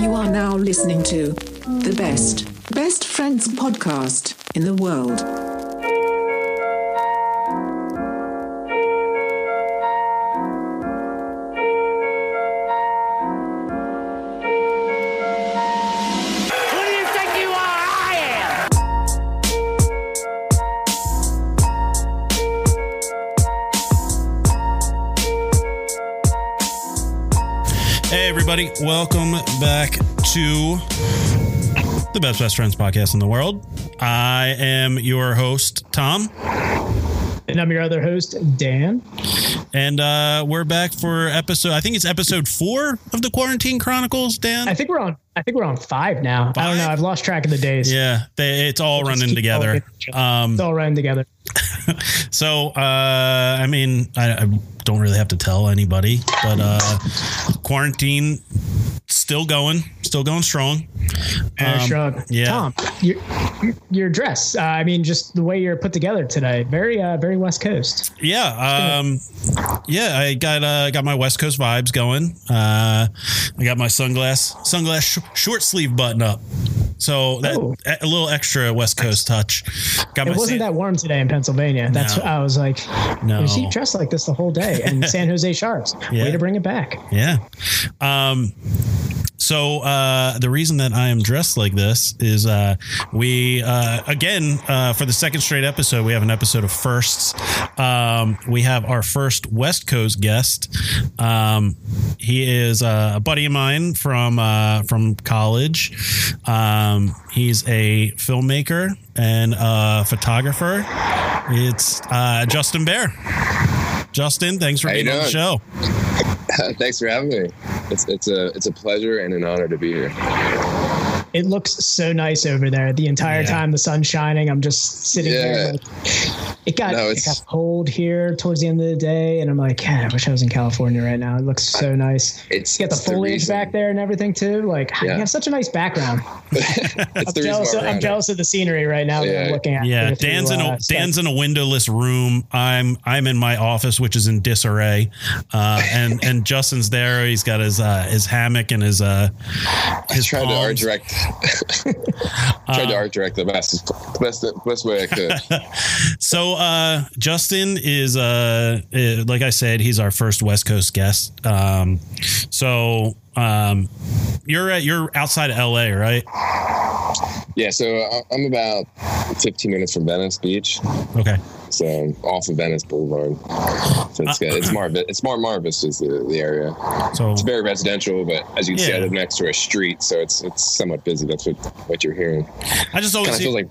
You are now listening to the best, best friends podcast in the world. Welcome back to the Best Best Friends podcast in the world. I am your host, Tom, And I'm your other host, Dan. and uh, we're back for episode, I think it's episode four of the Quarantine Chronicles, Dan. I think we're on. I think we're on five now. I don't know. I've lost track of the days. yeah, they, it's all Just running together. going. Um, It's all running together. so, uh, I mean, I, I don't really have to tell anybody, but uh, quarantine still going, still going strong. Uh, Um, shrug. yeah. Tom, your, your dress. Uh, I mean, just the way you're put together today. Very, uh, very West Coast. Yeah, um, yeah, I got uh, got my West Coast vibes going. Uh, I got my sunglass sunglass sh- short sleeve button up, so that Oh. a little extra West Coast touch. Got It wasn't San- that warm today in Pennsylvania. That's No. I was like, No. he dressed like this the whole day? And San Jose Sharks. Yeah. Way to bring it back. Yeah. Um, so uh, the reason that I am dressed like this is uh, we uh, again uh, for the second straight episode we have an episode of firsts. Um, we have our first West Coast guest. Um, he is uh, a buddy of mine from uh, from college. Um, he's a filmmaker and a photographer. It's Justin Bare. Justin, thanks for How being on the show. Thanks for having me. It's it's a it's a pleasure and an honor to be here. It looks so nice over there. The entire Yeah. time the sun's shining, I'm just sitting Yeah. there. Like, it got No, it got cold here towards the end of the day, and I'm like, God, I wish I was in California right now. It looks so nice. It's You got the it's foliage reason- back there and everything too. Like you have such a nice background. it's I'm jealous. Of, I'm jealous of the scenery right now that I'm Yeah. looking at. Yeah, If you, Dan's in a uh, Dan's in a windowless room. I'm I'm in my office, which is in disarray, uh, and and Justin's there. He's got his uh, his hammock and his uh I his tried to art direct. tried to art direct the best best best way I could. So uh, Justin is uh, uh, like I said, he's our first West Coast guest. Um, so um, you're at you're outside of LA, right? Yeah, so I'm about 15 minutes from Venice Beach, Okay. So off of Venice Boulevard. So it's good. It's Mar it's Mar Marvis is the, the area. So It's very residential, but as you can see, I live next to a street, so it's it's somewhat busy. That's what what you're hearing. I just always feels like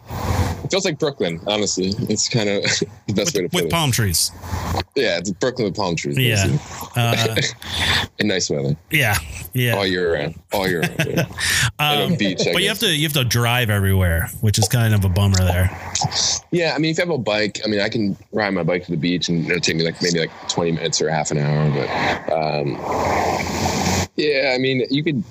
it feels like Brooklyn. Honestly, it's kind of the best way to with, put with it. palm trees. Yeah, it's Brooklyn with palm trees. Yeah. Uh, and nice weather yeah. Yeah. all year round. All year round. yeah. Um, beach. I but you have to you have to drive everywhere, which is kind of a bummer there. Yeah, I mean, if you have a bike, I mean, I can ride my bike to the beach, and it'll take me like maybe like twenty minutes or half an hour. But um, yeah, I mean, you could.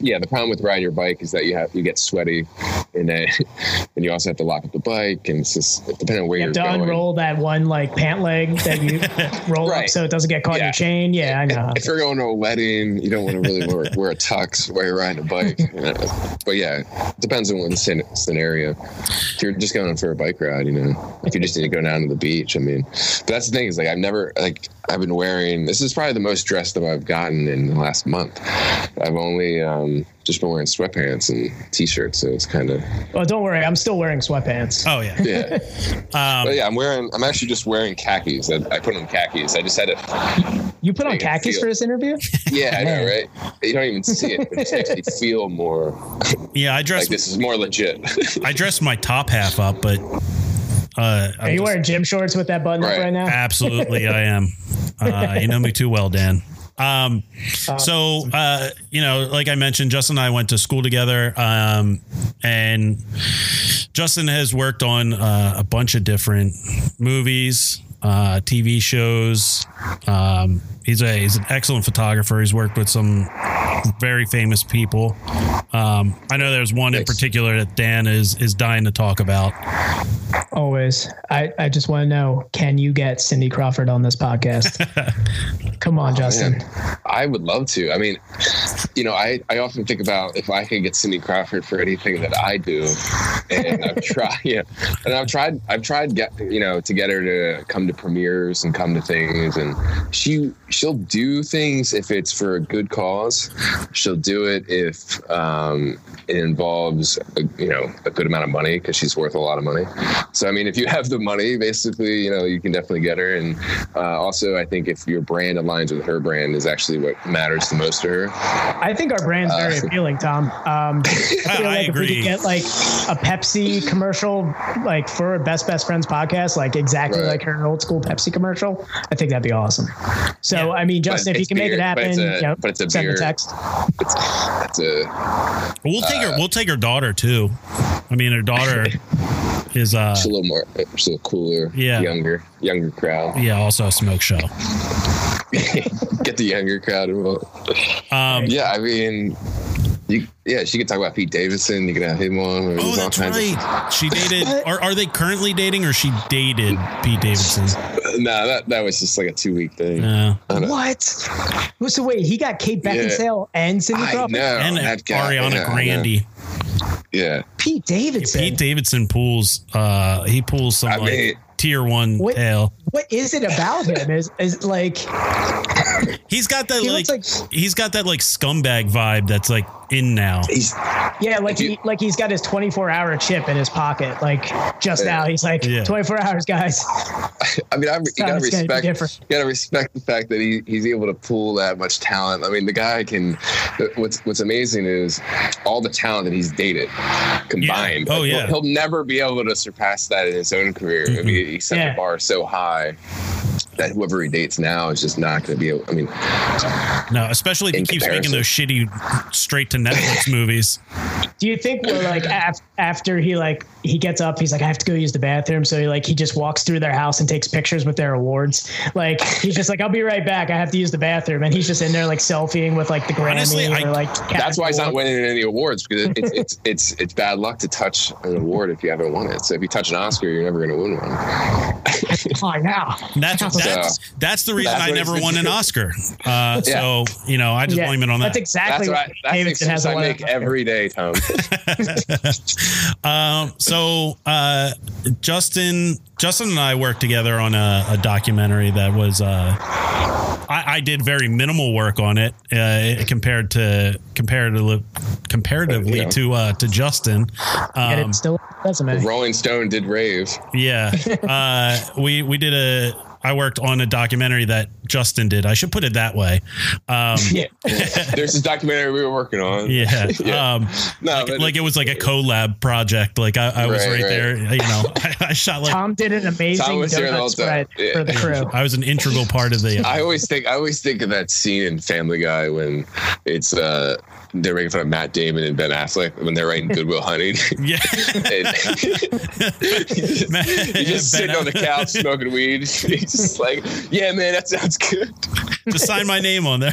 Yeah, the problem with riding your bike is that you have you get sweaty, and then and you also have to lock up the bike, and it's just depending on where You are going. You have to going. unroll that one like pant leg that you roll up so it doesn't get caught in your chain. Yeah, I know. If you're going to a wedding, you don't want to really wear, wear a tux while you're riding a bike. But yeah, depends on what scenario. If you're just going for a bike ride, you know, if you just need to go down to the beach, I mean, but that's the thing is like I've never like I've been wearing. This is probably the most dressed up I've gotten in the last month. I've only um, just been wearing sweatpants and t-shirts, so it's kind of Well, don't worry. I'm still wearing sweatpants. Oh yeah. yeah. Um, but yeah, I'm wearing. I'm actually just wearing khakis. I, I put on khakis. I just had it. You put on khakis for this interview? Yeah, I know, right? You don't even see it. But it makes me feel more yeah, I dress like this is more legit. I dress my top half up, but uh, Are you wearing gym shorts with that button up Right. right now? Absolutely, I am. Uh, you know me too well, Dan. Um, so, uh, you know, like I mentioned, Justin and I went to school together. Um, and Justin has worked on uh, a bunch of different movies, uh, TV shows. Um, he's a he's an excellent photographer. He's worked with some very famous people. Um, I know there's one in particular that Dan is is dying to talk about. Always. I, I just want to know can you get Cindy Crawford on this podcast? Come on, Justin. Man, I would love to. I mean, you know, I, I often think about if I could get Cindy Crawford for anything that I do, and I've tried, yeah, and I've tried, I've tried get you know to get her to come to premieres and come to things, and she she'll do things if it's for a good cause. She'll do it if um, it involves a, you know a good amount of money because she's worth a lot of money. So I mean, if you have the money, basically, you know, you can definitely get her. And uh, also, I think if your brand aligns with her brand, is actually what matters the most to her. I think our brand's very Uh, appealing, Tom. Um, I feel I like if we could get like a Pepsi commercial, like for a Best Best Friends podcast, like exactly Right. like her old school Pepsi commercial, I think that'd be awesome. So, Yeah. I mean, Justin, if you it's can make it beer, but happen, it's a- you know, but it's a send beer. the text. That's a We'll take her. We'll take her daughter too. I mean, her daughter is uh she's a little more, she's a little cooler, Yeah. younger, younger crowd. yeah, also a smoke show. Get the younger crowd involved. Um, Yeah, I mean, you, yeah, she could talk about Pete Davidson. You could have him on. Oh, that's kinds of- right. She dated. Are, are they currently dating, or she dated Pete Davidson? No, that that was just like a two week thing. Yeah. I don't- What? So wait, he got Kate Yeah. Beckinsale and Cindy I Crawford. and that guy, Ariana yeah, Grande. Yeah, Pete Davidson. Pete Davidson pulls. Uh, he pulls some I like mean- tier one What- tail. what is it about him? Is is like He's got that he like, like he's got that like scumbag vibe that's like in now. he's yeah, like If you- he like he's got his 24 hour chip in his pocket. Like just Yeah. now, he's like Yeah. 24 hours, guys. I mean, I, you gotta Sounds gonna be respect. You gotta respect the fact that he, he's able to pull that much talent. I mean, the guy can. What's What's amazing is all the talent that he's dated combined. Oh, Like, yeah. he'll, he'll never be able to surpass that in his own career. I mean, he set Yeah. the bar so high that whoever he dates now is just not going to be able. I mean, No, especially if he In keeps making those shitty straight to Netflix movies. Do you think we're like af- after he like he gets up, he's like I have to go use the bathroom, so he like he just walks through their house and takes pictures with their awards. Like he's just like I'll be right back. I have to use the bathroom, and he's just in there like selfieing with like the Grammy Honestly, I- or like that's why he's not winning any awards because it, it's it's it's it's bad luck to touch an award if you haven't won it. So if you touch an Oscar, you're never going to win one. Award. Oh, yeah. That's that's that's the reason That's I never won an Oscar. Uh, So you know, I just Yeah, blame it on that. That's exactly That's what what I, that's the Davidson has excuse I a make every day, Tom. Um, so uh, Justin, Justin and I worked together on a, a documentary that was. Uh, I, I did very minimal work on it uh, compared to comparatively comparatively Yeah. to uh, to Justin. Um, it's still resume. Rolling Stone did rave. yeah, uh, we we did a. I worked on a documentary that Justin did. I should put it that way. Um, Yeah. There's this documentary we were working on. yeah. Yeah. Um, No, like, like it was like a collab project. Like I, I was Right, right, right. there. You know, I, I shot like Tom did an amazing Tom was there donut spread Yeah. for the crew. I was an integral part of the. I always think I always think of that scene in Family Guy when it's uh they're making fun of Matt Damon and Ben Affleck when they're writing Good Will Hunting. yeah. and he's just, he's just sitting on the couch smoking weed. He's just like, "Yeah, man, that sounds good." Just sign my name on there.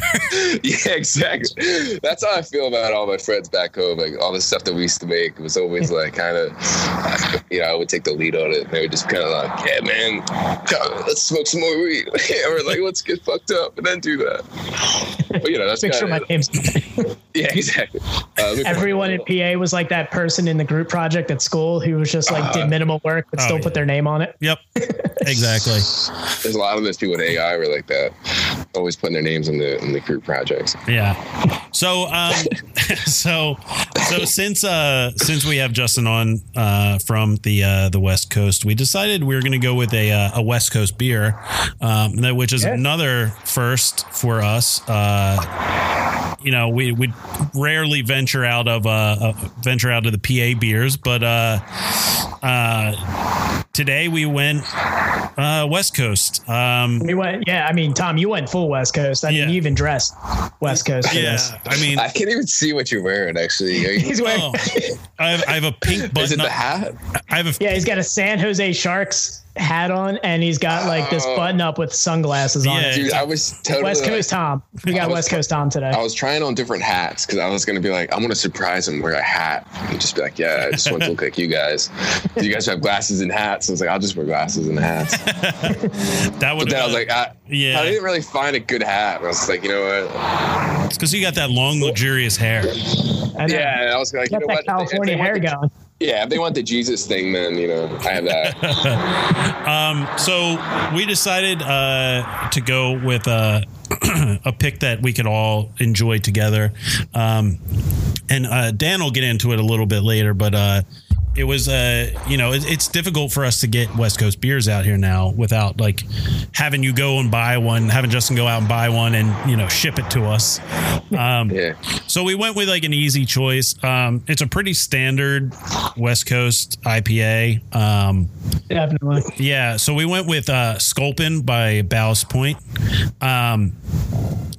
yeah, exactly. That's how I feel about all my friends back home. Like all the stuff that we used to make was always like kind of, you know, I would take the lead on it. And they would just kind of like, yeah, man, come, let's smoke some more weed. or like, let's get fucked up and then do that. But you know, that's Make sure kind my of, name's yeah, exactly. Uh, everyone in PA was like that person in the group project at school who was just like did minimal work but Oh, still yeah. put their name on it. Yep. Exactly. There's a lot of those people in AI were like that, always putting their names in the in the group projects. Yeah. So um so so since uh since we have Justin on uh from the uh the West Coast, we decided we were going to go with a uh, a West Coast beer, um that which is Yeah. another first for us. Uh you know, we we rarely venture out of uh, uh venture out of the PA beers, but uh uh today we went uh West Coast. Um We went, yeah. I mean, Tom, you went full West Coast. I Yeah. mean, you even dressed West Coast. For this. yeah, I mean I can't even see what you're wearing. Actually, you- He's wearing, oh, I have, I have a pink is it button the hat? I have a yeah, he's got a San Jose Sharks hat on, and he's got like this Oh. button up with sunglasses on. Yeah. it. Dude, I was totally West like- Coast Tom. We got was West Coast Tom today. I was trying on different hats because I was gonna be like, I'm gonna surprise him, wear a hat, and just be like, yeah, I just want to look like you guys. Do you guys have glasses and hats? I was like, I'll just wear glasses and hats. That would But I was like, I, Yeah. I didn't really find a good hat. I was like, you know what? it's because you got that long, luxurious hair. I know. Yeah, and I was like, you know what? If they- California they hair the- going. Yeah, if they want the Jesus thing, then you know, I have that. Um, so we decided uh, to go with a, a pick that we could all enjoy together. Um, and uh, Dan will get into it a little bit later, but uh, it was, uh, you know, it, it's difficult for us to get West Coast beers out here now without like having you go and buy one, having Justin go out and buy one and, you know, ship it to us. Um, Yeah. so we went with like an easy choice. Um, it's a pretty standard West Coast IPA. Um, Definitely. yeah, so we went with uh, Sculpin by Ballast Point. Um,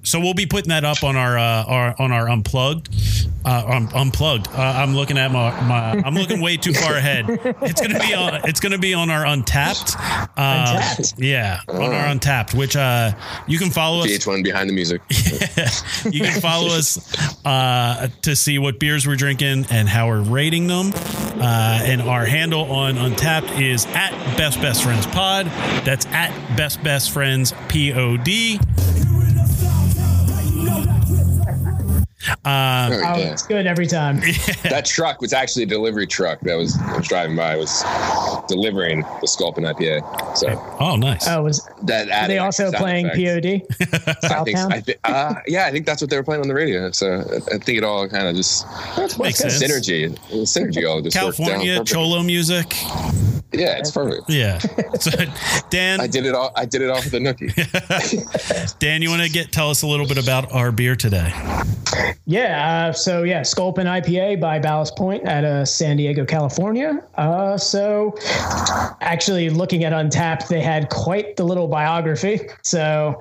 so we'll be putting that up on our, uh, our on our unplugged. Uh, um, unplugged. Uh, I'm looking at my, my. I'm looking way too far ahead. It's gonna be on. It's gonna be on our Untappd. Uh, Untappd. Yeah, on our Untappd, which uh, you can follow us. VH1 behind the music. You can follow us uh, to see what beers we're drinking and how we're rating them. Uh, and our handle on Untappd is at Best Best Friends Pod. That's at Best Best Friends P O D. Uh, Oh, yeah. it's good every time. That truck was actually a delivery truck that was I was driving by. Was delivering the Sculpin IPA. So Oh, nice. Oh, was that are added they also playing effects. POD? I think, I thi- uh, yeah, I think that's what they were playing on the radio. So I I think it all kind of just Makes sense. synergy, synergy all just worked California down. Cholo music. Yeah, it's perfect. Yeah. So, I did it all. I did it all for the nookie. Dan, you want to get tell us a little bit about our beer today? Yeah. Uh, so yeah, Sculpin IPA by Ballast Point out of San Diego, California. Uh, so actually, looking at Untappd, they had quite the little biography. So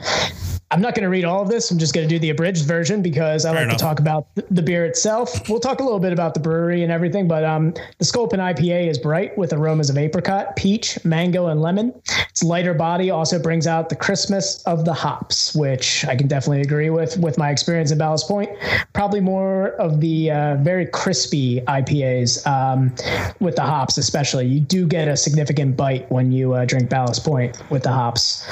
I'm not going to read all of this. I'm just going to do the abridged version because I Fair like enough. to talk about the beer itself. We'll talk a little bit about the brewery and everything, but um, the Sculpin IPA is bright with aromas of apricot, peach, mango, and lemon. Its lighter body also brings out the Christmas of the hops, which I can definitely agree with with my experience at Ballast Point. Probably more of the uh, very crispy IPAs um, with the hops, especially. You do get a significant bite when you uh, drink Ballast Point with the hops.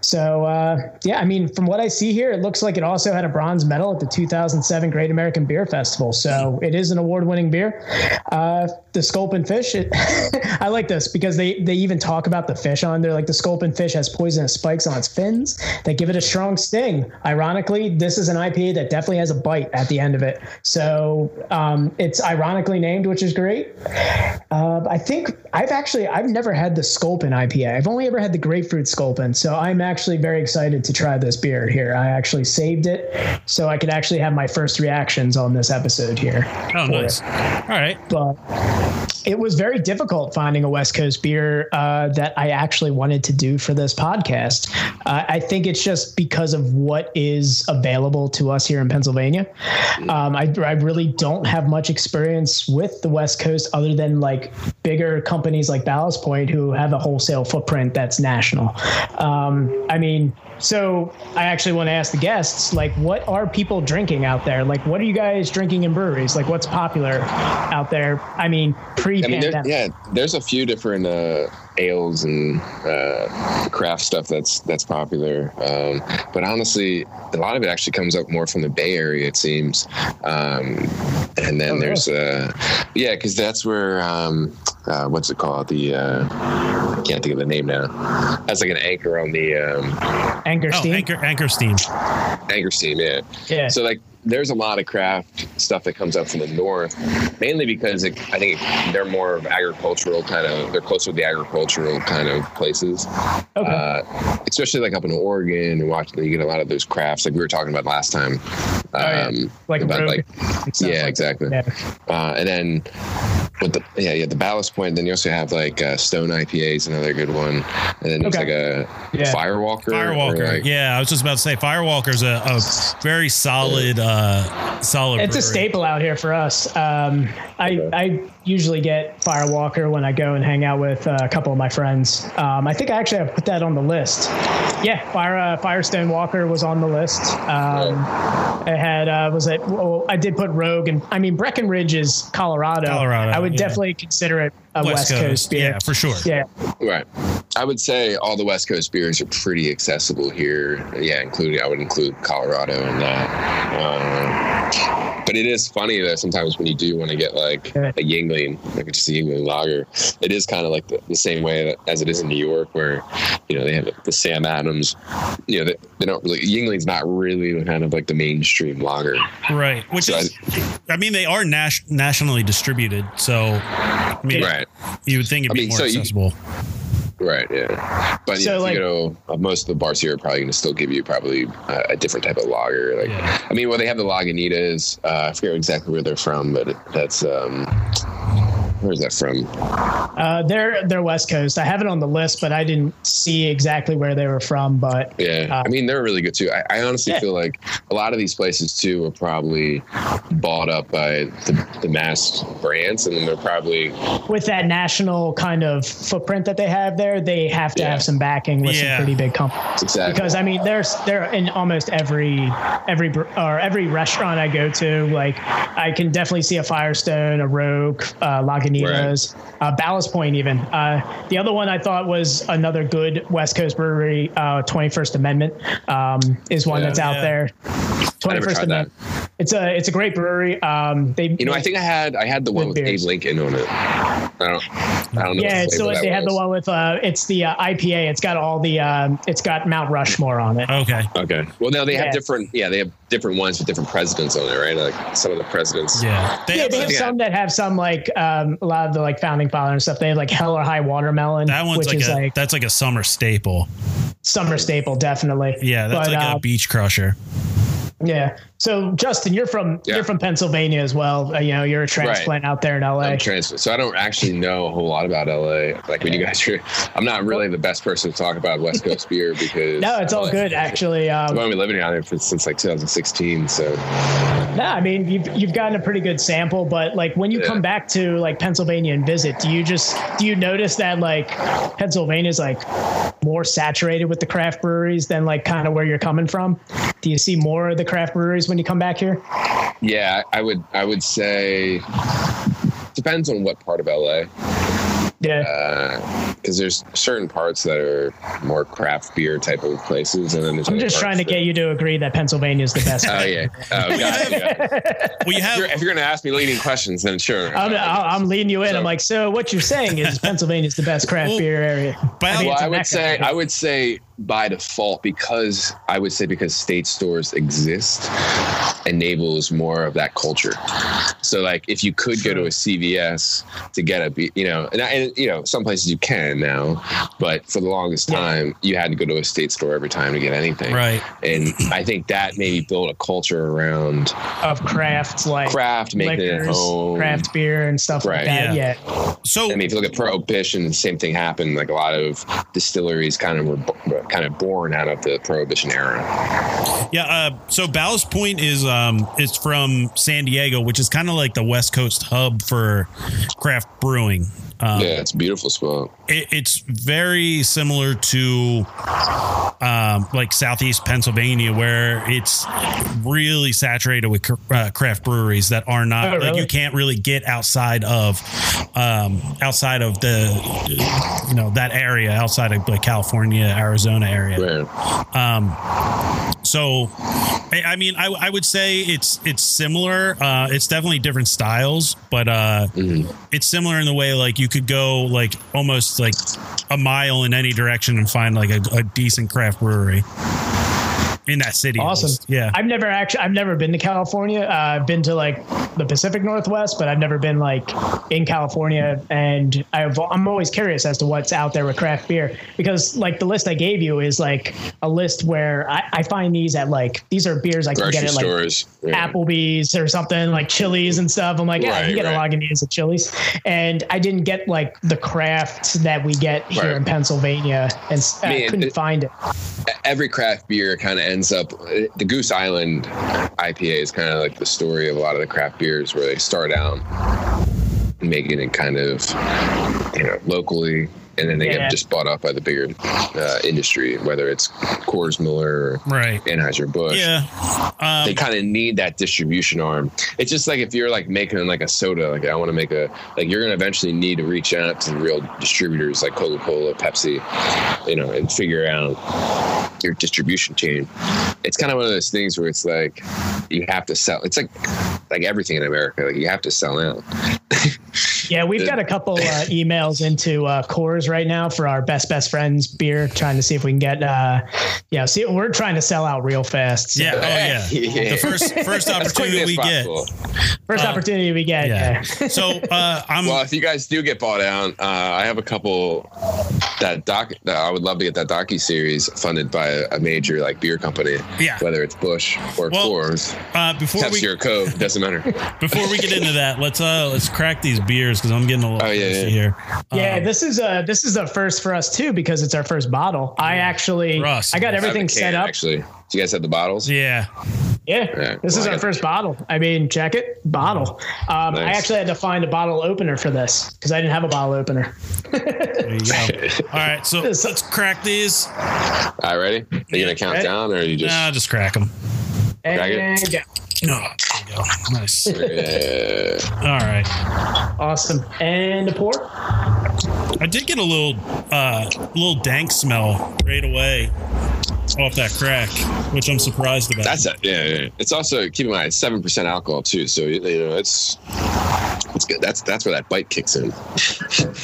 So uh, yeah, I mean, from what I see here, it looks like it also had a bronze medal at the 2007 Great American Beer Festival. So it is an award-winning beer. Uh, the Sculpin fish, it, I like this because they they even talk about the fish on there. Like the Sculpin fish has poisonous spikes on its fins that give it a strong sting. Ironically, this is an IPA that definitely has a bite at the end of it. So um, it's ironically named, which is great. Uh, I think I've actually I've never had the Sculpin IPA. I've only ever had the grapefruit Sculpin. So I'm actually very excited to try this beer here. I actually saved it so I could actually have my first reactions on this episode here. Oh, nice. it All right. but it was very difficult finding a West Coast beer uh, that I actually wanted to do for this podcast. Uh, I think it's just because of what is available to us here in Pennsylvania. Um, I, I really don't have much experience with the West Coast other than like bigger companies like Ballast Point who have a wholesale footprint that's national. Um, I mean, so I actually want to ask the guests, like, what are people drinking out there? Like, what are you guys drinking in breweries? Like, what's popular out there? I mean, I mean, there, yeah, there's a few different uh, ales and uh, craft stuff that's that's popular. Um, but honestly, a lot of it actually comes up more from the Bay Area, it seems. Um, and then Oh, there's uh, yeah, because that's where um, uh, what's it called? The uh, I can't think of the name now. That's like an anchor on the um, Anchor Oh, Steam. anchor anchor steam. anchor steam. Yeah. Yeah. So like there's a lot of craft stuff that comes up from the north, mainly because it, I think they're more of agricultural kind of. They're closer to the agricultural kind of places, okay. uh, especially like up in Oregon and Washington. You get a lot of those crafts, like we were talking about last time. Um, Oh, yeah. like about Rogue. like yeah, like- exactly. Yeah. Uh, and then with the yeah, yeah, the ballast point. Then you also have like uh, Stone IPA is another good one, and then there's Okay. like a Yeah. Firewalker. or, Firewalker. like- yeah, I was just about to say Firewalker's a, a very solid uh solid It's a staple out here for us. Um, I, I usually get Firewalker when I go and hang out with uh, a couple of my friends. Um, I think I actually have put that on the list. Yeah, Fire uh, Firestone Walker was on the list. Um, I had uh, was it? Well, I did put Rogue, and I mean Breckenridge is Colorado. Colorado, I would yeah. definitely consider it a West West, Coast, Coast beer. yeah, for sure. Yeah, Right. I would say all the West Coast beers are pretty accessible here. Yeah, including I would include Colorado in that. Um, but it is funny that sometimes when you do want to get like a Yuengling, like just a Yuengling lager, it is kind of like the, the same way that, as it is in New York, where you know they have the Sam Adams. You know, they, they don't really Yuengling's not really kind of like the mainstream lager. Right. Which So is, I mean, they are nas- nationally distributed, so I mean, Right. you would think it'd I be mean, more so you- accessible. Right. Yeah. But So, yeah, like- you know, uh, most of the bars here are probably going to still give you probably a, a different type of lager. Like, Yeah. I mean, well, they have the Lagunitas. Uh, I forget exactly where they're from, but that's um, where's that from? uh, they're they're West Coast. I have it on the list, but I didn't see exactly where they were from. But Yeah. Uh, I mean, they're really good too. I, I honestly Yeah. feel like a lot of these places too are probably bought up by the, the mass brands, and then they're probably with that national kind of footprint that they have there, they have to Yeah. have some backing with Yeah. some pretty big companies. exactly Because I mean, there's they're in almost every every or every restaurant I go to. Like, I can definitely see a Firestone, a Rogue, uh, Lagunitas, uh, Ballast Point. Even uh, the other one I thought was another good West Coast brewery. Uh, Twenty First Amendment um, is one Yeah. that's out Yeah. there. Twenty First tried that. Amendment. It's a it's a great brewery. Um, they You know, I think I had I had the one Good with Abe. Lincoln on it. I don't I don't know. Yeah, so it's flavor they had the one with uh, it's the uh, IPA. It's got all the um, it's got Mount Rushmore on it. Okay. Okay. Well, no, they Yeah. have different. Yeah, they have different ones with different presidents on it, right? Like some of the presidents. Yeah. They yeah, have they have yeah. some that have some like um, a lot of the like founding father and stuff. They have like Hell or High Watermelon, that one's which like is a like that's like a summer staple. summer staple, definitely. Yeah, that's But, like uh, a beach crusher. Yeah. So Justin, you're from Yeah. you're from Pennsylvania as well. Uh, you know, you're a transplant out there in LA. I'm transfer. So I don't actually know a whole lot about LA. Like when you guys are, I'm not really the best person to talk about West Coast beer because no, it's all like, good actually. Um, I've only been living down here for, since like 2016. So No, I mean you've you've gotten a pretty good sample, but like when you Yeah. come back to like Pennsylvania and visit, do you just do you notice that like Pennsylvania is like more saturated with the craft breweries than like kind of where you're coming from? Do you see more of the craft breweries when you come back here? yeah, I would I would say depends on what part of LA. Yeah. Uh, because there's certain parts that are more craft beer type of places, and then there's I'm just trying to parts get you to agree that Pennsylvania is the best. that- Oh yeah, oh god. yeah. Well, you If have you're, if you're gonna ask me leading questions, then sure. I'm, I'm leading you in. I'm like, so what you're saying is Pennsylvania is the best craft Well, beer area. by- mean, well, it's a I would mecca. say I would say by default because I would say because state stores exist enables more of that culture. So like if you could go to a CVS to get a you know and, I- and you know some places you can now, but for the longest time you had to go to a state store every time to get anything. right. And I think that maybe built a culture around of crafts like craft, making it at home. craft beer and stuff Right. like that. Yeah. Yeah. So I mean, if you look at prohibition, the same thing happened. Like a lot of distilleries kind of were bo- kind of born out of the prohibition era. Yeah, uh, so Ballast Point is um is from San Diego, which is kind of like the West Coast hub for craft brewing. Um, yeah, it's a beautiful spot. It, it's very similar to um, like southeast Pennsylvania, where it's really saturated with uh, craft breweries that are not Oh, like really? you can't really get outside of um, outside of the you know that area outside of like California, Arizona area. Right. Um, so, I, I mean, I, I would say it's it's similar. Uh, it's definitely different styles, but uh, Mm-hmm. it's similar in the way like you could go like almost like a mile in any direction and find like a, a decent craft brewery in that city. Awesome. least. Yeah. I've never actually I've never been to California. Uh, I've been to like the Pacific Northwest, but I've never been like in California. And I've, I'm always curious as to what's out there with craft beer because like the list I gave you is like a list where I, I find these at like these are beers I can Grocery get at like stores. yeah. Applebee's or something like Chili's and stuff. I'm like, yeah, Right, you get a right. Lagunitas at Chili's, and I didn't get like the crafts that we get here Right. in Pennsylvania, and s- I Man, couldn't it- find it. Every craft beer kind of ends up. The Goose Island IPA is kind of like the story of a lot of the craft beers where they start out making it kind of, you know, locally. And then they Yeah. get just bought off by the bigger uh, industry, whether it's Coors Miller or Right. Anheuser Busch Yeah. Um, they kind of need that distribution arm. It's just like if you're like making like a soda, like I want to make a like you're gonna eventually need to reach out to the real distributors like Coca Cola, Pepsi, you know, and figure out your distribution chain. It's kind of one of those things where it's like you have to sell. It's like like everything in America, like you have to sell out. Yeah, we've got a couple uh, emails into uh, Coors right now for our best best friends beer, trying to see if we can get. Uh, yeah, see, we're trying to sell out real fast. So yeah. Oh, yeah. Yeah. The first first opportunity we get. possible. First Uh, opportunity we get. Yeah. Yeah. So uh, I'm. Well, if you guys do get bought out, uh, I have a couple that doc. That I would love to get that docu series funded by a, a major like beer company. Yeah. Whether it's Busch or Well, Coors, uh, before Pepsi we or Coke, doesn't matter. before we get into that, let's uh let's crack these beers because I'm getting a little Oh, yeah, thirsty yeah. here. Yeah, Um, this is a this is a first for us too because it's our first bottle. I actually For. I got everything can, set up. Actually, do you guys have the bottles? yeah. Yeah, Yeah, this well, is I our first bottle. I mean, check it, bottle. Um, I actually had to find a bottle opener for this because I didn't have a bottle opener. There you go. All right, so let's crack these. All right, ready? Are you gonna count Ready? down, or are you just? Nah, just crack them. Crack it? And go. Oh, there you go. Nice. Yeah. All right. Awesome. And a pour. I did get a little uh little dank smell right away off that crack, which I'm surprised about. That's it. Yeah, yeah. It's also keep in mind seven percent alcohol too, so you know it's it's good. That's that's where that bite kicks in.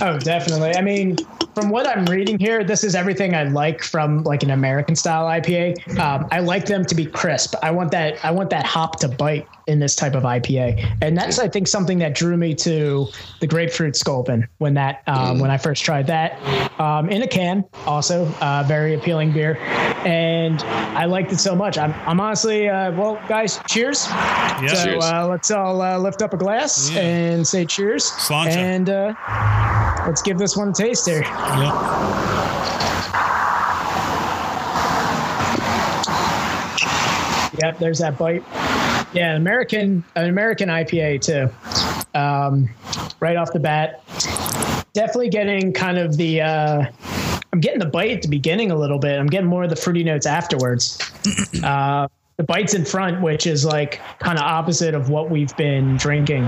Oh, definitely. I mean, from what I'm reading here, this is everything I like from like an American style IPA. Um, I like them to be crisp. I want that. I want that hop to bite in this type of IPA, and that's I think something that drew me to the grapefruit Sculpin when that um, when I first tried that um, in a can. Also, uh, very appealing beer, and I liked it so much. I'm, I'm honestly uh, well, guys. Cheers. Yeah. So Cheers. uh, let's all uh, lift up a glass Yeah. and say cheers. Sláinte. And uh, let's give this one a taste here. Yep. Yep, there's that bite. Yeah, an American, an American IPA too. Um, right off the bat, definitely getting kind of the. I'm getting the bite at the beginning a little bit. I'm getting more of the fruity notes afterwards. Uh, the bites in front, which is like kind of opposite of what we've been drinking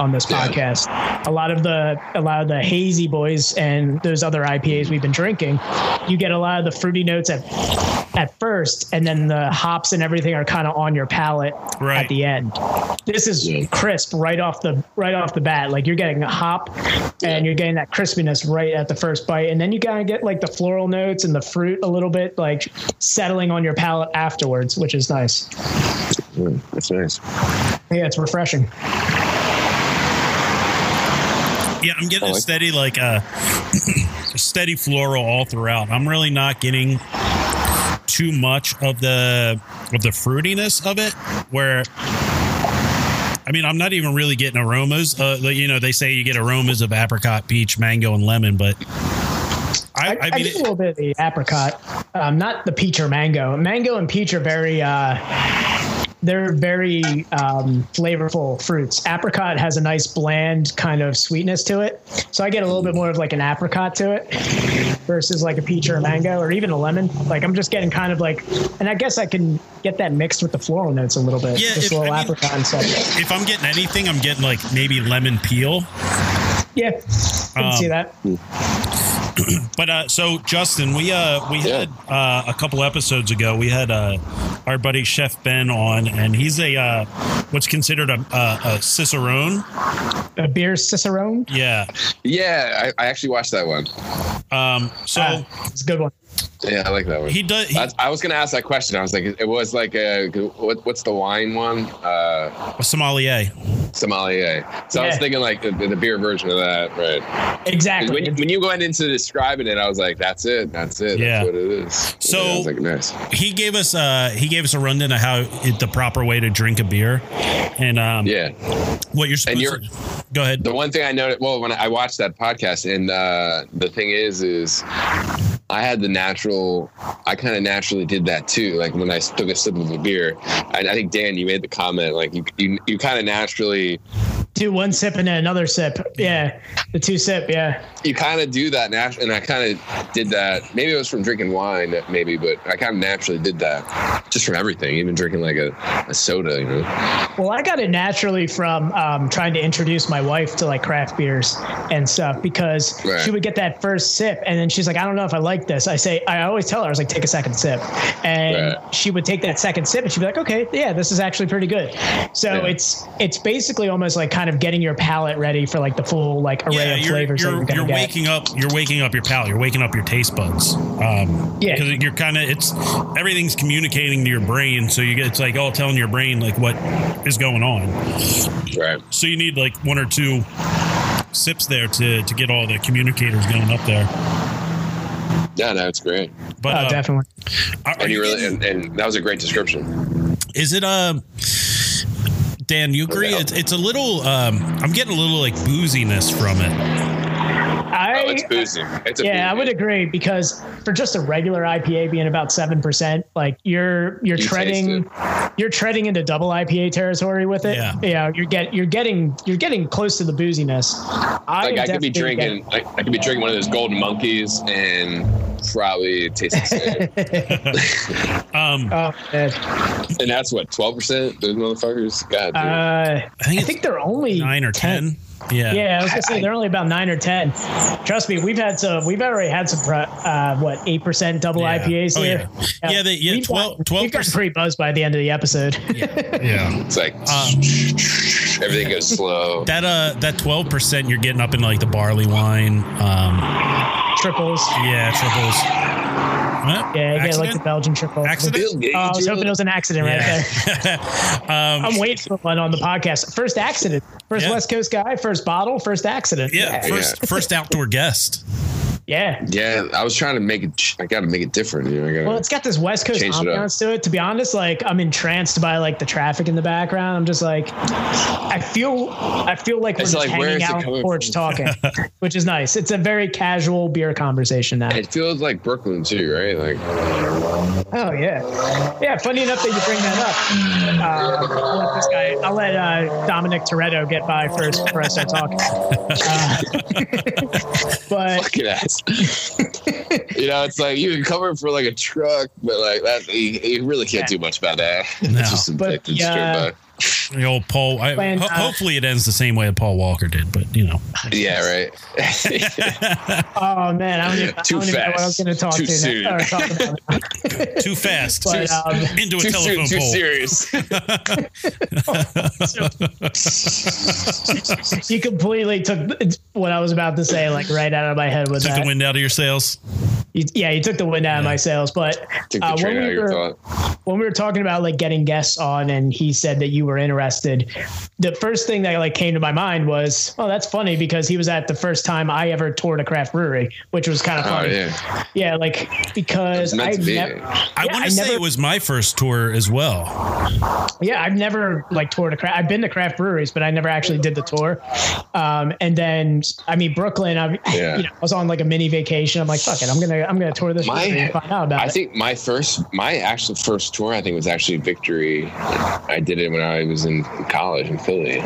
on this Yeah. podcast. A lot of the a lot of the hazy boys and those other IPAs we've been drinking, you get a lot of the fruity notes at at first, and then the hops and everything are kind of on your palate Right. at the end. This is Yeah. crisp right off the right off the bat. Like you're getting a hop, and you're getting that crispiness right at the first bite, and then you kind of get like the floral notes and the fruit a little bit like settling on your palate afterwards, which is nice. Mm, that's nice. Yeah, it's refreshing. Yeah, I'm getting I a like- steady like uh steady floral all throughout. I'm really not getting too much of the of the fruitiness of it where I mean, I'm not even really getting aromas. Uh, you know, they say you get aromas of apricot, peach, mango, and lemon, but I, I, I I mean, get a little bit of the apricot, um, not the peach or mango. Mango and peach are very, uh, they're very um, flavorful fruits. Apricot has a nice bland kind of sweetness to it, so I get a little bit more of like an apricot to it versus like a peach or a mango or even a lemon. Like I'm just getting kind of like, and I guess I can get that mixed with the floral notes a little bit, Yeah, just if- a little I mean- apricot and stuff. if I'm getting anything, I'm getting like maybe lemon peel. Yeah, I can Um, see that. But uh, so Justin, we uh we Yeah. had uh, a couple episodes ago. We had uh, our buddy Chef Ben on, and he's a uh, what's considered a, a, a cicerone. A beer cicerone. Yeah. Yeah, I, I actually watched that one. Um. So Ah, it's a good one. Yeah, I like that one. he does. He, I, I was gonna ask that question. I was like, it was like a what, what's the wine one? Uh, a sommelier. sommelier. So I was thinking like the, the beer version of that, right? Exactly. When, when you went into describing it, I was like, that's it, that's it, Yeah. that's what it is. So- Yeah, like, nice. He gave us uh he gave us a rundown of how it, the proper way to drink a beer, and um Yeah. what you're supposed you're- to. Go ahead. The one thing I noticed, well, when I watched that podcast, and uh, the thing is, is I had the natural, I kind of naturally did that too. Like when I took a sip of a beer, and I think Dan, you made the comment, like you, you, you kind of naturally do one sip and then another sip. Yeah, the two sip. Yeah, you kind of do that naturally, and I kind of did that. Maybe it was from drinking wine, maybe, but I kind of naturally did that just from everything, even drinking like a, a soda. You know. Well, I got it naturally from um, trying to introduce my wife to like craft beers and stuff because Right. she would get that first sip and then she's like, I don't know if I like this. I say, I always tell her, I was like, take a second sip, and Right. she would take that second sip and she'd be like, okay, yeah, this is actually pretty good. So Yeah. it's it's basically almost like kind of getting your palate ready for like the full like array Yeah, of you're, flavors that you're, you're gonna you're get. waking up. You're waking up your palate. You're waking up your taste buds. Um, Yeah. because you're kind of it's everything's communicating to your brain. So you get it's like all telling your brain like what is going on. Right. So you need like one or two sips there to to get all the communicators going up there. Yeah, no, it's great. But Oh, uh, definitely. are- are And you really, and, and that was a great description. Is it uh Dan, you agree? Yeah. It's, it's a little. Um, I'm getting a little like booziness from it. I, Oh, it's boozy. It's a yeah, I would agree because for just a regular IPA being about seven percent, like you're you're You treading you're treading into double IPA territory with it. Yeah. you're get you're getting you're getting close to the booziness. I Like am I could be definitely drinking, I, I could be drinking one of those golden monkeys and probably it tastes the same. Um, oh, man. and that's what twelve percent. Those motherfuckers. God. Uh, I think I think they're only nine or ten. Yeah. Yeah, I was gonna say they're only about nine or ten. Trust me, we've had some. We've already had some. Uh, what eight percent double Yeah. IPAs Oh, here? yeah. Yeah, they- yeah, we've 12 gotten- We've gotten pretty buzzed by the end of the episode. Yeah. it's like Um, everything goes slow. That uh that twelve percent you're getting up in like the barley wine. Um Triples. yeah, triples. What? Yeah, you like the Belgian triple. Accident? Oh, I was hoping it was an accident right there. um, I'm waiting for one on the podcast. First accident. First Yeah. West Coast guy. First bottle. First accident. yeah, first first outdoor guest. Yeah. Yeah, I was trying to make it. I got to make it different. You know. Well, it's got this West Coast Change it ambiance to it. To be honest, like I'm entranced by like the traffic in the background. I'm just like, I feel, I feel like we're It's just like, hanging out on the porch from? talking, which is nice. It's a very casual beer conversation now. It feels like Brooklyn too, right? Like Oh yeah, yeah. Funny enough that you bring that up. Uh, I'll let this guy. I'll let uh, Dominic Toretto get by first before I start talking. Uh, but fucking ass. you know, it's like you can cover it for like a truck, but like that, you, you really can't do much about that. No. It's just But, it's yeah. Straight The old Paul. I, When, ho- uh, hopefully, it ends the same way that Paul Walker did. But you know. Yeah, right. oh man, I don't even, I Too don't even know what I was fast. going to talk Too to soon. now, or talk about. too fast But, um, into a too telephone soon, too pole. serious. you completely took what I was about to say like right out of my head with Took that. the wind out of your sails. You- yeah, you took the wind out of my sails. But uh, when we were when we were talking about like getting guests on, and he said that you were interested, the first thing that like came to my mind was, oh, that's funny because he was at the first time I ever toured a craft brewery, which was kind of Oh funny. yeah, Yeah, like because I be. never, I Yeah, want to say never- it was my first tour as well. yeah, I've never like toured a craft. I've been to craft breweries, but I never actually did the tour. Um, and then I mean Brooklyn, I, Yeah. you know, I was on like a mini vacation. I'm like, fuck it, I'm gonna I'm gonna tour this My- and find out about I it. think my first, my actual first tour, I think was actually Victory. I did it when I was in college in Philly,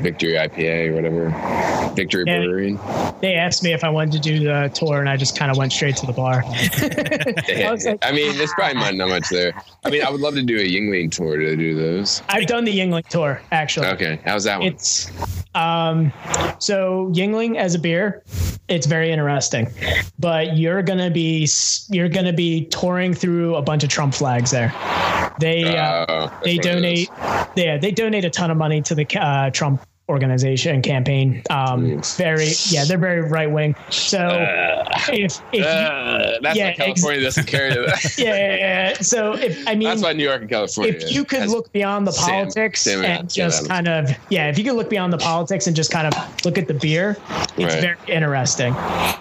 Victory IPA or whatever, Victory Yeah. Brewery. they asked me if I wanted to do the tour, and I just kind of went straight to the bar. I like, I mean, there's probably not not much there. I mean, I would love to do a Yuengling tour to do those. I've done the Yuengling tour actually. Okay, how's that one? It's um so Yuengling as a beer, it's very interesting. But you're gonna be you're gonna be touring through a bunch of Trump flags there. They uh, that's they what it yeah they donate a ton of money to the uh, Trump organization and campaign. Um, very yeah they're very right wing. So if if you, Uh, that's Yeah, why California doesn't carry that. yeah, yeah, yeah. so if I mean That's why New York and California. if you could look beyond the Sam- politics Sam and Sam just Adams. kind of yeah if you could look beyond the politics and just kind of look at the beer it's Right. very interesting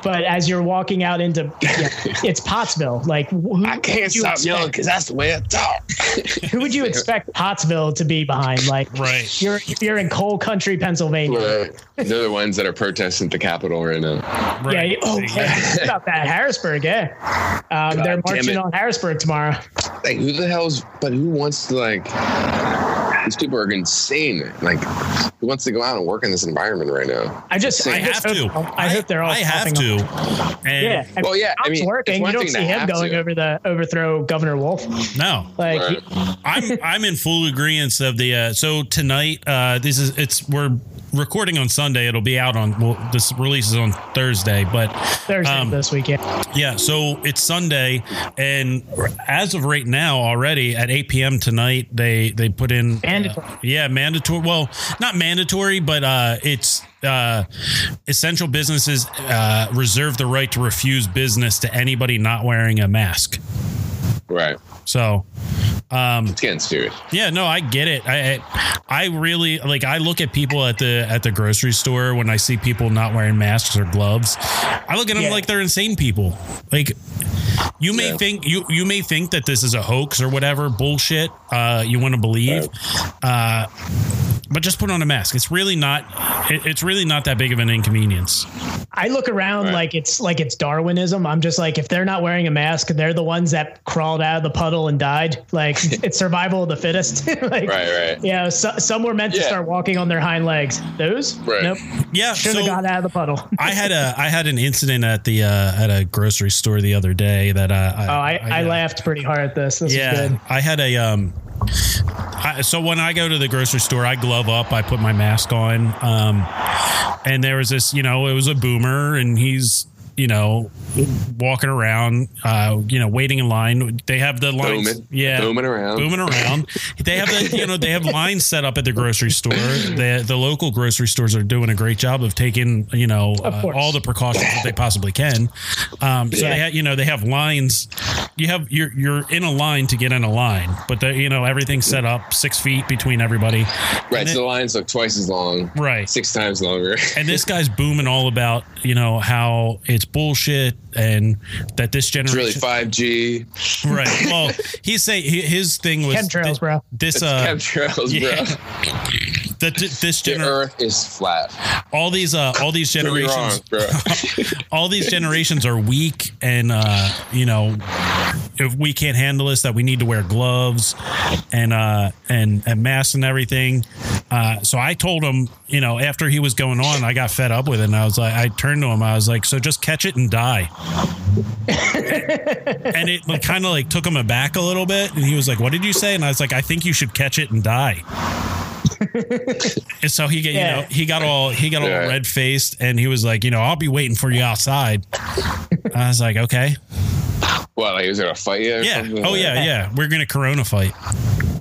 but as you're walking out into yeah, it's pottsville like who, I can't you stop expect- yelling because that's the way I talk. who would you expect pottsville to be behind like Right. you're you're in coal country pennsylvania Right. They're the ones that are protesting at the Capitol right now. yeah Right. you- oh yeah about that harrisburg yeah um, they're marching on harrisburg tomorrow Like, who the hell's? But who wants to like? These people are insane. Like, who wants to go out and work in this environment right now? I just, I I, have to. hope, I hope they're all. I have to. And Yeah. I Well, yeah, I Trump's mean, working. it's You don't see him going to. over the overthrow Governor Wolf. no. Like, Right. I'm I'm in full agreement of the uh, so tonight uh this is it's we're recording on Sunday it'll be out on well this releases on Thursday but Thursday um, this weekend. yeah so it's Sunday and as of right now already at 8 p.m. tonight they they put in Mandatory. uh, yeah mandatory well not mandatory but uh it's uh, essential businesses uh, reserve the right to refuse business to anybody not wearing a mask. Right. So, um, It's getting serious. yeah, no, I get it. I, I I really like. I look at people at the at the grocery store when I see people not wearing masks or gloves. I look at them Yeah. like they're insane people. Like you may Yeah. think you you may think that this is a hoax or whatever bullshit uh, you want to believe, uh, but just put on a mask. It's really not. It, it's really not that big of an inconvenience. I look around Right. like it's like it's Darwinism. I'm just like, if they're not wearing a mask, they're the ones that crawled out of the puddle and died. Like it's survival of the fittest. like, Right, right. Yeah, so, some were meant to start walking on their hind legs. Those, Right. nope. Yeah, Should have so- got out of the puddle. I had a I had an incident at the uh, at a grocery store the other day that uh, I Oh, I, I, uh, laughed pretty hard at this. This yeah, is good. I had a um. I, so when I go to the grocery store, I glove up. I put my mask on. Um, and there was this, you know, it was a boomer, and he's, you know, walking around, uh, you know, waiting in line. They have the lines, Booming. yeah, Booming around. booming around. They have the, you know, they have lines set up at the grocery store. The the local grocery stores are doing a great job of taking, you know, uh, all the precautions that they possibly can. Um, so Yeah. they have, you know, they have lines. You have you're you're in a line to get in a line, but the, you know everything's set up six feet between everybody. Right. And So it- the lines look twice as long. Right. Six times longer. and this guy's booming all about you know how it's bullshit and that this generation it's generation really 5G. right. Well, he's saying his thing was Chemtrails, thi- bro. This It's uh, chemtrails, yeah. bro. that th- this The Earth is flat. all these uh all these Prove me wrong, generations bro. all these generations are weak and uh you know if we can't handle this that we need to wear gloves and uh and and masks and everything uh so i told him you know after he was going on i got fed up with it and i was like i turned to him i was like so just catch it and die. And it like, kind of like took him aback a little bit and he was like what did you say? And i was like i think you should catch it and die. And so he get you know he got all he got all Yeah. red faced and he was like you know i'll be waiting for you outside. I was like okay. Well, Like he was gonna fight you? or yeah. something? oh yeah yeah. We're gonna corona fight.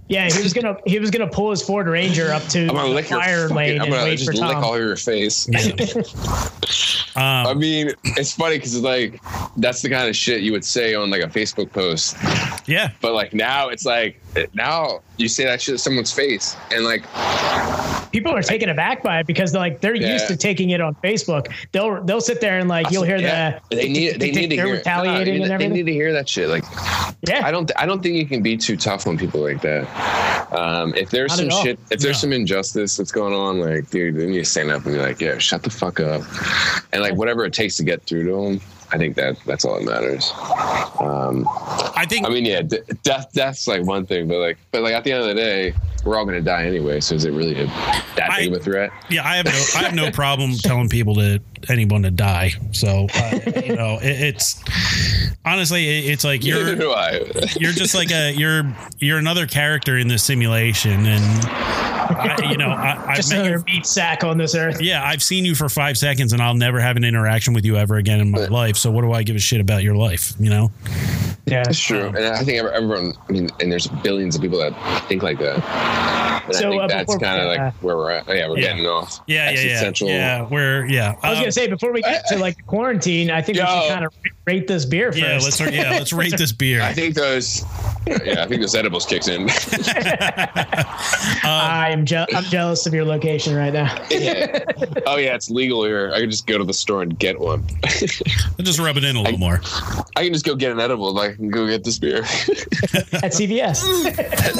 Yeah, he was gonna he was gonna pull his Ford Ranger up to I'm gonna the lick your fire fucking, lane I'm and gonna wait just for lick Tom. all over your face. Um, I mean, it's funny because like that's the kind of shit you would say on like a Facebook post, yeah but like now it's like now you say that shit to someone's face, and like People are taken aback by it because they're like they're Yeah. used to taking it on Facebook. They'll they'll sit there and like you'll hear yeah, the they need they need to hear retaliating no, and they need to hear that shit. Like yeah, I don't I don't think you can be too tough on people like that. Um, if there's Not some shit, if there's No. some injustice that's going on, like dude, then you stand up and be like, yeah, shut the fuck up, and like whatever it takes to get through to them. I think that that's all that matters. Um, i think I mean, yeah, d- death death's like one thing, but like, but like at the end of the day, we're all gonna die anyway. So is it really a, that big of a threat? yeah i have no i have no problem telling people to anyone to die so uh, you know it, it's honestly it, it's like you're do I. you're just like a you're you're another character in this simulation and I, you know I, I've just met another meat sack on this earth. yeah I've seen you for five seconds and I'll never have an interaction with you ever again in my life so what do I give a shit about your life you know Yeah, It's true, and I think everyone. I mean, and there's billions of people that think like that. And So, I think uh, that's kind of uh, like where we're at. Oh, yeah, we're Yeah. getting off. yeah yeah yeah yeah we're yeah I was Um, gonna say before we get to like quarantine, I think we should kind of rate this beer first. yeah let's yeah let's rate this beer I think those. Yeah, I think those edibles kicks in. I'm je- I'm jealous of your location right now. yeah. Oh yeah, it's legal here. I can just go to the store and get one. I'll just rub it in a little more I can just go get an edible. I can go get this beer. At CVS.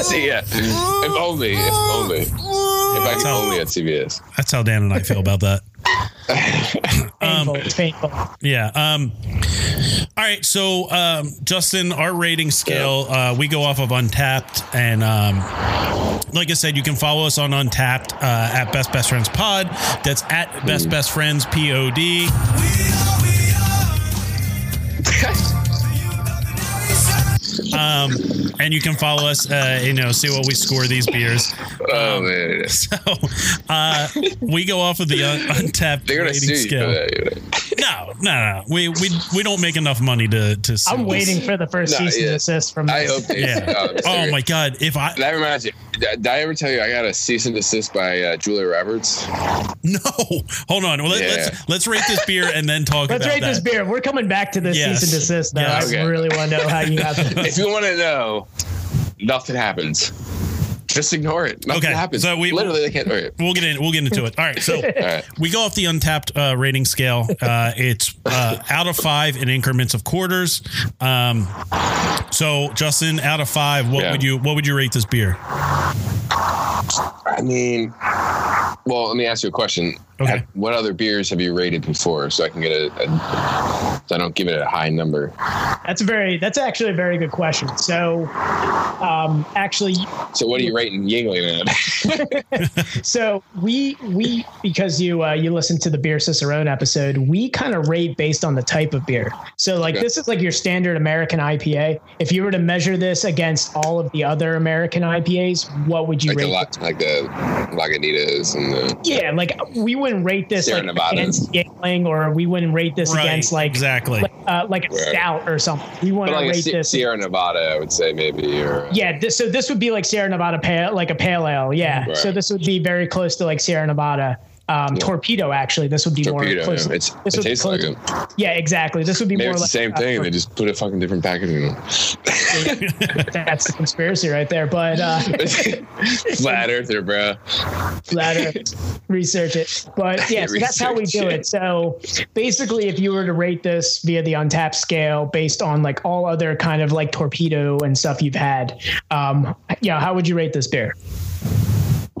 See, yeah. If only. If only. If I That's can only at CVS. that's how Dan and I feel about that painful. painful. Yeah. Um, all right. So, um, Justin, our rating scale, uh, we go off of Untappd. And um, like I said, you can follow us on Untappd uh, at Best Best Friends Pod. That's at Best Best Friends P O D. Um, and you can follow us, uh, you know, see what we score these beers. Oh man, So uh, we go off of the un- Untappd rating scale. For that. you know. No, no, no. We we we don't make enough money to to. sue I'm us. waiting for the first No, cease and desist from I this. hope they. Yeah. Oh, Oh my god! If I That reminds you. Did I ever tell you I got a cease and desist by uh, Julia Roberts? no, hold on. Well, let, Yeah. let's let's rate this beer and then talk about it. Let's about rate that. this beer. We're coming back to this Yes. cease and desist. Though. Yes. I Okay. really want to know how you got this. If you want to know, nothing happens. Just ignore it. Nothing Okay, happens. so we- literally they can't. All right. We'll get in. We'll get into it. All right. So right. we go off the Untappd uh, rating scale. Uh, it's uh, out of five in increments of quarters. Um, so Justin, out of five, what Yeah. would you what would you rate this beer? I mean, well, let me ask you a question. Okay. What other beers have you rated before, so I can get a, a so I don't give it a high number. That's a very. That's actually a very good question. So, um, actually, So what are you rating Yuengling at? So we we because you uh, you listened to the beer Cicerone episode, we kind of rate based on the type of beer. So like Okay. this is like your standard American IPA. If you were to measure this against all of the other American IPAs, what would you like the rate? La- like the Lagunitas and the yeah, like we wouldn't rate this Sierra like Nevada. against Yuengling, or we wouldn't rate this Right, against like exactly. like, uh, like a Right. stout or something. We want but to like rate Si- this. Sierra Nevada, I would say maybe or Yeah, this, so this would be like Sierra Nevada pale, like a pale ale. Yeah, Right. so this would be very close to like Sierra Nevada. Um, Torpedo, actually, this would be torpedo. more close. yeah. It's, this it be like it. Yeah, exactly. This would be Maybe more it's the like same thing. They just put a fucking different packaging on. that's the conspiracy right there. But uh, Flat earther, bro. ladder, research it. But yeah, so that's how we do it. So basically, if you were to rate this via the Untappd scale based on like all other kind of like torpedo and stuff you've had, um, yeah, how would you rate this beer?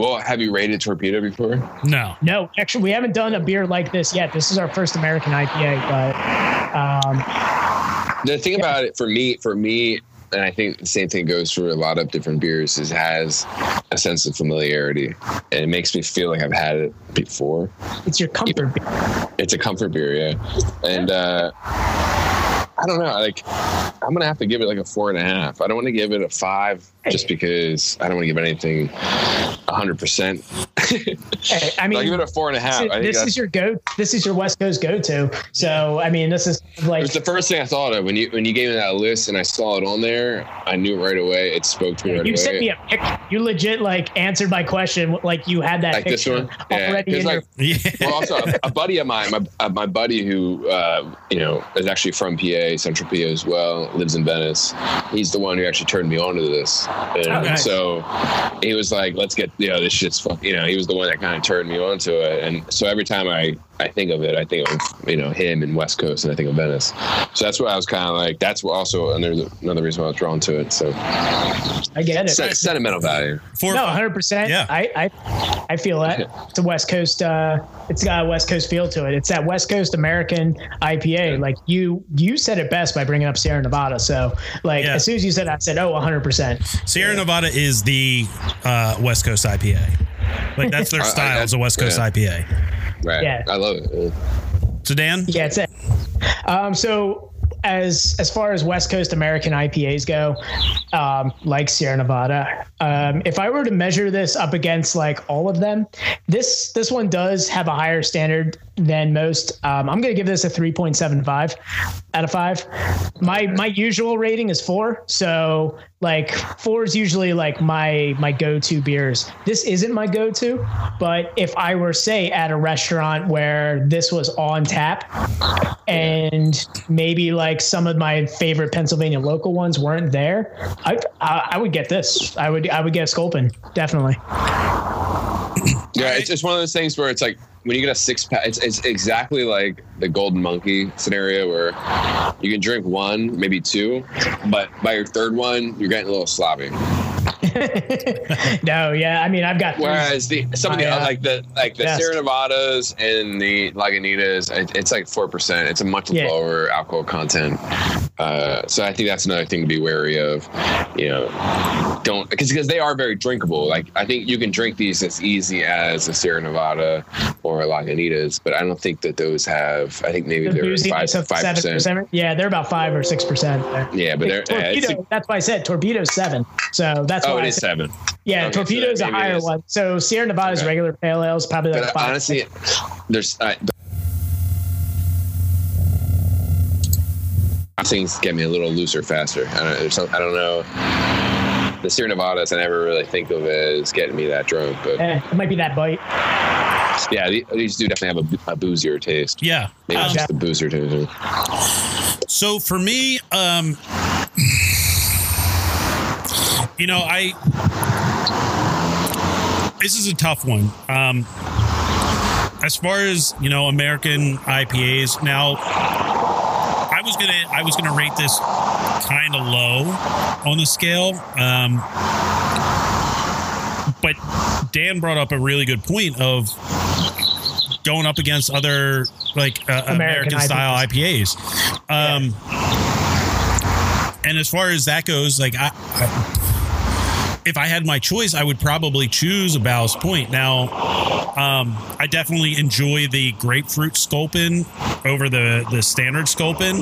Well, have you rated torpedo before? No. No, actually, we haven't done a beer like this yet. This is our first American IPA, but um, The thing about it for me, for me, and I think the same thing goes for a lot of different beers, is it has a sense of familiarity, and it makes me feel like I've had it before. it's your comfort beer. It's a comfort beer, yeah, and uh, I don't know, like I'm gonna have to give it like a four and a half. I don't want to give it a five just because I don't want to give anything hundred percent. Hey, I I'll give mean, it a four and a half. I think this is your go. This is your West Coast go-to. So I mean, this is It like was the first thing I thought of when you when you gave me that list and I saw it on there. I knew it right away. It spoke to me right you away. sent me a picture. You legit like answered my question like you had that Like this picture one? Yeah. in like, your. Well, also a, a buddy of mine, my, uh, my buddy who uh, you know is actually from PA, Central PA as well, lives in Venice. He's the one who actually turned me on to this, and Oh, nice. so he was like, "Let's get you know this shit's fuck." You know, he was the one that kind of turned me on to it, and so every time I I think of it, I think of you know him and West Coast, and I think of Venice. So that's what I was kind of like. That's what also another another reason why I was drawn to it. So I get it. sen- sentimental value. For, No, hundred percent. Yeah. I, I I feel that it's a West Coast. Uh, it's got a West Coast feel to it. It's that West Coast American IPA. Like you you said it best by bringing up Sierra Nevada. So like Yeah. as soon as you said, it, I said, oh, hundred percent. Sierra Nevada is the uh, West Coast IPA. Like that's their I- I- style is a West Coast yeah. IPA. Right. Yeah. I love it. So Dan, Yeah, it's it. Um, so as as far as West Coast American IPAs go, um, like Sierra Nevada, um, if I were to measure this up against like all of them, this this one does have a higher standard than most. Um, I'm going to give this a 3.75 out of five. My my usual rating is four, so like four is usually like my my go-to beers. This isn't my go-to, but if I were say at a restaurant where this was on tap and maybe like some of my favorite Pennsylvania local ones weren't there, I I, I would get this. I would I would get Sculpin definitely. Yeah, it's just one of those things where it's like when you get a six pack, it's, it's exactly like the golden monkey scenario where you can drink one, maybe two, but by your third one, you're getting a little sloppy. no, yeah. I mean, I've got. Whereas the some of the I, uh, like the like the yes. Sierra Nevadas and the Lagunitas, it, it's like four percent. It's a much Yeah. lower alcohol content. Uh, so I think that's another thing to be wary of. You know, don't because because they are very drinkable. Like I think you can drink these as easy as a Sierra Nevada or a Lagunitas, but I don't think that those have. I think maybe the they're five five percent. Yeah, they're about five or six percent. Yeah, but they're Torpedo. that's why I said torpedo's seven. So that's Oh, why it I is seven. Yeah, Okay, so torpedo's a higher is. one. So Sierra Nevada's Okay. regular pale ale is probably like But five. honestly, there's. I, things get me a little looser faster. I don't, there's some, I don't know. The Sierra Nevadas, I never really think of as getting me that drunk, but Eh, it might be that bite. yeah, these do definitely have a, a boozier taste. Yeah. Maybe Um, it's just the boozer taste. So for me, um, you know, I this is a tough one. Um, as far as you know, American IPAs. Now, I was gonna I was gonna rate this kind of low on the scale. Um, but Dan brought up a really good point of going up against other like uh, American, American style IPAs. Um, And as far as that goes, like I, I, if I had my choice, I would probably choose a Ballast Point. Now, um, I definitely enjoy the grapefruit Sculpin over the the standard Sculpin.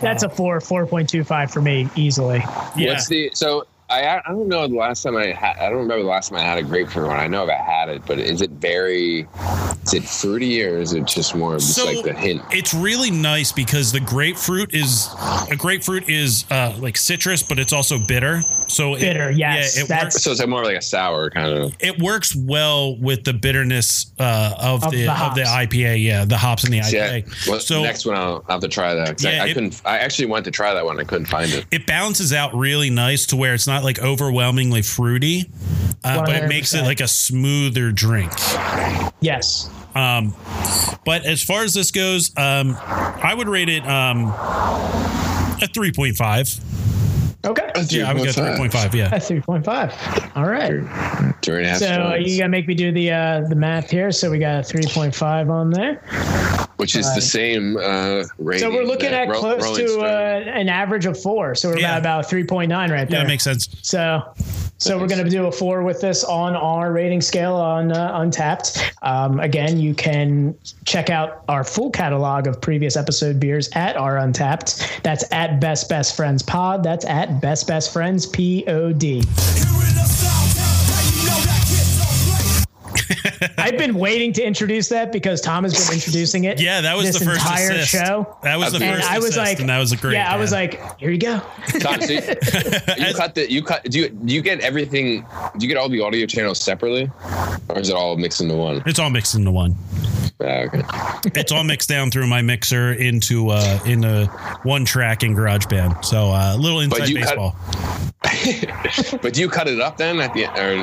That's a four, four point two five for me easily. Yeah, What's the so? I I don't know the last time I had. I don't remember the last time I had a grapefruit one. I know I've had it, but is it very? Is it fruity or is it just more of just So- like the hint? it's really nice because the grapefruit is a grapefruit is uh, like citrus, but it's also bitter. So it- Bitter, yes, yeah, it that's- works. So it's like more like a sour kind of. It works well with the bitterness uh, of, Of the, the of the. IPA. Yeah, the hops in the Yeah. IPA. Well, so next one I'll, I'll have to try that. 'cause I- Yeah, I, it- couldn't. I actually went to try that one. I couldn't find it. it balances out really nice to where it's not like overwhelmingly fruity, uh, but it makes it like a smoother drink. Yes. Um, but as far as this goes, um, I would rate it um, a three point five. Okay. Yeah, I would go three point five. Yeah, At three point five. All right. Two and a half So spoons, you gotta make me do the uh, the math here. So we got a three point five on there. Which is the same uh, rating. So we're looking at Ro- close Rolling to uh, an average of four. So we're Yeah. about about three point nine right yeah, there. that makes sense. So, so we're going to do a four with this on our rating scale on uh, Untappd. Um, again, you can check out our full catalog of previous episode beers at our Untappd. That's at Best Best Friends Pod. That's at Best Best Friends P O D. I've been waiting to introduce that because Tom has been introducing it. Yeah, that was this the first entire assist. show. That was the And first I was like, and that was a great. yeah, I was like, here you go. Tom, so you, you cut the you cut. Do you do you get everything? Do you get all the audio channels separately, or is it all mixed into one? it's all mixed into one. Okay. It's all mixed down through my mixer into uh in a one track in GarageBand. So uh, a little inside cut- baseball. but do you cut it up then at the end? Or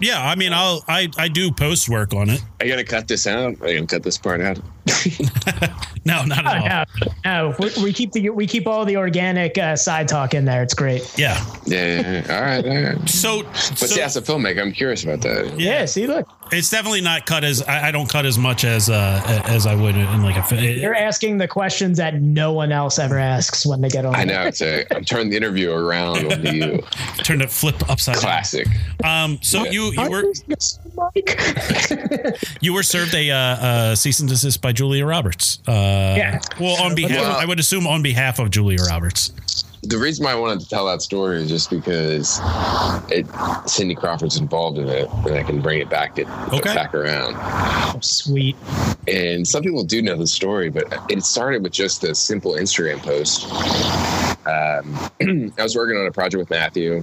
Yeah, I mean, I'll I I do post work on it. you gonna cut this out? Are you gonna cut this part out? No, not Oh, at all. no, no, we, we keep the we keep all the organic uh, side talk in there. It's great. Yeah. Yeah, yeah, yeah. All right, all right. So, But so see, as a filmmaker, I'm curious about that. Yeah, see, look, it's definitely not cut as I, I don't cut as much as uh as I would in like a. fi- you're asking the questions that no one else ever asks when they get on. I know. It's a, I'm turning the interview around on you. Turn it flip upside Classic. down. Um. So Yeah. you you were you were served a, uh, uh, cease and desist by Julia Roberts. Uh, Yeah. Well, on behalf, Well- I would assume on behalf of Julia Roberts. The reason why I wanted to tell that story is just because it Cindy Crawford's involved in it, and I can bring it back it Okay. back around. Sweet. And some people do know the story, but it started with just a simple Instagram post. Um, I was working on a project with Matthew.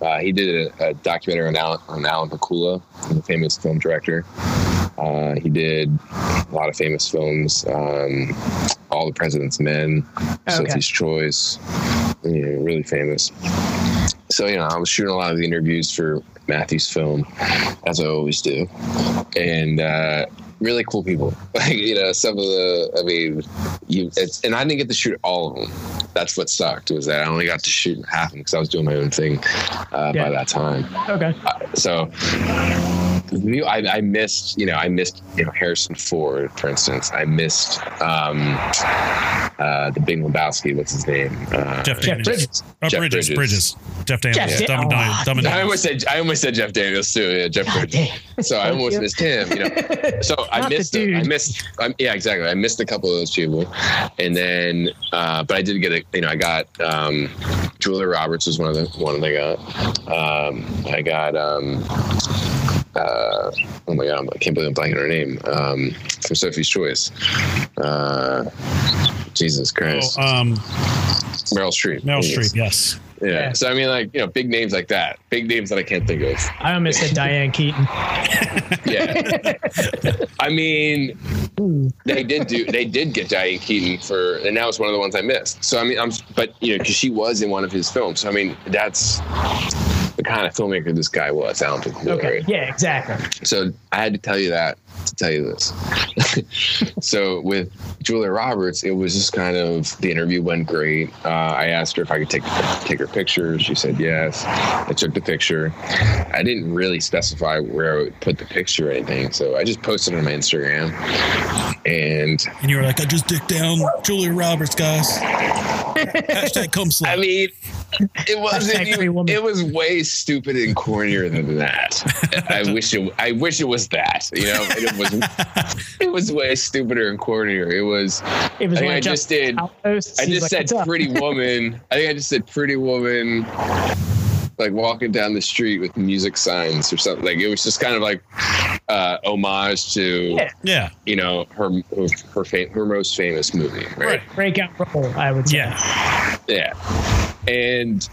Uh, he did a, a documentary on Alan, on Alan Pakula, the famous film director. Uh, he did a lot of famous films, um, All the President's Men, Okay. Sophie's Choice, you know, really famous. So, you know, I was shooting a lot of the interviews for Matthew's film, as I always do. And uh, really cool people. Like you know, some of the. I mean, you. It's and I didn't get to shoot all of them. That's what sucked was that I only got to shoot half of them because I was doing my own thing uh, Yeah. by that time. Okay. So I, I missed, you know, I missed, you know, Harrison Ford, for instance. I missed um, uh, the Big Lebowski. What's his name? Uh, Jeff Jeff Daniels. Bridges. Oh, Jeff Bridges, Bridges. Bridges. Jeff Daniels. Jeff Dumb and Dan- Dumb- Dumb and I Dumber. almost said I almost said Jeff Daniels too. Yeah, Jeff God Bridges. damn. So I almost you. missed him. You know, so I the missed. it. I missed. Um, yeah, exactly. I missed a couple of those people, and then, uh, but I did get a. You know, I got um, Julia Roberts was one of the one that I got. Um, I got. Um, uh, oh my god, I can't believe I'm blanking her name. Um, from Sophie's Choice. Uh, Jesus Christ, Oh, um, Meryl Streep. Meryl Yes. Streep. Yes. Yeah. Yeah. So I mean, like you know, big names like that, big names that I can't think of. I almost said Diane Keaton. Yeah. I mean, they did do. They did get Diane Keaton for, and that was one of the ones I missed. So I mean, I'm, but you know, because she was in one of his films. So I mean, that's the kind of filmmaker this guy was. Alan Bacall, Okay. right? Yeah, exactly. So I had to tell you that to tell you this. so with Julia Roberts, it was just kind of the interview went great. Uh, I asked her if I could take take her picture. She said yes. I took the picture. I didn't really specify where I would put the picture or anything, so I just posted it on my Instagram. And And you were like, I just dick down Julia Roberts, guys. Hashtag come slut. I mean, it wasn't. Even- It was way stupid and cornier than that. I wish it. I wish it was that. You know, it was. It was way stupider and cornier. It was. It was I I just did. Outposts. I just like, said pretty woman. I think I just said pretty woman, like walking down the street with music signs or something. Like it was just kind of like uh, homage to Yeah. yeah. you know her her her, fam- her most famous movie, right? breakout role, I would say. Yeah. Yeah, and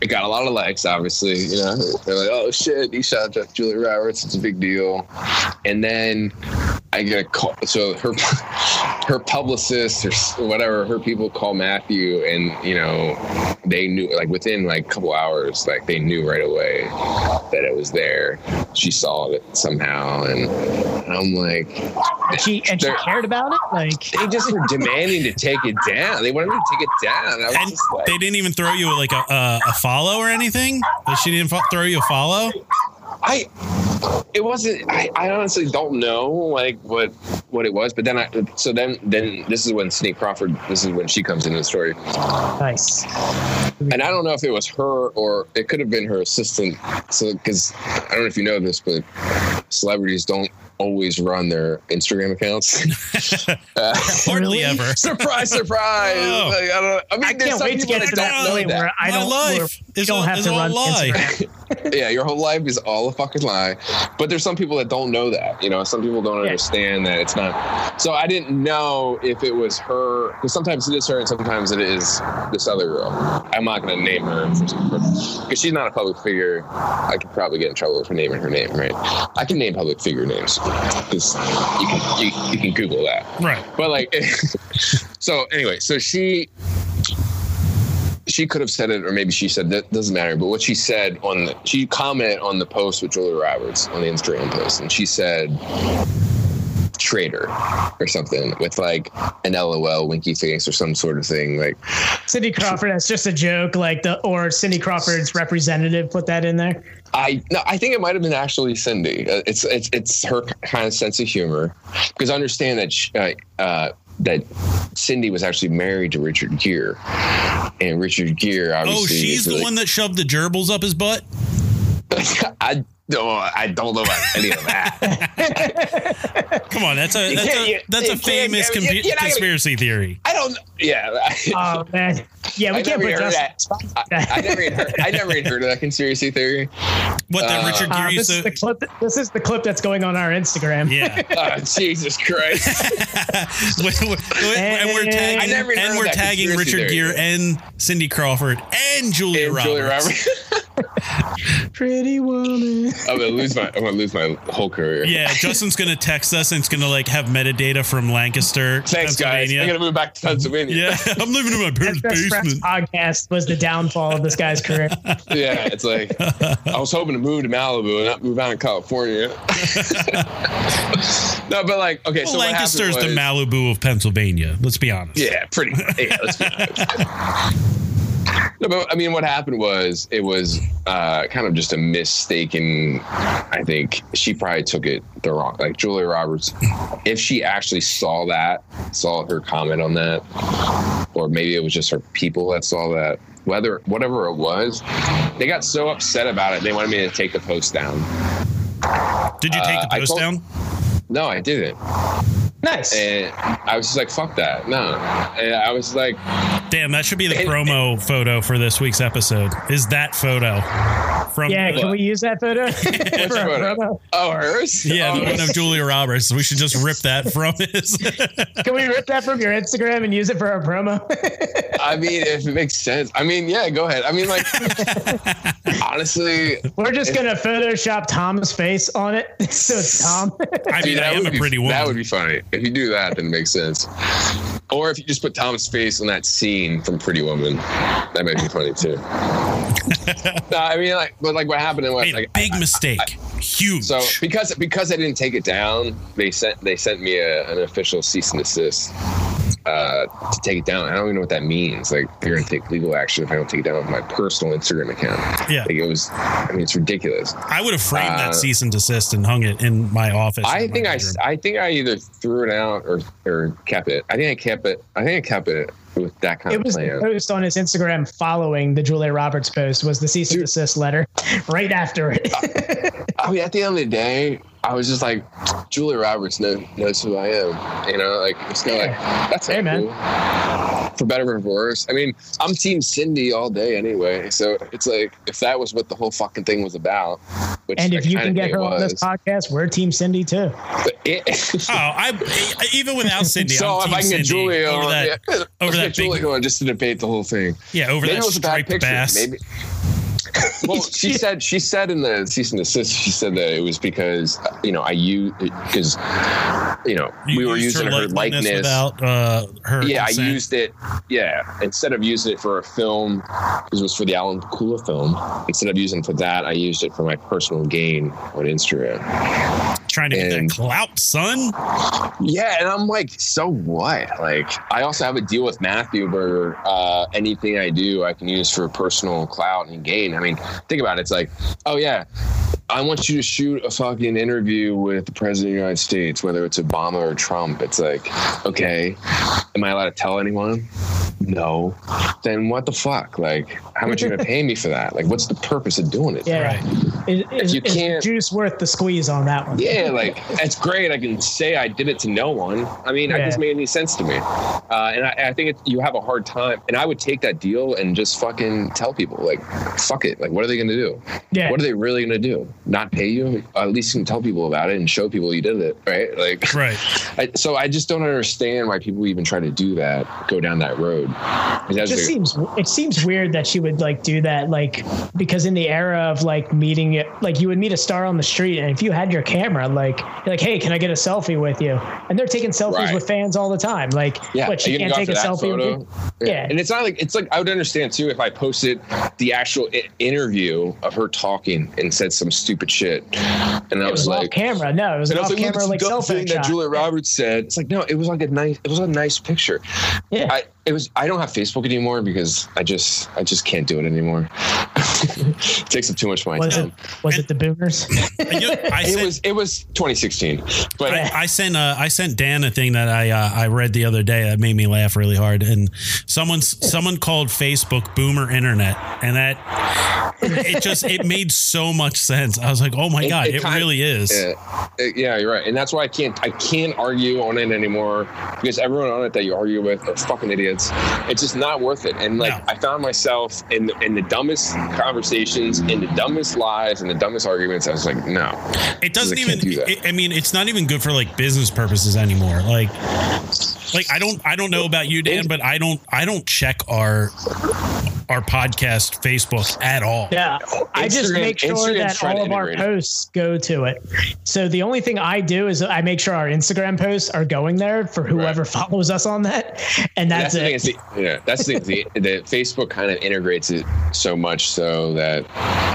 it got a lot of likes. Obviously, you know, they're like, "Oh shit, he shot Jeff Julia Roberts. It's a big deal." And then I get a call. So her her publicist or whatever, her people call Matthew, and you know, they knew like within like a couple hours, like they knew right away that it was there. She saw it somehow, and I'm like, And she and she cared about it. Like they just were demanding to take it down. They wanted me to take it down. I was And just like, they didn't even throw you like a, a, a follow or anything? Like she didn't fo- throw you a follow? I it wasn't I, I honestly don't know like what what it was but then I so then then this is when Cindy Crawford this is when she comes into the story nice. and I don't know if it was her or it could have been her assistant so because I don't know if you know this but celebrities don't always run their Instagram accounts uh, Hardly Really? ever. surprise surprise Oh. like, I, don't, I mean I can't wait to get that to that don't point know where that. I My don't, life where is you don't a- have is to all run lie. Instagram. yeah, your whole life is all a fucking lie. But there's some people that don't know that. You know, some people don't Yeah. understand that it's not. So I didn't know if it was her, because sometimes it is her and sometimes it is this other girl. I'm not going to name her because she's not a public figure. I could probably get in trouble for naming her name, right? I can name public figure names because you can you, you can Google that. Right. But like, so anyway, so she she could have said it, or maybe she said that doesn't matter. But what she said on the she commented on the post with Julia Roberts on the Instagram post, and she said traitor or something with like an LOL winky face or some sort of thing. Like Cindy Crawford, that's just a joke. Like the or Cindy Crawford's representative put that in there. I no, I think it might have been actually Cindy. Uh, It's it's it's her kind of sense of humor because I understand that sh uh, uh, that Cindy was actually married to Richard Gere, and Richard Gere oh, obviously. Oh, she's the one that shoved the gerbils up his butt? I don't. I don't know about any of that. Come on, that's a that's a that's a famous you- compu- you're gonna- conspiracy theory. I don't. Yeah. Oh man, yeah, we I can't never put Justin. that. I, I never even heard. I never even heard of that conspiracy theory. What that Uh, Richard Uh, Gere this used is the clip. This is the clip that's going on our Instagram. Yeah. Oh, Jesus Christ! and we're tagging, I never even heard and we're tagging Richard theory. Gere and Cindy Crawford and Julia And Roberts. Julia Roberts. Pretty woman. I'm gonna lose my I'm gonna lose my whole career. Yeah, Justin's gonna text us and it's gonna like have metadata from Lancaster, Thanks, guys. Pennsylvania. I'm gonna move back to Pennsylvania. Yeah, I'm living in my parents' basement. podcast was the downfall of this guy's career. Yeah, it's like I was hoping to move to Malibu and not move out in California. no, but like, okay, Well, so what happened Lancaster's the Malibu of Pennsylvania. Let's be honest. Yeah, pretty. Yeah, let's be honest. No, but I mean, what happened was it was uh, kind of just a mistaken. I think she probably took it the wrong. Like Julia Roberts, if she actually saw that, saw her comment on that, or maybe it was just her people that saw that. Whether whatever it was, they got so upset about it they wanted me to take the post down. Did you take Uh, the post told- down? No, I didn't, Nice. and I was just like, "Fuck that!" No, and I was like, Damn, that should be the And- promo photo for this week's episode. Is that photo from? yeah, can we use that photo? "What's For photo? promo? Oh, hers? Yeah, Oh, the one of oh. Julia Roberts. We should just rip that from his. Can we rip that from your Instagram and use it for our promo? I mean, if it makes sense. I mean, yeah, go ahead. I mean, like, honestly, We're just gonna Photoshop Tom's face on it, so Tom. I mean, dude, I am would a be- pretty woman. That would be funny. If you do that, then it makes sense. Or if you just put Tom's face on that scene from Pretty Woman, that might be funny too. no, I mean, like, but like, what happened was like, big I- mistake. Huge. So because because I didn't take it down, they sent they sent me a, an official cease and desist uh, to take it down. I don't even know what that means. Like they're gonna take legal action if I don't take it down on my personal Instagram account. Yeah. like it was. I mean, it's ridiculous. I would have framed uh, that cease and desist and hung it in my office. I think I. I think I either threw it out or or kept it. I think I kept it. I think I kept it with that kind It of was the plan. post on his Instagram following the Julia Roberts post was the cease and desist letter right after it. I mean, at the end of the day, I was just like, Julia Roberts knows, knows who I am. You know, like it's kind of like that's Hey, man. cool. For better or for worse. I mean, I'm Team Cindy all day anyway. So it's like if that was what the whole fucking thing was about, which and I if you can get her it on this podcast, we're Team Cindy too. but it- Oh, I even without Cindy, so I'm if I can get Julia over on, that, yeah, over let's that get Julia big, on just to debate the whole thing. yeah, over Maybe that it was a bad striped picture. bass. Maybe. Well, she said she said in the cease and desist, she said that it was because you know I used because you know You we were using her likeness. without uh, her. yeah, consent. I used it. Yeah, instead of using it for a film, because it was for the Alan Pakula film. Instead of using it for that, I used it for my personal gain on Instagram. Trying to get that and- clout, son. Yeah, and I'm like, so what? Like, I also have a deal with Matthew where uh, anything I do, I can use for personal clout and gain. I mean, think about it. It's like, oh yeah, I want you to shoot a fucking interview with the president of the United States, whether it's Obama or Trump. It's like, okay, am I allowed to tell anyone? No. Then what the fuck? Like, how much are you gonna pay me for that? Like, what's the purpose of doing it? Yeah. Is, is, you is can't- juice worth the squeeze on that one? Yeah, like it's great. I can say I did it to no one. I mean, it Yeah. doesn't make any sense to me. Uh, and I, I think it, you have a hard time. And I would take that deal and just fucking tell people, like, fuck it. Like, what are they going to do? Yeah. What are they really going to do? Not pay you? At least you can tell people about it and show people you did it, right? Like, Right. I, so I just don't understand why people even try to do that, go down that road It just like- seems it seems weird that she would like do that like because in the era of like meeting it like you would meet a star on the street and if you had your camera like you're like hey can I get a selfie with you and they're taking selfies Right. with fans all the time like Yeah, what she can't take a selfie that with you yeah And it's not like it's like I would understand too if I posted the actual interview of her talking and said some stupid shit, and I was, was off like, camera no it was an and I was off like, camera like cell phone thing shot that Julia Roberts said. It's like no, it was like a nice, it was a nice picture. yeah I it was I don't have Facebook anymore because I just I just can't do it anymore. it takes up too much of my was time. it was it the boomers You know, I It sent, was it was 2016, but I, I sent uh, I sent Dan a thing that I uh, I read the other day that made me laugh really hard, and someone's someone called Facebook Boomer Internet, and that it just it made so much sense. I was like, oh my It- god, it it, kind- really is. Yeah, Uh, yeah, you're right, and that's why I can't I can't argue on it anymore because everyone on it that you argue with are fucking idiots. It's just not worth it. And like No. I found myself in the, in the dumbest conversations, in the dumbest lies, and the dumbest arguments. I was like, no, It doesn't even. do. It, I mean, it's not even good for like business purposes anymore. Like, like I don't I don't know about you, Dan, but I don't I don't check our our podcast Facebook at all. Yeah, I just make sure Instagram's that all of our posts go to it. So the only thing I do is I make sure our Instagram posts are going there for whoever follows us on that, and that's, that's the thing. it. Is the, yeah, that's the. The, the Facebook kind of integrates it so much so that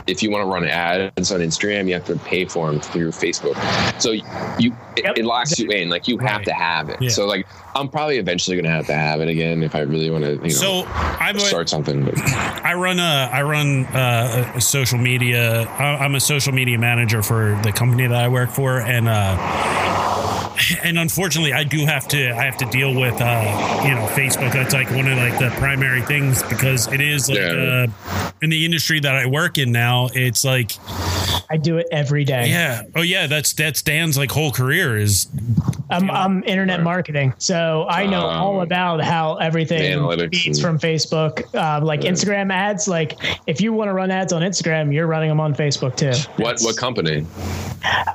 if you want to run ads on Instagram, you have to pay for them through Facebook. So you it, Yep. it locks you in. Like you have Right. to have it. Yeah. So like I'm probably eventually going to have to have it again if I really want to. You know, So I'm a, start something. But I run a I run uh, a social media. I- I'm a social media manager for the company that I work for, and uh, and unfortunately, I do have to I have to deal with uh, you know Facebook. That's like one of like the primary things because it is like Yeah. uh, in the industry that I work in now. It's like I do it every day. yeah, oh yeah, that's that's Dan's like whole career is I'm, I'm internet marketing, so I know Um, all about how everything analytics feeds from Facebook. Uh, like Instagram ads, like if you want to run ads on Instagram, you're running them on Facebook too. what what company?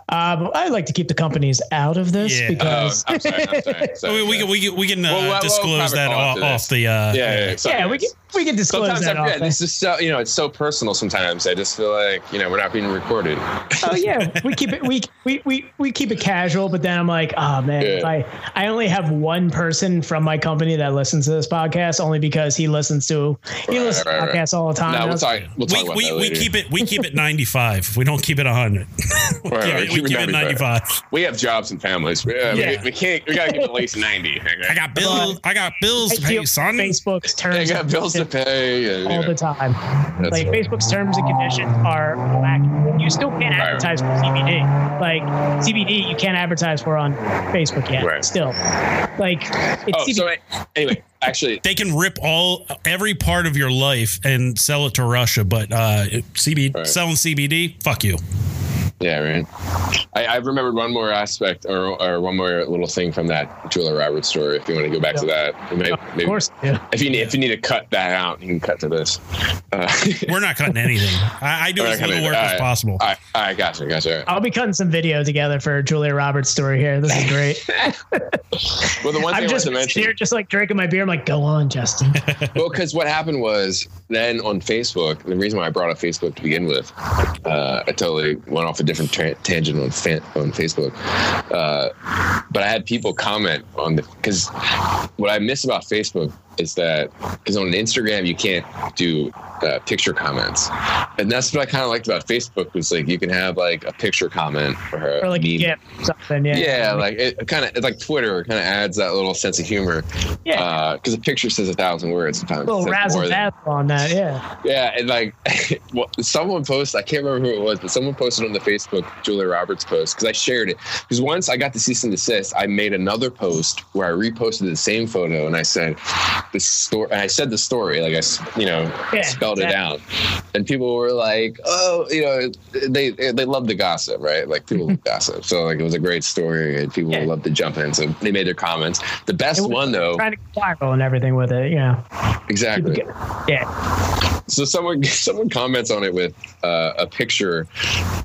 Um, I like to keep the companies out of this Yeah. Oh, because I'm sorry. I'm sorry. sorry we, we can we can we can uh, Well, well, well, disclose private that off, off the uh, yeah, yeah, yeah, yeah, we can we can disclose Sometimes that. I off forget. This is so you know it's so personal. Sometimes I just feel like you know we're not being recorded. oh yeah, we keep it we, we we we keep it casual, but then I'm like, oh man, if Yeah. I I only have one person from my company that listens to this podcast only because he listens to he Right, listens right, to right. podcasts all the time. No, I we'll talk. We'll talk we, about we, that we keep it we keep it 95 we don't keep it 100 we Right, keep, right, we keep it 95 We have jobs and families. We, uh, Yeah. we, we can't. We gotta keep at least ninety. Okay? i got bills i got bills to I pay feel son Facebook's I got bills to pay. And, all know, the time. That's like right. Facebook's terms and conditions are lacking. You still can't Right. advertise for CBD. Like CBD, you can't advertise for on Facebook yet. Right. Still, like it's Oh, CBD. so anyway, actually, they can rip all every part of your life and sell it to russia but uh cbd Right. selling cbd fuck you yeah, right. I, I remembered one more aspect or, or one more little thing from that Julia Roberts story. If you want to go back to that, maybe, of maybe- course, yeah. If you need, if you need to cut that out, you can cut to this. Uh, we're not cutting anything i, I do We're as not little work all as possible all right, all right, gotcha, gotcha. I'll be cutting some video together for Julia Roberts' story here. This is great. Well, the one thing I'm I just wanted to mention. here, just like drinking my beer. I'm like, go on, Justin. Well, because what happened was then on Facebook, the reason why I brought up Facebook to begin with, uh, I totally went off a different tra- tangent on fa- on Facebook. Uh, but I had people comment on the because what I miss about Facebook is that because on Instagram you can't do uh, picture comments, and that's what I kind of liked about Facebook was like you can have like a picture comment or, or like meme. yeah, something. Yeah. Yeah, like it kind of it's like Twitter kind of adds that little sense of humor. Yeah. because a picture says a thousand words sometimes. a little It razzle dazzle on that. Yeah. yeah, and like well, someone posted, I can't remember who it was, but someone posted on the Facebook Julia Roberts post because I shared it. Because once I got the cease and desist, I made another post where I reposted the same photo and I said the story. I said the story, like I, you know, Yeah, spelled it out, and people were like, "Oh, you know, they they love the gossip, right? Like people love gossip, so like it was a great story, and people Yeah. love to jump in. So they made their comments. The best one though, Trying to viral and everything with it. You know. Exactly. get- yeah. So someone someone comments on it with uh, a picture,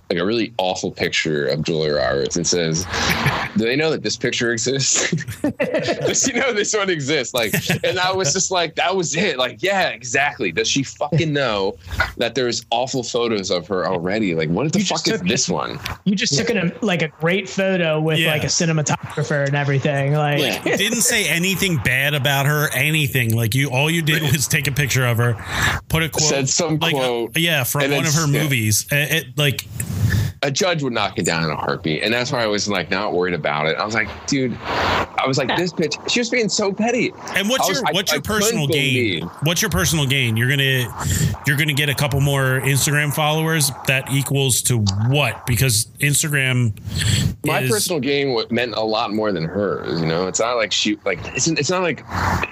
like a really awful picture of Julia Roberts, and says, "Do they know that this picture exists? Does she know this one exists?" Like, and I was just like, "That was it." Like, yeah, exactly. Does she fucking know that there's awful photos of her already? Like, what the You fuck is took- this one? You just took a like a great photo with Yeah. like a cinematographer and everything. Like Yeah. didn't say anything bad about her anything like you all you did was take a picture of her put a quote Said some like, uh, quote, yeah from one of her yeah. movies it, it- like a judge would knock it down in a heartbeat. And that's why I was like not worried about it. I was like, dude, I was like, this bitch, she was being so petty. And what's I was- your what's I your couldn't personal gain? What's your personal gain? You're gonna you're gonna get a couple more Instagram followers. That equals to what? Because Instagram, My is, personal gain meant a lot more than hers. You know, it's not like she like it's, it's not like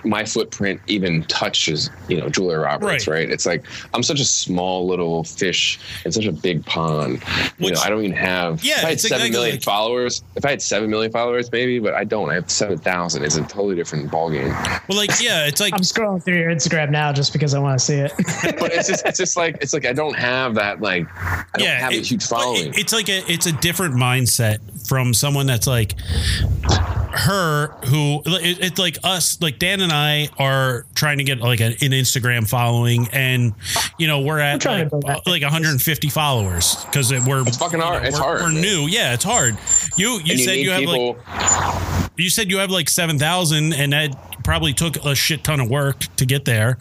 my footprint even touches you know Julia Roberts, Right. right? It's like I'm such a small little fish in such a big pond. You Which- know, I don't even have. Yeah, if I had it's seven exactly million like- followers. If I had seven million followers, maybe, but I don't. I have seven thousand. It's a totally different ballgame. well, like yeah, it's like I'm scrolling through your Instagram now just because I want to see it. But it's just it's just like it's like I don't have that like I don't yeah, have a huge following. it- it's like a it's a different mindset from someone that's like her who it, it's like us like dan and i are trying to get like an, an instagram following and you know we're at trying to like, like 150 followers because we're It's fucking hard. It's we're, hard. we're new yeah it's hard you you said you have people, like you said you have like 7000 and that probably took a shit ton of work to get there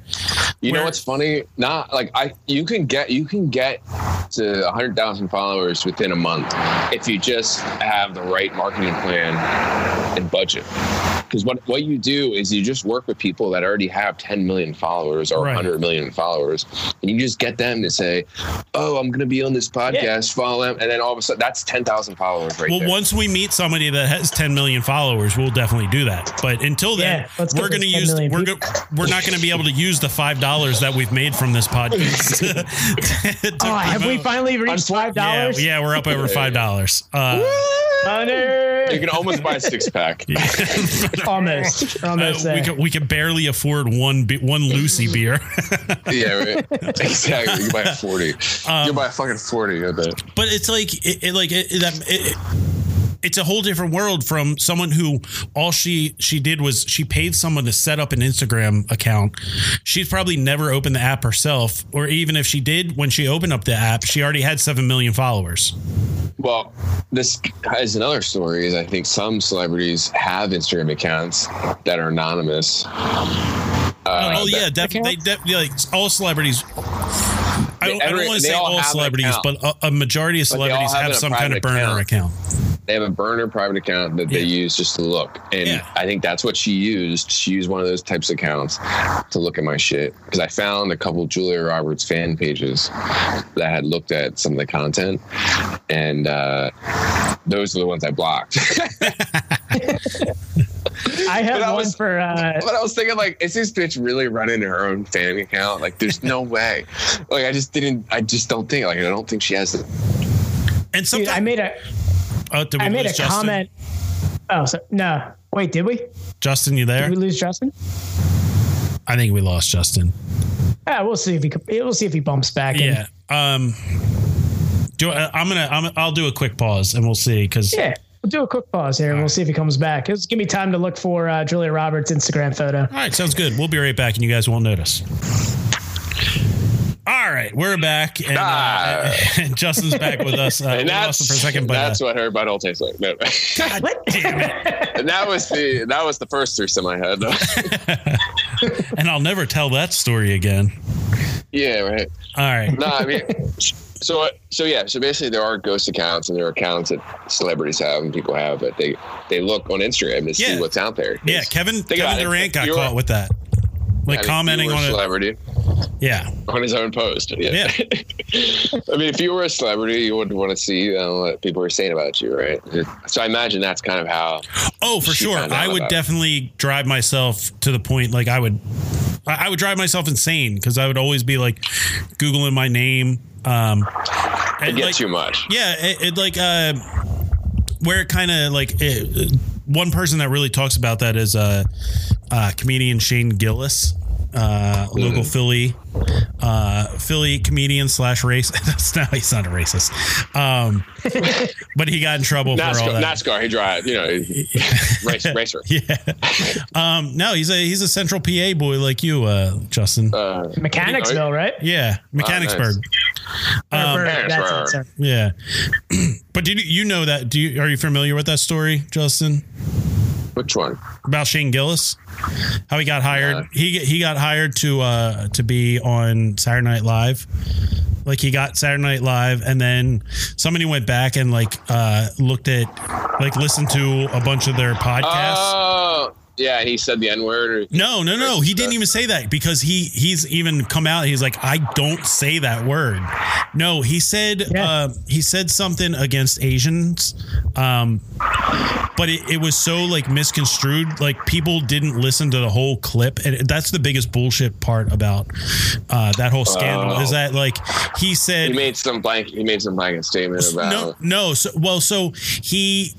You Where- know what's funny? Not like I. You can get you can get to hundred thousand followers within a month if you just have the right marketing plan and budget. Because what what you do is you just work with people that already have ten million followers or Right. hundred million followers, and you just get them to say, "Oh, I'm going to be on this podcast. Follow them," and then all of a sudden, that's ten thousand followers right Well, there. once we meet somebody that has 10 million followers, we'll definitely do that. But until then, Yeah, we're going to use we're go, we're not going to be able to use the five dollars that we've made from this podcast. to- to Oh, have we finally reached five Yeah, dollars? yeah, we're up over five dollars. Uh, you can almost buy a six pack. almost, uh, we can we can barely afford one be- one Lucy beer, yeah, right. exactly. You buy a forty. Um, you buy a fucking forty. I bet. but it's like it, it like it, it, that- it, it's a whole different world from someone who all she she did was she paid someone to set up an Instagram account. She's probably never opened the app herself, or even if she did, when she opened up the app, she already had seven million followers. Well, this is another story. Is I think some celebrities have Instagram accounts that are anonymous. Uh, oh yeah, definitely. They, de- like all celebrities. I don't, I don't want to say all all celebrities, but a, a majority of But they all celebrities have have some kind of burner account. They have a burner private account that they use just to look, and Yeah. I think that's what she used. She used one of those types of accounts to look at my shit because I found a couple Julia Roberts fan pages that had looked at some of the content, and uh, those are the ones I blocked. I have But I one was- for. Uh, But I was thinking, like, is this bitch really running her own fan account? Like, there's no way. Like, I just didn't. I just don't think. Like, I don't think she has the. And dude, I made a oh, did we I made a Justin? comment. Oh, so, no. Wait, did we? Justin, you there? Did we lose Justin? I think we lost Justin. Yeah, we'll see if he. We'll see if he bumps back. Yeah. Um. Do I, I'm gonna. I'm, I'll do a quick pause and we'll see because Yeah. We'll do a quick pause here and we'll see if he comes back. Just give me time to look for uh, Julia Roberts' Instagram photo. All right, sounds good. We'll be right back, and you guys won't notice. All right, we're back, and, uh, and Justin's back with us. Uh, And that's for a second, but that's uh, what her butthole tastes like. No. What? and that was the that was the first threesome I had. And I'll never tell that story again. yeah, right. All right, No, I mean, so so yeah. So basically, there are ghost accounts, and there are accounts that celebrities have and people have, but they they look on Instagram to Yeah. see what's out there. yeah, Kevin Think about Kevin it. Durant got You're- caught with that, like commenting on a it. celebrity Yeah, on his own post. Yeah. Yeah. I mean, if you were a celebrity, you wouldn't want to see uh, what people are saying about you, right? So I imagine that's kind of how. Oh, for sure. I would it. definitely drive myself to the point like I would I I would drive myself insane because I would always be like Googling my name. Um It gets like, too much. Yeah, it, it like uh where it kind of like it, one person that really talks about that is uh, uh comedian Shane Gillis. Uh, local Philly, uh, Philly comedian slash race. Now he's not a racist. Um, but he got in trouble for all NASCAR, that. NASCAR, he drive, you know, race, racer. Yeah. Um, no, he's a he's a central PA boy like you, uh, Justin. Uh, Mechanicsville, right? yeah, Mechanicsburg. Um, Or- Mechanicsburg. that's it. Yeah. but do you, you know that? Do you are you familiar with that story, Justin? Which one? About Shane Gillis, how he got hired? He he got hired to uh to be on Saturday Night Live. Like he got Saturday Night Live, and then somebody went back and like uh looked at like listened to a bunch of their podcasts. Oh, yeah, he said the N word. No, no, no. He didn't even say that because he he's even come out. He's like, I don't say that word. No, he said Yeah. uh, he said something against Asians, um, but it, it was so like misconstrued. Like people didn't listen to the whole clip, and that's the biggest bullshit part about uh, that whole scandal is that like he said He made some blank. He made some blanket statement about. no, no. So, well, so he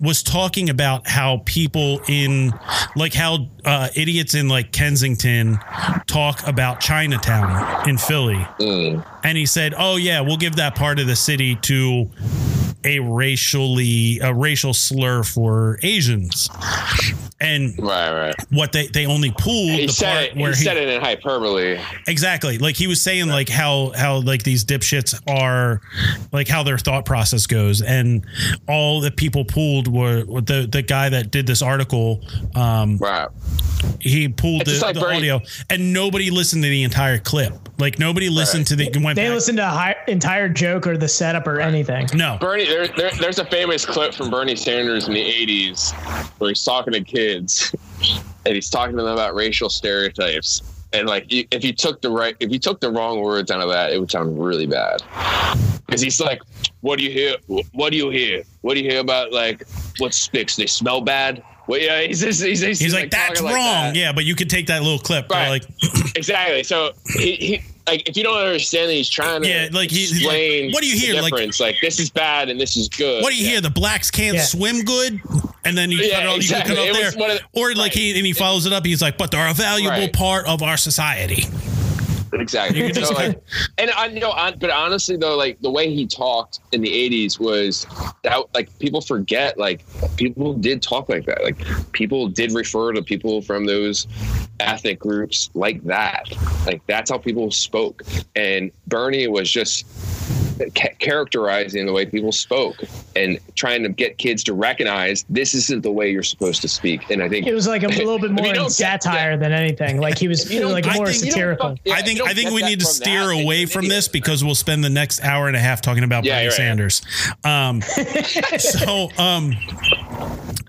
was talking about how people in like how uh, idiots in like Kensington talk about Chinatown in Philly, Mm. and he said, "Oh yeah, we'll give that part of the city to." A racially a racial slur for Asians. And Right, right. what they they only pulled He the said part it. Where he, said it in hyperbole. exactly like he was saying like how how like these dipshits are like how their thought process goes and all the people pulled were were the the guy that did this article um Right. he pulled It's the, like the Bernie- audio and nobody listened to the entire clip like nobody listened to the went They back- listen to the hi- entire joke or the setup or anything. no Bernie, there, there, there's a famous clip from Bernie Sanders in the 80s where he's talking to kids and he's talking to them about racial stereotypes. And like, if you took the right, if you took the wrong words out of that, it would sound really bad. Because he's like, "What do you hear? What do you hear? What do you hear about like what sticks? They smell bad." Well, yeah, he's just, he's, he's, he's like that's wrong like that. yeah but you could take that little clip Right. like exactly. So he, he like if you don't understand that he's trying to Yeah, like, he- he's like, explain what do you hear? Like- like, this is bad and this is good. what do you Yeah. hear the blacks can't Yeah. swim good and then you Yeah, cut it all, exactly. you cut it It there the- or like he and he follows it up he's like but they're a valuable Right. part of our society Exactly. You can So, like, and I you know, on, but honestly though, like the way he talked in the '80s was that like people forget, like people did talk like that. Like people did refer to people from those ethnic groups like that. Like that's how people spoke. And Bernie was just characterizing the way people spoke and trying to get kids to recognize this isn't the way you're supposed to speak. And I think It was like a little bit more don't satire than anything. Like he was You don't- like I more think- you don't satirical. Yeah, I think I think we need to steer that. away from this because we'll spend the next hour and a half talking about Yeah, Bernie right. Sanders. Um, so um,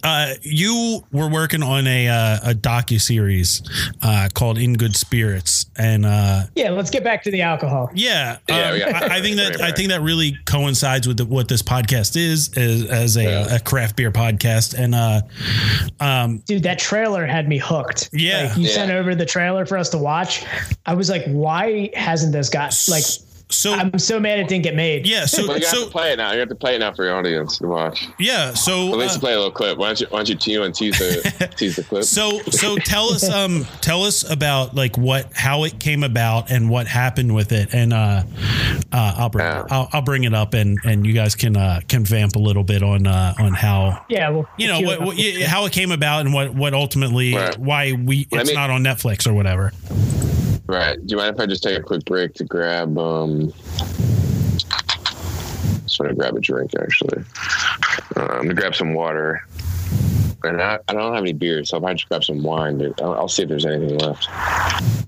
uh, you were working on a uh, a docu series uh, called In Good Spirits, and uh, Yeah, let's get back to the alcohol. yeah, Yeah, um, yeah. I, I think that Right, I think that really coincides with the, what this podcast is as, as a, Yeah. a craft beer podcast, and uh, um, Dude, that trailer had me hooked. Yeah. Like, you Yeah. sent over the trailer for us to watch. I was like, why hasn't this got like so I'm so mad it didn't get made. yeah, so Well, you have so to play it now. You have to play it now for your audience to watch. yeah, so At least uh, play a little clip. Why don't you? Why don't you tease and tease the tease the clip? So so tell us um tell us about like what how it came about and what happened with it and uh, uh I'll bring Yeah. I'll, I'll bring it up and and you guys can uh can vamp a little bit on uh on how Yeah, well, you know what, it what how it came about and what what ultimately Right. why we Let it's me- not on Netflix or whatever. Right. Do you mind if I just take a quick break to grab? um Just want to grab a drink. Actually, uh, I'm gonna grab some water. And I, I don't have any beer, so if I just grab some wine, dude, I'll, I'll see if there's anything left.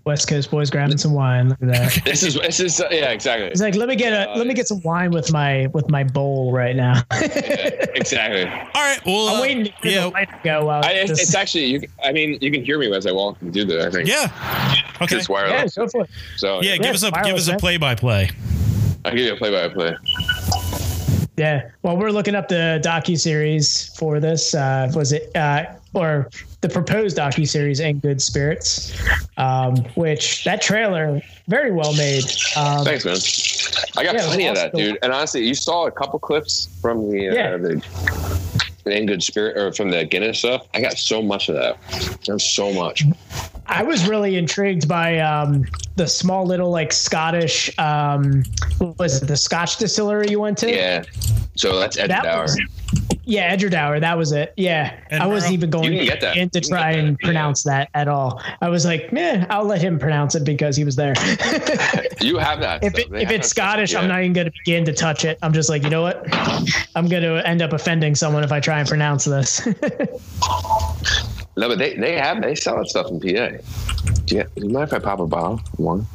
West Coast boys grabbing some wine. Look at that. This is this is yeah, exactly. He's like, let me get a let me get some wine with my with my bowl right now. Yeah, exactly. All right, well I'm uh, waiting for yeah the light to go. While I, it's, this- it's actually you. I mean, you can hear me as I walk and do that. I think. yeah okay It's yeah, wireless. go for it. So yeah give us a give us a play by play. I'll give you a play-by-play. Yeah. Well, we're looking up the docu series for this. Uh, was it uh, or the proposed docu series "In Good Spirits," um, which that trailer very well made. Um, Thanks, man. I got Yeah, plenty of that, dude. And honestly, you saw a couple clips from the uh, Yeah. the in good spirit or from the Guinness stuff. I got so much of that. There's so much. I was really intrigued by um, the small little like Scottish. Um, what was it the Scotch distillery you went to? Yeah. So that's Edradour. was- Yeah, Edradour. That was it. Yeah, And I wasn't even going You get that. in to try get that, and yeah. pronounce that at all. I was like, man, I'll let him pronounce it because he was there. You have that. if it, if it's stuff. Scottish, Yeah. I'm not even going to begin to touch it. I'm just like, you know what? I'm going to end up offending someone if I try and pronounce this. No, but they, they have they sell that stuff in PA. Do you, do you mind if I pop a bottle? One.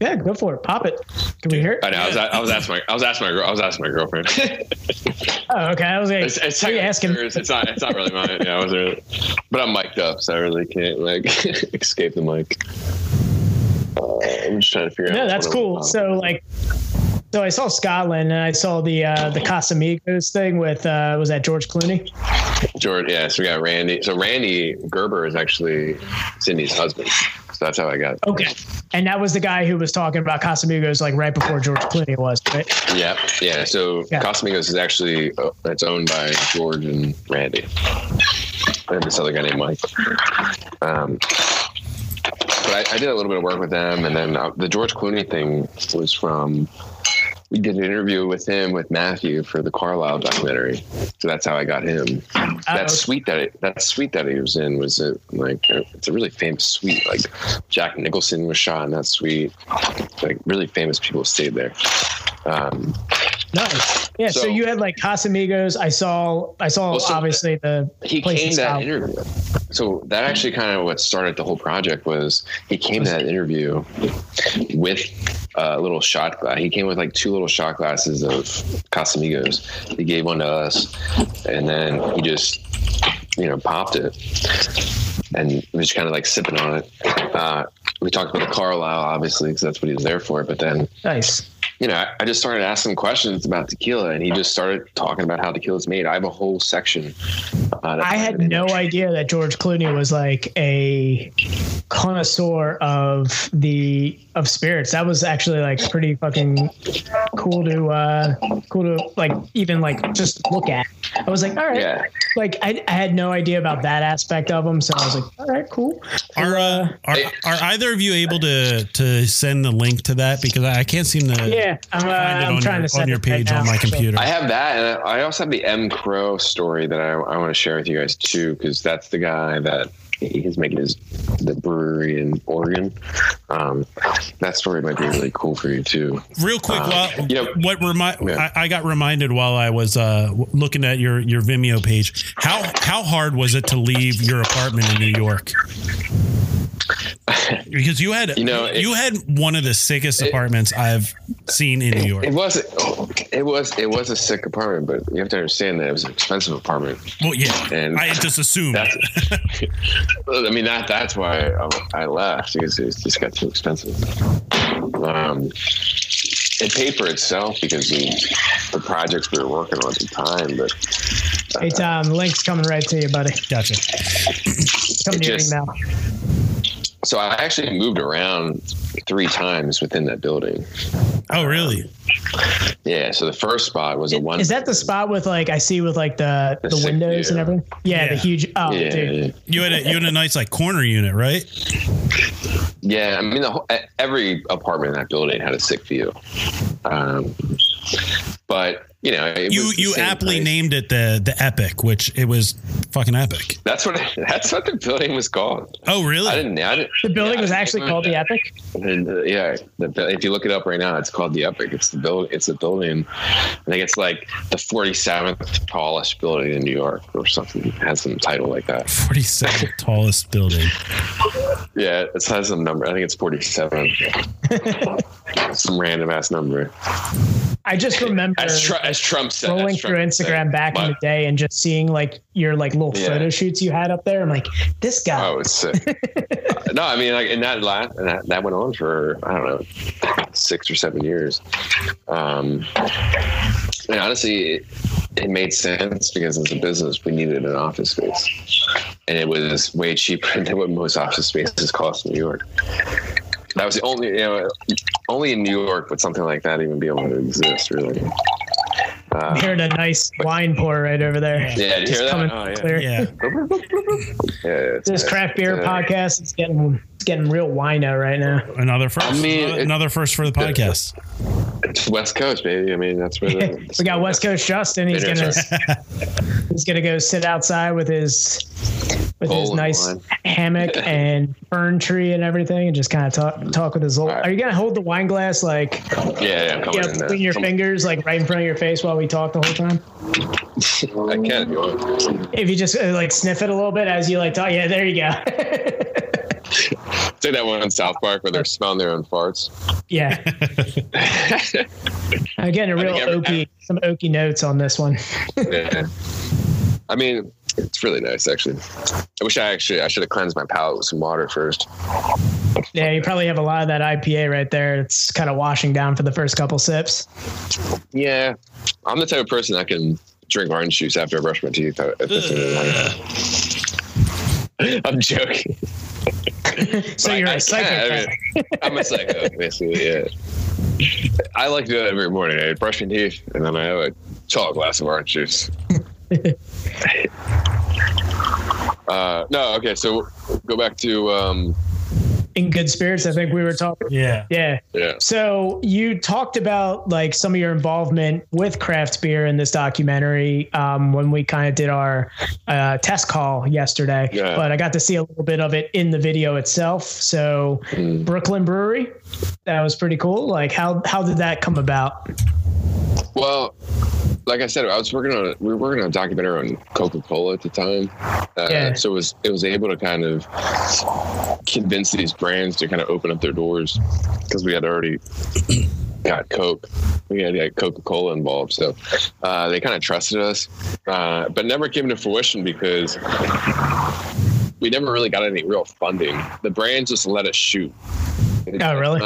Yeah, go for it. Pop it. Can we hear it? I know. I was, I was asking my I was asking my girl I was asking my girlfriend. Oh, okay. I was like, it's it's, what are you asking? it's not it's not really mine. Yeah, I wasn't really, but I'm mic'd up, so I really can't like escape the mic. Uh, I'm just trying to figure out. No, that's I'm- cool. So like, so I saw Scotland and I saw the uh, the Casamigos thing with uh, was that George Clooney? George, yeah. So we got Randy. So Randy Gerber is actually Cindy's husband. That's how I got. Okay, and that was the guy who was talking about Casamigos like right before George Clooney was, right? Yeah, yeah. So Yeah. Casamigos is actually uh, it's owned by George and Randy, and this other guy named Mike. Um, but I, I did a little bit of work with them, and then uh, the George Clooney thing was from we did an interview with him with Matthew for the Carlyle documentary. So that's how I got him. That okay. suite that it, that suite that he was in was a, like it's a really famous suite. Like Jack Nicholson was shot in that suite. Like really famous people stayed there. Um, Nice. Yeah. So, So- you had like Casamigos. I saw. I saw Well, so obviously the he came that South. interview. So that actually kind of what started the whole project was he came to that interview with a little shot glass. He came with like two little shot glasses of Casamigos. He gave one to us, and then he just you know popped it and was just kind of like sipping on it. Uh, we talked about the Carlyle, obviously, because that's what he was there for. But then Nice. You know, I- I just started asking questions about tequila, and he just started talking about how tequila is made. I have a whole section. Uh, that- I had no idea that George Clooney was like a connoisseur of the of spirits. That was actually like pretty fucking cool to uh cool to like even like just look at. I was like, all right. Yeah. Like I, I had no idea about that aspect of him, so I was like, all right, cool. Are, uh, are are either of you able to to send the link to that because I can't seem to Yeah, I'm, uh, I'm trying your, to send on your it right page on my computer. I have that, and I also have the M Crow story that I, I want to share with you guys too, because that's the guy that he's making his the brewery in Oregon. Um, that story might be really cool for you too. Real quick, Uh, while, you know- what remind Yeah. I, I got reminded while I was uh, looking at your your Vimeo page. How how hard was it to leave your apartment in New York? Because you had You know, it- you had one of the sickest apartments I've seen in New York. It was it was it was a sick apartment, but you have to understand that it was an expensive apartment. well, yeah, and I just assumed. I mean that that's why I, I left because it just got too expensive. Um, it paid for itself because of the projects we were working on at the time, but Hey Tom, the link's coming right to you, buddy. Gotcha. Coming It to your email. So I actually moved around three times within that building. Oh, really? Yeah, so the first spot was a one. Is that the spot with like I see with like the The the, sick windows and everything? Yeah, the huge. Oh, Yeah, dude. yeah, You had a you had a nice like corner unit, right? yeah. I mean, the whole, every apartment in that building had a sick view. Um, but you know, it You was you aptly place. named it the the Epic, which it was fucking epic. That's what that's what the building was called. Oh, really? I didn't. I didn't The building yeah, was actually called know the. Epic. And, uh, yeah, the, if you look it up right now, it's called the Epic. It's the build. It's a building. I think it's like the 47th tallest building in New York, or something. It has some title like that. Forty seventh tallest building. Yeah, it has some number. I think it's 47. some random ass number. I just remember As, Tr- as Trump said. as scrolling Trump through said. Instagram back in the day and just seeing like your like little Yeah. photo shoots you had up there. I'm like, this guy. Oh, it's sick. no, I mean, like, and that last, and that, that went on for I don't know, six or seven years. Um, and honestly, it, it made sense because as a business, we needed an office space, and it was way cheaper than what most office spaces cost in New York. That was the only, you know, only in New York would something like that even be able to exist, really. Uh, hearing a nice wine pour right over there. yeah, did you Just hear that? coming Oh, yeah. clear. Yeah. Yeah, it's This craft beer It's, uh, podcast is getting it's getting real wino right now. Another first. I mean, it- another first for the podcast. It's West Coast, baby. I mean, that's where the, we got West Coast Justin. He's gonna he's gonna go sit outside with his with his Bowl of nice wine. hammock and fern tree and everything, and just kind of talk talk with his little. All right. Are you gonna hold the wine glass like Yeah, yeah, I'm coming yeah, in between your Come- fingers like right in front of your face while we talk the whole time? I can if you. If you just uh, like sniff it a little bit as you like talk, yeah, there you go. It's like that one on South Park where they're smelling their own farts. yeah, I'm getting a real every- oaky some oaky notes on this one. yeah. I mean, it's really nice actually. I wish I actually I should have cleansed my palate with some water first. Yeah, you probably have a lot of that IPA right there. It's kind of washing down for the first couple sips. Yeah, I'm the type of person that can drink orange juice after I brush my teeth. If it's in the I'm joking. So you're I a psycho. I mean, I'm a psycho, basically. Yeah. I like to do that every morning. I brush my teeth and then I have a tall glass of orange juice. uh, no, okay. So go back to um, in good spirits. I think we were talking. Yeah. Yeah. Yeah. So you talked about like some of your involvement with craft beer in this documentary um, when we kind of did our uh, test call yesterday. Yeah. But I got to see a little bit of it in the video itself. So Mm. Brooklyn Brewery, that was pretty cool. Like how how did that come about? Well, like I said, I was working on we were working on a documentary on Coca Cola at the time, uh, Yeah. so it was it was able to kind of convince these brands to kind of open up their doors because we had already got Coke, we had, had Coca Cola involved, so uh, they kind of trusted us, uh, but never came to fruition because we never really got any real funding. The brands just let us shoot. It's- Oh, really? It's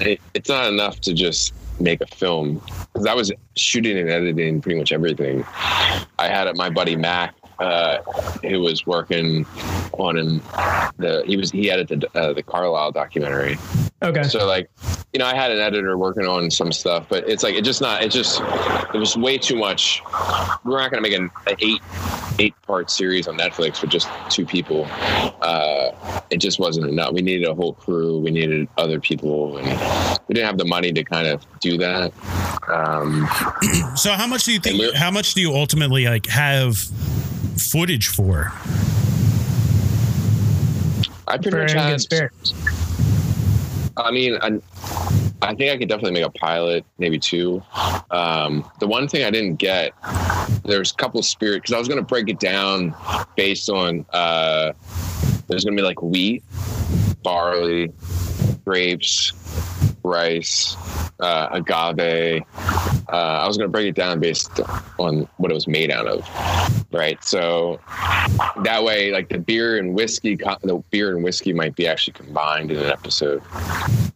not, en- it's not enough to just make a film because I was shooting and editing pretty much everything. I had my buddy Mac, uh, who was working on in the he was he edited uh, the Carlyle documentary. Okay. So like, you know, I had an editor working on some stuff, but it's like it just not it just it was way too much. We're not going to make an, an eight eight part series on Netflix with just two people. Uh, it just wasn't enough. We needed a whole crew. We needed other people, and we didn't have the money to kind of do that. Um, So how much do you think? How much do you ultimately like have footage for? I pretty For much in good spirits. I mean, I, I think I could definitely make a pilot, maybe two. Um, the one thing I didn't get, there's a couple spirit because I was going to break it down based on uh, there's going to be like wheat, barley, grapes, rice, uh, agave. Uh, I was going to break it down based on what it was made out of, right? So that way, like the beer and whiskey, the beer and whiskey might be actually combined in an episode,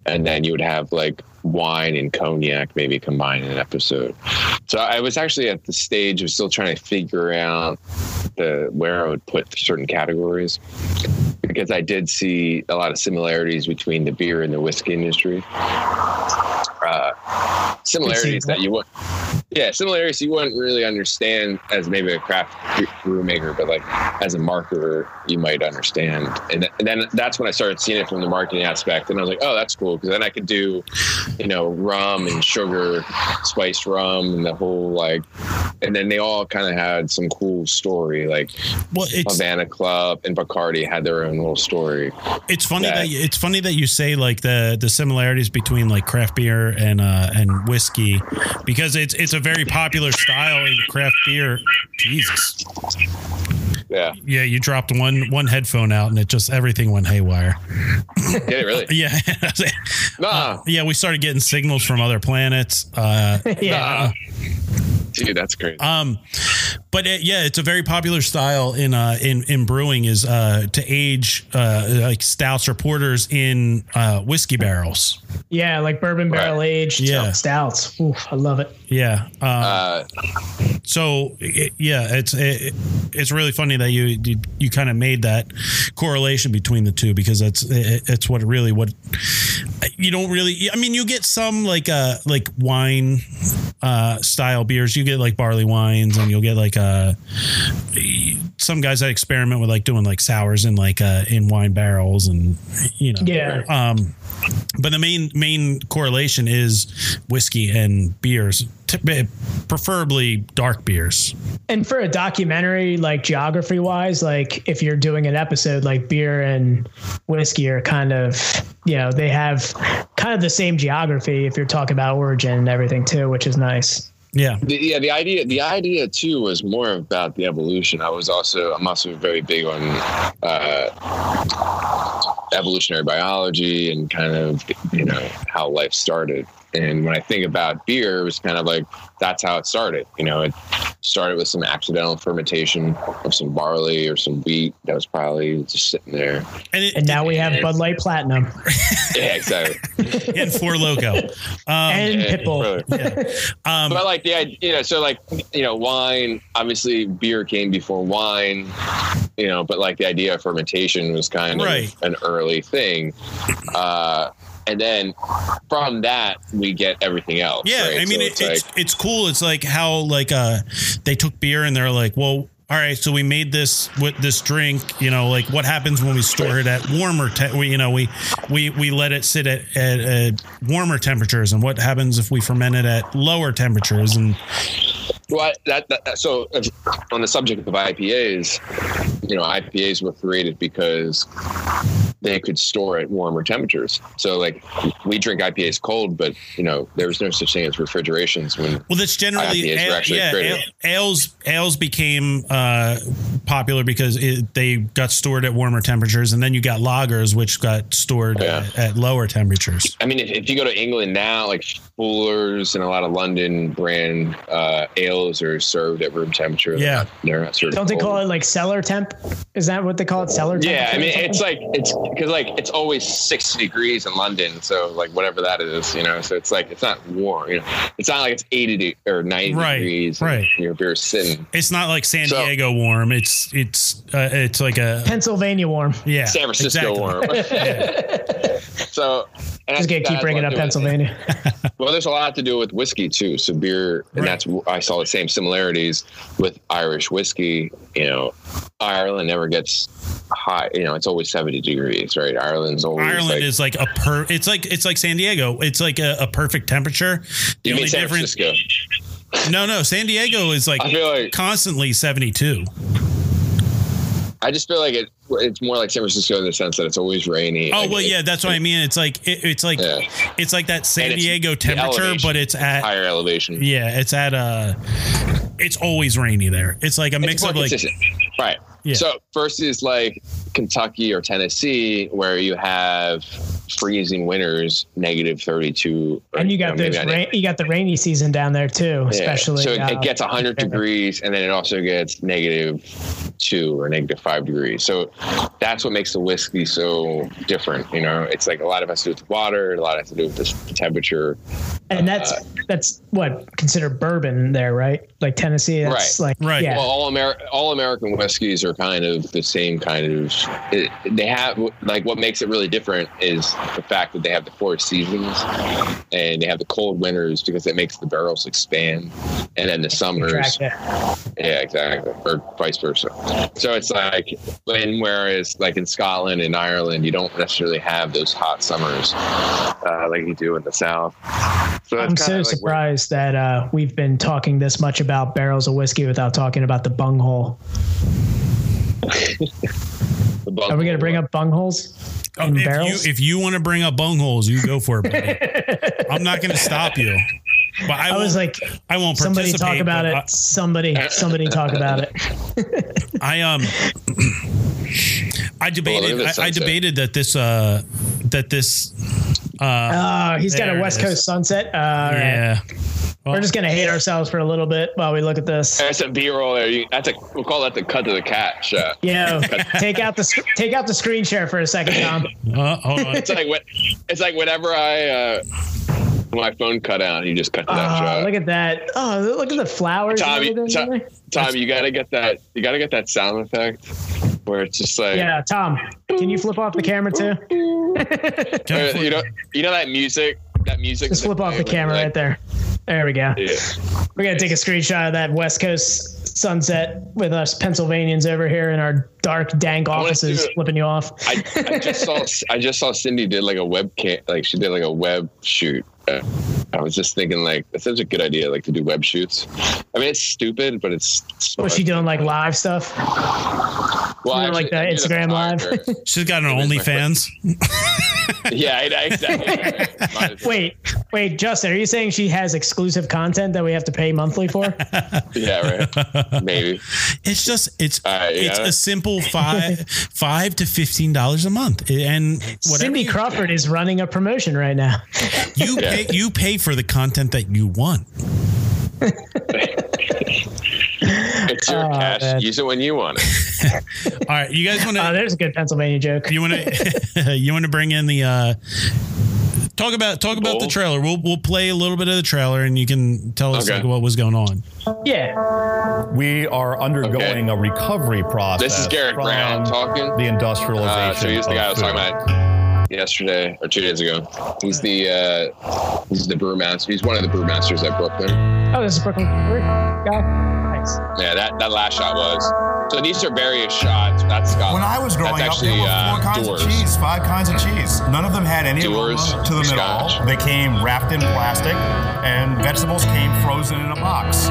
and then you would have like wine and cognac maybe combined in an episode. So I was actually at the stage of still trying to figure out the where I would put certain categories because I did see a lot of similarities between the beer and the whiskey industry. Uh, similarities that you would, yeah, similarities you wouldn't really understand as maybe a craft brew maker, but like as a marketer, you might understand. And, th- and then that's when I started seeing it from the marketing aspect, and I was like, oh, that's cool because then I could do, you know, rum and sugar, spiced rum, and the whole like, and then they all kind of had some cool story, like Well, it's Havana Club and Bacardi had their own little story. it's funny that- that you, it's funny that you say like the the similarities between like craft beer and uh and whiskey because it's it's a very popular style in craft beer. Jesus. Yeah, Yeah, you dropped one one headphone out and it just everything went haywire. did it really? Yeah. Nah, yeah, we started getting signals from other planets. Uh yeah. nah. Dude, that's great. Um, but it, yeah, it's a very popular style in uh in in brewing is uh to age uh like stouts or porters in uh whiskey barrels. Yeah, like bourbon barrel aged Yeah. stouts. Oof, I love it. Yeah. Uh, Uh, so it, yeah, it's it, it's really funny that you you, you kind of made that correlation between the two because that's it, it's what really what you don't really. I mean, you get some like uh like wine uh style beers. You get like barley wines, and you'll get like uh some guys that experiment with like doing like sours in like uh in wine barrels and you know Yeah. um but the main main correlation is whiskey and beers t- preferably dark beers And for a documentary, like geography wise, like if you're doing an episode, like beer and whiskey are kind of, you know, they have kind of the same geography if you're talking about origin and everything too, which is nice. Yeah the, yeah, the idea, the idea too was more about the evolution. I was also, I'm also very big on uh, evolutionary biology and kind of, you know, how life started. And when I think about beer, it was kind of like that's how it started. You know, it started with some accidental fermentation of some barley or some wheat that was probably just sitting there. and, it, And now we have Bud Light Platinum Yeah, exactly. and Four Loko um, and Yeah, Pitbull. really. um But like the idea, you know, so like you know, wine. Obviously, beer came before wine. You know, but like the idea of fermentation was kind of Right. an early thing. Uh, and then from that, we get everything else. yeah right? i mean So it, it's it's like, it's cool it's like how like uh they took beer and they're like well all right, so we made this with this drink. You know, like what happens when we store it at warmer? Te- we, you know, we we we let it sit at, at, at warmer temperatures, and what happens if we ferment it at lower temperatures? And Well, that, that so on the subject of IPAs, you know, IPAs were created because they could store at warmer temperatures. So, like, we drink IPAs cold, but you know, there was no such thing as refrigerations when well, that's generally IPAs were actually yeah. created. ales ales became uh, popular because it, they got stored at warmer temperatures, and then you got lagers, which got stored Yeah. at, at lower temperatures. I mean, if, if you go to England now, like Fuller's and a lot of London brand uh, ales are served at room temperature. They're Yeah. not- they're not served. Don't they cold. call it like cellar temp? Is that what they call it? Cellar temp? Yeah, I mean, it's like it's because like it's always sixty degrees in London, so like whatever that is, you know. So it's like it's not warm, you know. It's not like it's eighty de- or ninety Right, degrees. and right. Your beer's sitting. It's not like San So- Diego warm. It's it's uh, it's like a Pennsylvania warm. yeah San Francisco exactly. warm. so, and I Just gonna keep bringing a up to Pennsylvania. Well, there's a lot to do with whiskey too. So beer, and Right. that's I saw the same similarities with Irish whiskey. You know, Ireland never gets high. You know, it's always seventy degrees, right? Ireland's always Ireland like, is like a per. It's like it's like San Diego. It's like a, a perfect temperature. The You mean only San difference. Francisco? No, no. San Diego is like I feel like constantly seventy two. I just feel like it. It's more like San Francisco in the sense that it's always rainy. Oh Like, well, yeah, that's what I mean. It's like it, it's like Yeah. it's like that San Diego temperature, but it's at higher elevation. yeah, it's at uh It's always rainy there. It's like a It's mix of like consistent. right. Yeah. So versus like Kentucky or Tennessee, where you have freezing winters, negative thirty-two, And you got know, those not rain, you got the rainy season down there too, Yeah. especially. So it, uh, it gets 100 degrees and then it also gets negative two or negative five degrees. So that's what makes the whiskey so different. You know, it's like a lot of it has to do with water, a lot has to do with the temperature. And that's uh, that's what considered bourbon there, right? Like Tennessee, that's Right. like Right. Yeah. Well, all Amer- all American whiskeys are kind of the same kind of. It, they have like what makes it really different is the fact that they have the four seasons and they have the cold winters because it makes the barrels expand, and then the summers. Yeah, exactly, or vice versa. So it's like, when whereas like in Scotland and Ireland, you don't necessarily have those hot summers uh, like you do in the South. So I'm so kinda like where- surprised that uh, we've been talking this much about barrels of whiskey without talking about the bunghole. the bunk- Are we going to bring up bungholes Oh, if barrels? you if you want to bring up bungholes, you go for it. Buddy. I'm not going to stop you. But I, I was like, I won't somebody talk about but it. Somebody, somebody talk about it. I, I um. I debated. at this I, I debated that this. Uh, that this. Oh, he's got a West. Coast sunset. Uh, all right. Yeah. We're just gonna hate ourselves for a little bit while we look at this. That's a B-roll there. You, that's a we'll call that the cut to the cat shot. Yo, take out the take out the screen share for a second, Tom. Uh, hold on. It's like what it's like whenever I uh, my phone cut out, you just cut to that Oh, shot. look at that! Oh, look at the flowers. and Tommy, Tom. Tom, you gotta get that. You gotta get that sound effect where it's just like Yeah, Tom, can you flip off the camera too? Can I flip- you know, you know that music. That music. Just flip off the camera right there. There we go. Yeah. We're gonna take a screenshot of that West Coast sunset with us Pennsylvanians over here in our dark, dank offices, do flipping you off. I, I just saw I just saw Cindy did like a webcam like she did like a web shoot. Uh, I was just thinking like that's such a good idea like to do web shoots. I mean it's stupid, but it's smart. Was she doing like live stuff? well, doing, like, actually, the Instagram Live? She's got an It is my OnlyFans. yeah, I- I- exactly. Might as well. Wait, wait, Justin, are you saying she has exclusive content that we have to pay monthly for? Yeah, right. Maybe. It's just it's Uh, it's yeah. a simple five five to fifteen dollars a month, and whatever Cindy you, Crawford is running a promotion right now. you Yeah. pay you pay for the content that you want. It's your Oh, cash. man. Use it when you want it. All right, you guys want Uh, to there's a good Pennsylvania joke. you want to you want to bring in the uh talk about talk about the trailer. We'll we'll play a little bit of the trailer, and you can tell us Okay. like what was going on. Yeah. We are undergoing a recovery process. This is Garrett Brown talking. The industrialization. Uh, so he's the guy I was talking about yesterday or two days ago. He's the uh, he's the brewmaster. He's one of the brewmasters at Brooklyn. Oh, this is Brooklyn Brewery guy. Yeah, that, that last shot was. So these are various shots. That's Scotland. When I was growing That's up, there actually, were uh, four kinds Doors. of cheese, five kinds of cheese. None of them had any Doors, aroma to them at all. They came wrapped in plastic, and vegetables came frozen in a box.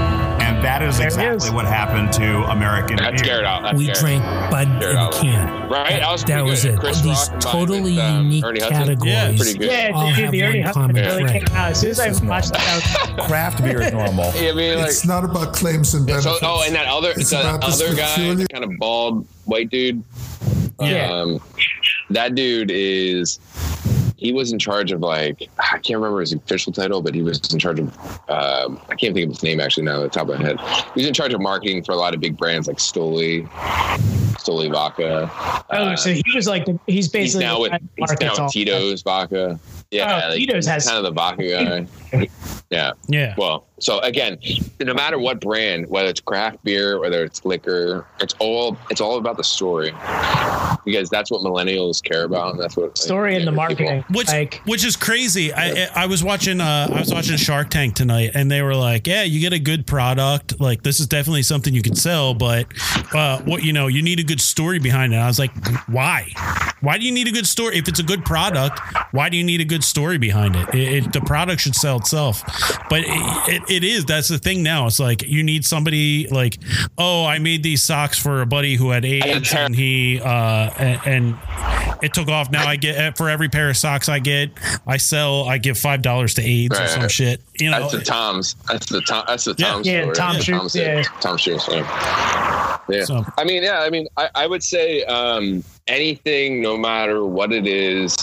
And that is There exactly is. what happened to American That's beer. Garrett out. That's we Garrett. drank Bud in Garrett a can. Right, That, that was that was it. Chris These Rock totally with, um, unique categories. Yeah, pretty good. Yeah, all dude, have the one Ernie Hudson really came out. As soon as I This is watched that, I Craft beer is normal. I mean, like, It's not about claims and benefits. so, oh, and that other, It's the other guy, peculiar- the kind of bald white dude. Yeah. Um, that dude is. He was in charge of like I can't remember his official title, but he was in charge of um, I can't think of his name actually now at the top of my head. He was in charge of marketing for a lot of big brands like Stoli, Stoli Vodka. Oh, Uh, so he was like he's he's basically now with he's now markets all- with Tito's Vodka. Yeah, Oh, like, Tito's he's has- kind of the vodka guy. Yeah. Yeah. Well, so again, no matter what brand, whether it's craft beer, whether it's liquor, it's all it's all about the story, because that's what millennials care about, and that's what like, story and the younger people- marketing. Which like which is crazy. I I was watching uh I was watching Shark Tank tonight and they were like, "Yeah, you get a good product. Like this is definitely something you can sell, but uh what you know, you need a good story behind it." I was like, "Why? Why do you need a good story if it's a good product? Why do you need a good story behind it? It, it the product should sell itself." But it, it, it is that's the thing now. It's like you need somebody like, "Oh, I made these socks for a buddy who had AIDS and he uh and, and it took off. Now I get for every pair of socks I get, I sell. I give five dollars to AIDS or some shit. You know, That's the Tom's. That's the Tom. That's the Yeah. Tom Yeah, story. Tom That's Shoes, Tom's yeah. Tom Shoes. Yeah. Yeah. So- I mean, yeah. I mean, I, I would say um, anything, no matter what it is,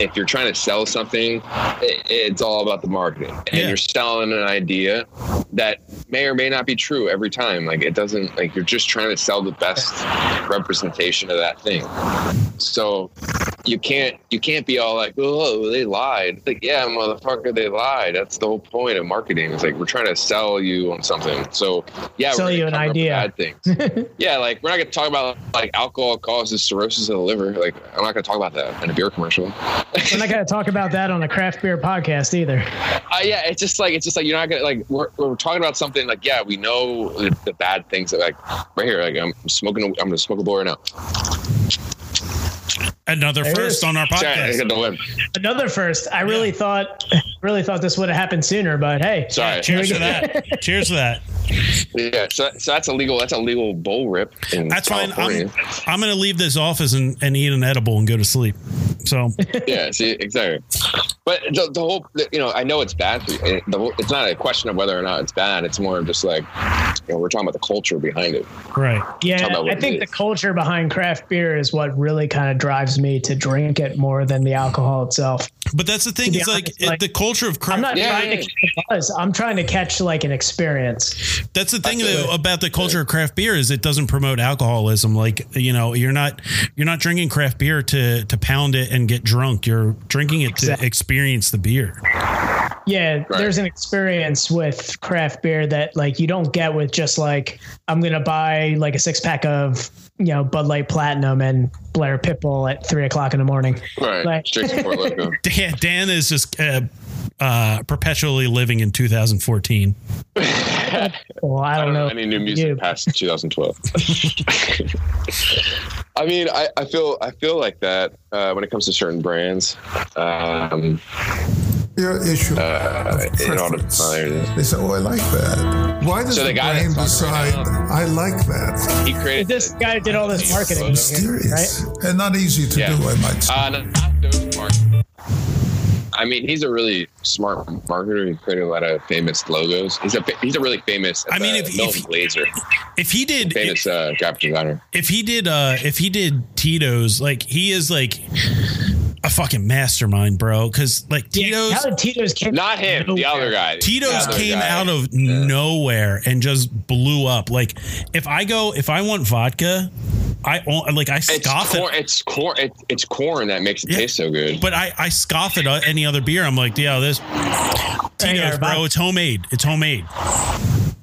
if you're trying to sell something, it, it's all about the marketing, and Yeah. you're selling an idea that may or may not be true every time. Like it doesn't. Like you're just trying to sell the best representation of that thing. So you can't you can't be all like, oh, they lied. Like, yeah, motherfucker, they lied. That's the whole point of marketing. It's like we're trying to sell you on something. So yeah, Sell we're you an cover up the idea. Bad things. yeah, like we're not gonna talk about like alcohol causes cirrhosis of the liver. Like I'm not gonna talk about that in a beer commercial. we're not going to talk about that on a craft beer podcast either. Uh, yeah, it's just like it's just like you're not gonna like we're, we're talking about something like yeah we know the, the bad things that like right here like I'm smoking a, I'm gonna smoke a bowl right now. Another There first is. on our podcast. got. Another first. I really thought, really thought this would have happened sooner, but hey, Sorry. Cheers to that. Cheers to that. Yeah, so, so that's a legal that's a legal bowl rip. In That's fine. I'm I'm gonna leave this office and, and eat an edible and go to sleep. So yeah, see, exactly. But the, the whole, you know, I know it's bad. For you. It- the it's not a question of whether or not it's bad. It's more of just like, you know, we're talking about the culture behind it. right. yeah, Talk about what I think the culture behind craft beer is what really kind of drives me to drink it more than the alcohol itself. But that's the thing. be It's like, like, the culture of craft. I'm not Yeah, trying yeah. to catch buzz. I'm trying to catch like an experience. That's the thing That's though, about the culture of craft beer is it doesn't promote alcoholism. Like you know, you're not you're not drinking craft beer to to pound it and get drunk. You're drinking it to experience the beer. Yeah, there's an experience with craft beer that like you don't get with just like I'm gonna buy like a six pack of you know Bud Light Platinum and blare Pitbull at three o'clock in the morning. Right. Like- Straight to Four Loko. Dan, Dan is just uh, uh, perpetually living in 2014. Well, I I don't don't know know. any new music you. past 2012. I mean, I, I feel I feel like that uh, when it comes to certain brands. Um, Your issue uh, of in order, preference. oh, there it is. They said, "Oh, I like that." Why does So the the guy brain that's right decide? I like that. He created This guy did all this marketing, Mysterious right? and not easy to Yeah. do. I might say. Uh, no, not those mark. I mean, he's a really smart marketer. He created a lot of famous logos. He's a he's a really famous. I mean, uh, if- if Milton he- If he did, famous uh, graphic designer. if he did uh if he did Tito's, like he is like a fucking mastermind, bro. Because like Yeah, Tito's. how Tito's came Not him, the other guy. Tito's other came guy. out of nowhere and just blew up. Like if I go, if I want vodka, I like I It's scoff corn. at, It's corn. It, it's corn that makes it Yeah. taste so good. but I I scoff at uh, any other beer. I'm like, yeah, this Tito's, bro. It's homemade. It's homemade.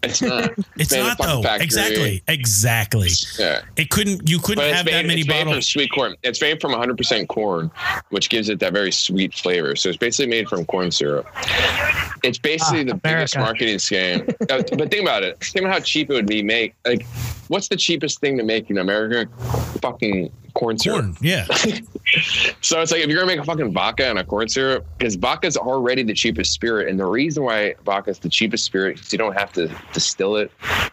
It's not. It's made not though. factory. Exactly. Exactly. Yeah. It couldn't. You couldn't have made, that many it's made from bottles. sweet corn. It's made from 100% corn, which gives it that very sweet flavor. So it's basically made from corn syrup. It's basically Ah, the biggest marketing scam. Uh, but think about it. Think about how cheap it would be make. Like, what's the cheapest thing to make in America? Fucking corn syrup. Corn. Yeah. So it's like if you're gonna make a fucking vodka and a corn syrup, because vodka's already the cheapest spirit, and the reason why vodka's the cheapest spirit is you don't have to distill it.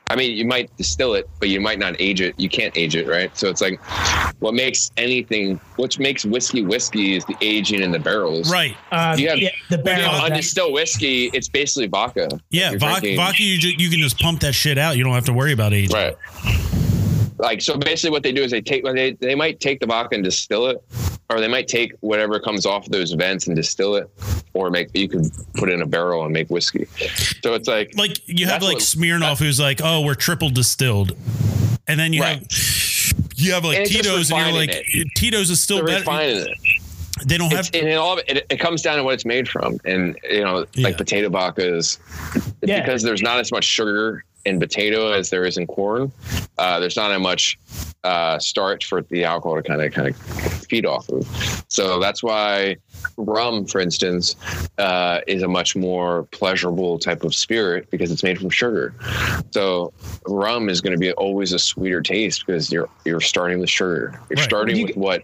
I mean, you might distill it, but you might not age it. You can't age it, right? So it's like what makes anything, which makes whiskey whiskey is the aging in the barrels. Right. Uh, You have- yeah, the When you barrel. undistilled whiskey, it's basically vodka. Yeah. Vodka, drinking- vodka you, ju- you can just pump that shit out. You don't have to worry about aging. Right. Like so basically what they do is they take they they might take the vodka and distill it, or they might take whatever comes off those vents and distill it, or make you can put it in a barrel and make whiskey. So it's like Like you have like what- Smirnoff who's like, oh, we're triple distilled. And then you Right. have you have like And Tito's and you're like Tito's is still they're better. Refining it. They don't have It's, and it all it, it comes down to what it's made from, and you know, Yeah. like potato vodkas, Yeah. because there's not as much sugar in potato as there is in corn. Uh, there's not as much uh, starch for the alcohol to kind of kind of feed off of. So that's why rum, for instance, uh, is a much more pleasurable type of spirit because it's made from sugar. So rum is going to be always a sweeter taste because you're you're starting with sugar. You're Right. starting You- with what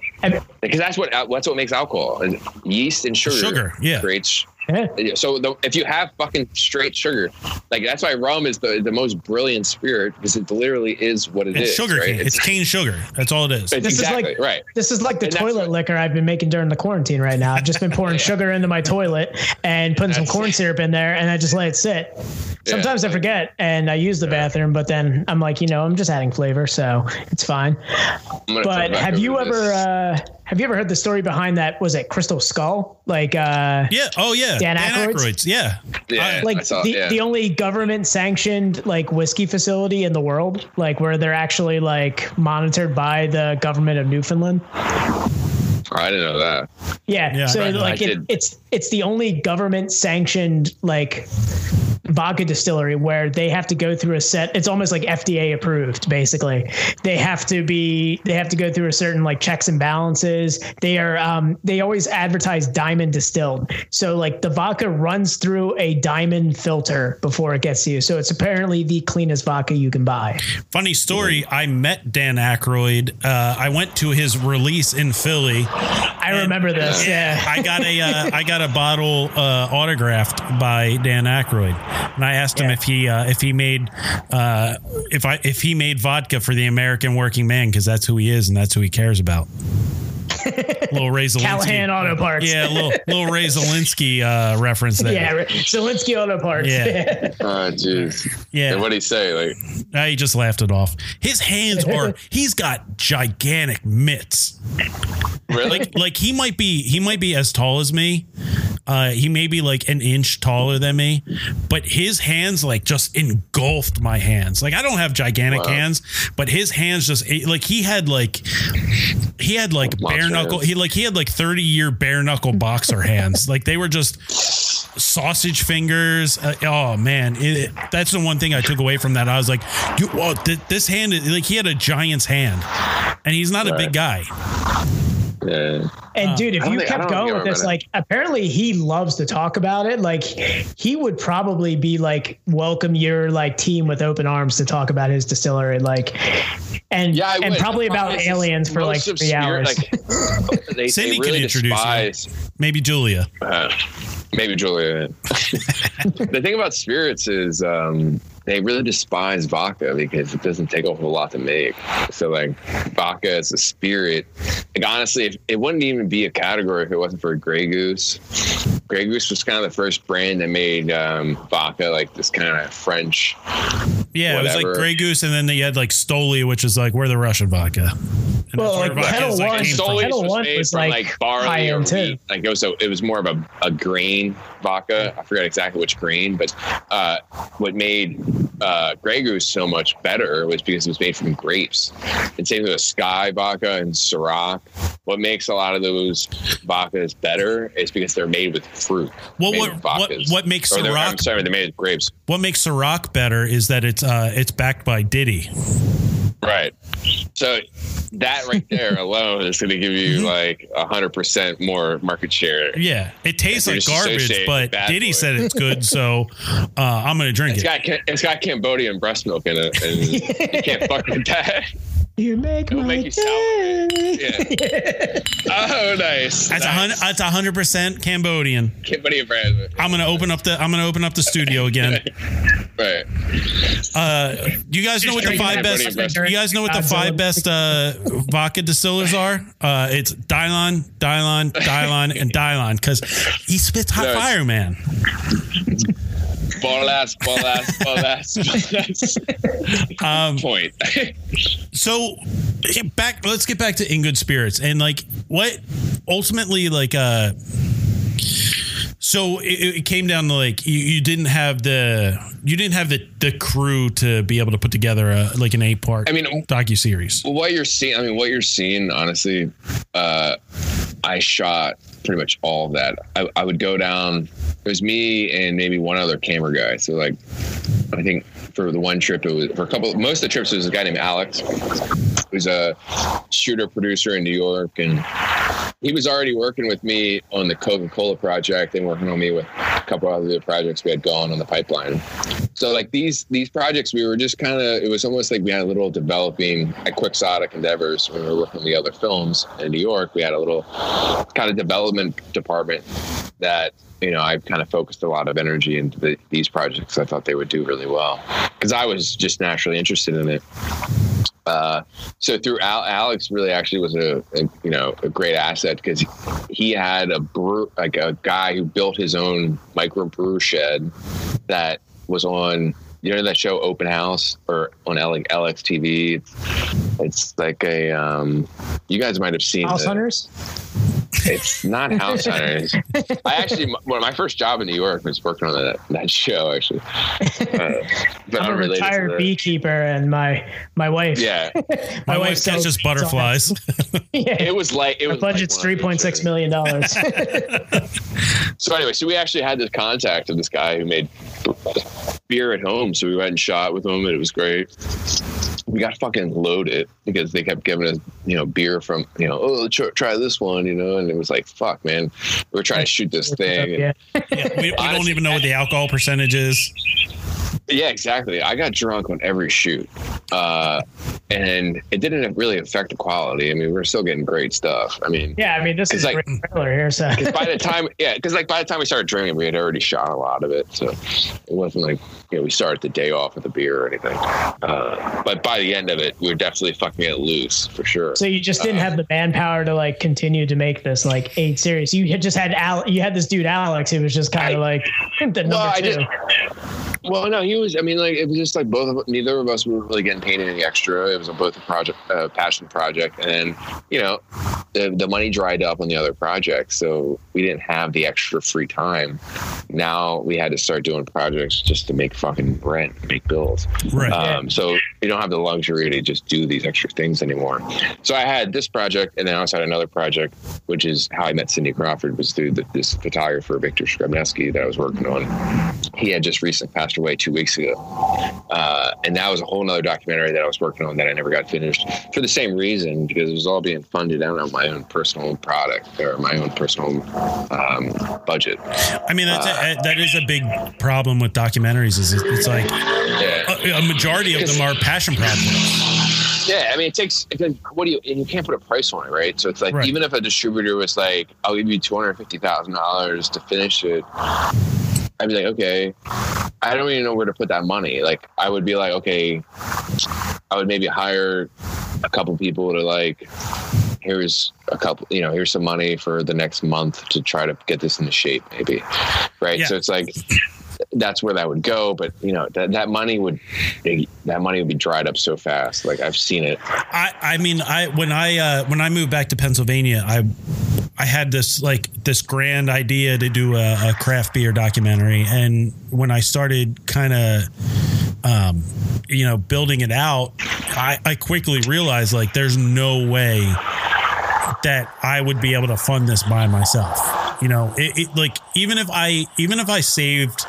because that's what that's what makes alcohol yeast and sugar. Sugar, yeah. creates. Yeah. So the, if you have fucking straight sugar, like that's why rum is the, the most brilliant spirit because it literally is what it is. it's sugar right? cane. It's, cane sugar. That's all it is. it's This is like- right. This is like the And toilet what- liquor I've been making during the quarantine right now. I've just been pouring sugar into my toilet and putting some That's- corn syrup in there and I just let it sit. Sometimes I forget and I use the bathroom, but then I'm like, you know, I'm just adding flavor, so it's fine. But have you ever this. uh have you ever heard the story behind that? Was it Crystal Skull? Like uh yeah. Oh yeah. Dan Dan Aykroyd's? Aykroyd's. Yeah. Yeah. I- like saw- the, yeah. the only government sanctioned like whiskey facility in the world, like where they're actually like monitored by the government of Newfoundland. I didn't know that. Yeah. Yeah, so I- like it, it's it's the only government sanctioned like vodka distillery where they have to go through a set it's almost like FDA approved basically. They have to be they have to go through a certain like checks and balances. They are um they always advertise diamond distilled. So like the vodka runs through a diamond filter before it gets to you. So it's apparently the cleanest vodka you can buy. Funny story. I met Dan Aykroyd. Uh, I went to his release in Philly. I remember this. Yeah. I got a uh, I got a bottle uh, autographed by Dan Aykroyd, and I asked him if he uh, if he made uh, if I if he made vodka for the American working man because that's who he is and that's who he cares about. Little Ray Zalinsky. Callahan Auto Parts. Yeah, little little Ray Zalinsky uh, reference there. Yeah, Zalinsky Auto Parts. Yeah. Oh, jeez. Yeah. And what would he say? Like, Uh, he just laughed it off. His hands are he's got gigantic mitts. really? Like like he might be he might be as tall as me. Uh he may be like an inch taller than me, but his hands like just engulfed my hands. Like I don't have gigantic Wow. hands, but his hands just like he had like he had like bare knuckle he like he had like 30 year bare knuckle boxer hands. Like they were just sausage fingers. Uh, oh man, it, that's the one thing I took away from that. I was like, you, th- this hand, is like he had a giant's hand, and he's not a big guy. yeah. And dude, if you think- kept going with this, remember like apparently he loves to talk about it. Like he would probably be like welcome your like team with open arms to talk about his distillery. Like and Yeah, I and would. probably about is, aliens for like most three obscure- hours. Like, they, Cindy they can really introduce you. Maybe Julia. Uh, maybe Julia. the thing about spirits is um, they really despise vodka because it doesn't take a whole lot to make. So like vodka as a spirit, like honestly, if, it wouldn't even be a category if it wasn't for Grey Goose. Grey Goose was kind of the first brand that made um, vodka like this kind of French. Yeah, it was like Grey Goose, and then they had like Stoli, which is like we're the Russian vodka. And Well, like, Kettle Pedal is, like, One- came And from. Stoli- Stoli Kettle was One made was, from like, like, barley or high-end, too. wheat. Like it was a, it was more of a, a grain vodka. I forget exactly which grain, but uh, what made uh, Grey Goose so much better was because it was made from grapes. And same with Skyy vodka and Ciroc. What makes a lot of those vodkas better is because they're made with fruit. Well, what- with what- what makes Or they're- I'm Ciroc- sorry, they're made with grapes. What makes Ciroc better is that it's uh it's backed by Diddy. Right. So that right there alone is going to give you Mm-hmm. like a hundred percent more market share. Yeah, it tastes like garbage, but Diddy boy. said it's good, so uh, I'm gonna drink It's it. got it's got Cambodian breast milk in it, and you can't fuck with that. You make It'll my make you salivate. Yeah. oh, nice. That's a nice. hundred. That's a hundred percent Cambodian. Cambodian brand. I'm gonna open up the. I'm gonna open up the studio again. Right. Uh, you guys know what the five Cambodian best? You guys know what the five best uh, vodka distillers are? Uh, it's Dylon, Dylon, Dylon, and Dylon because he spits hot Nice. fire, man. Ball ass, ball ass. Um, Point. so back let's get back to in good spirits and like what ultimately like uh so it, it came down to like you, you didn't have the you didn't have the the crew to be able to put together a like an eight part I mean, docu series what you're seeing, I mean, what you're seeing, honestly, uh, I shot pretty much all of that. I, I would go down. It was me and maybe one other camera guy. So like, I think for the one trip, it was for a couple. Most of the trips, it was a guy named Alex, who's a shooter producer in New York, and he was already working with me on the Coca Cola project and working on me with a couple other projects we had going on the pipeline. So like these these projects, we were just kind of. It was almost like we had a little developing at Quixotic Endeavors when we were working on the other films in New York. We had a little kind of development department that you know I've kind of focused a lot of energy into the, these projects. I thought they would do really well because I was just naturally interested in it. Uh, so through Al- Alex really actually was a, a you know a great asset because he had a brew like a guy who built his own micro brew shed that was on you know that show Open House or on L- LX TV. It's, it's like a um, you guys might have seen House the- hunters. It's not House Hunters. I actually, well, my first job in New York was working on that, that show actually. Uh, but I'm a retired beekeeper, and my my wife. Yeah, my, wife catches butterflies yeah. it was like it Our was. like budget's one three of point those six things. million dollars. So anyway, so we actually had this contact of this guy who made beer at home. So we went and shot with him, and it was great. We got fucking loaded because they kept giving us, you know, beer from, you know, oh, try, try this one, you know, and it was like, fuck, man, we are trying to shoot this thing. yeah. yeah, we, we don't even know what the alcohol percentage is Yeah, exactly. I got drunk on every shoot, uh, and it didn't really affect the quality. I mean, we're still getting great stuff. I mean, Yeah, I mean, this is a like- great trailer here. So by the time, yeah, because like by the time we started drinking, we had already shot a lot of it, so it wasn't like you know we started the day off with a beer or anything. Uh, but by the end of it, we were definitely fucking it loose for sure. So you just didn't Uh, have the manpower to like continue to make this like eight series. You had just had Al. You had this dude Alex who was just kind of like the number Well, I two. just- Well, no, he was. I mean, like it was just like both of neither of us were really getting paid any extra. It was a, both a project, uh, passion project, and you know, the the money dried up on the other project, so we didn't have the extra free time. Now we had to start doing projects just to make fucking rent, make bills. right Um, so you don't have the luxury to just do these extra things anymore. So I had this project, and then I also had another project, which is how I met Cindy Crawford, was through the, this photographer Victor Skrebneski that I was working on. He had just recently passed away two weeks ago, uh, and that was a whole other documentary that I was working on that I never got finished for the same reason because it was all being funded out of my own personal product or my own personal um, budget. i mean that's a, that is a big problem with documentaries is it's like Yeah. a, a majority of them are passion projects Yeah, I mean, it takes. What do you? And you can't put a price on it, right? So it's like Right. even if a distributor was like, "I'll give you two hundred fifty thousand dollars to finish it," I'd be like, "Okay." I don't even know where to put that money. Like, I would be like, "Okay," I would maybe hire a couple people to like. Here's a couple, you know, here's some money for the next month to try to get this into shape, maybe. Right. Yeah. So it's like, that's where that would go. But you know, that, that money would, that money would be dried up so fast. Like I've seen it. I, I mean, I when I uh, when I moved back to Pennsylvania, I I had this like this grand idea to do a, a craft beer documentary, and when I started kind of, um, you know, building it out, I, I quickly realized like there's no way that I would be able to fund this by myself. You know, it, it like even if I even if I saved,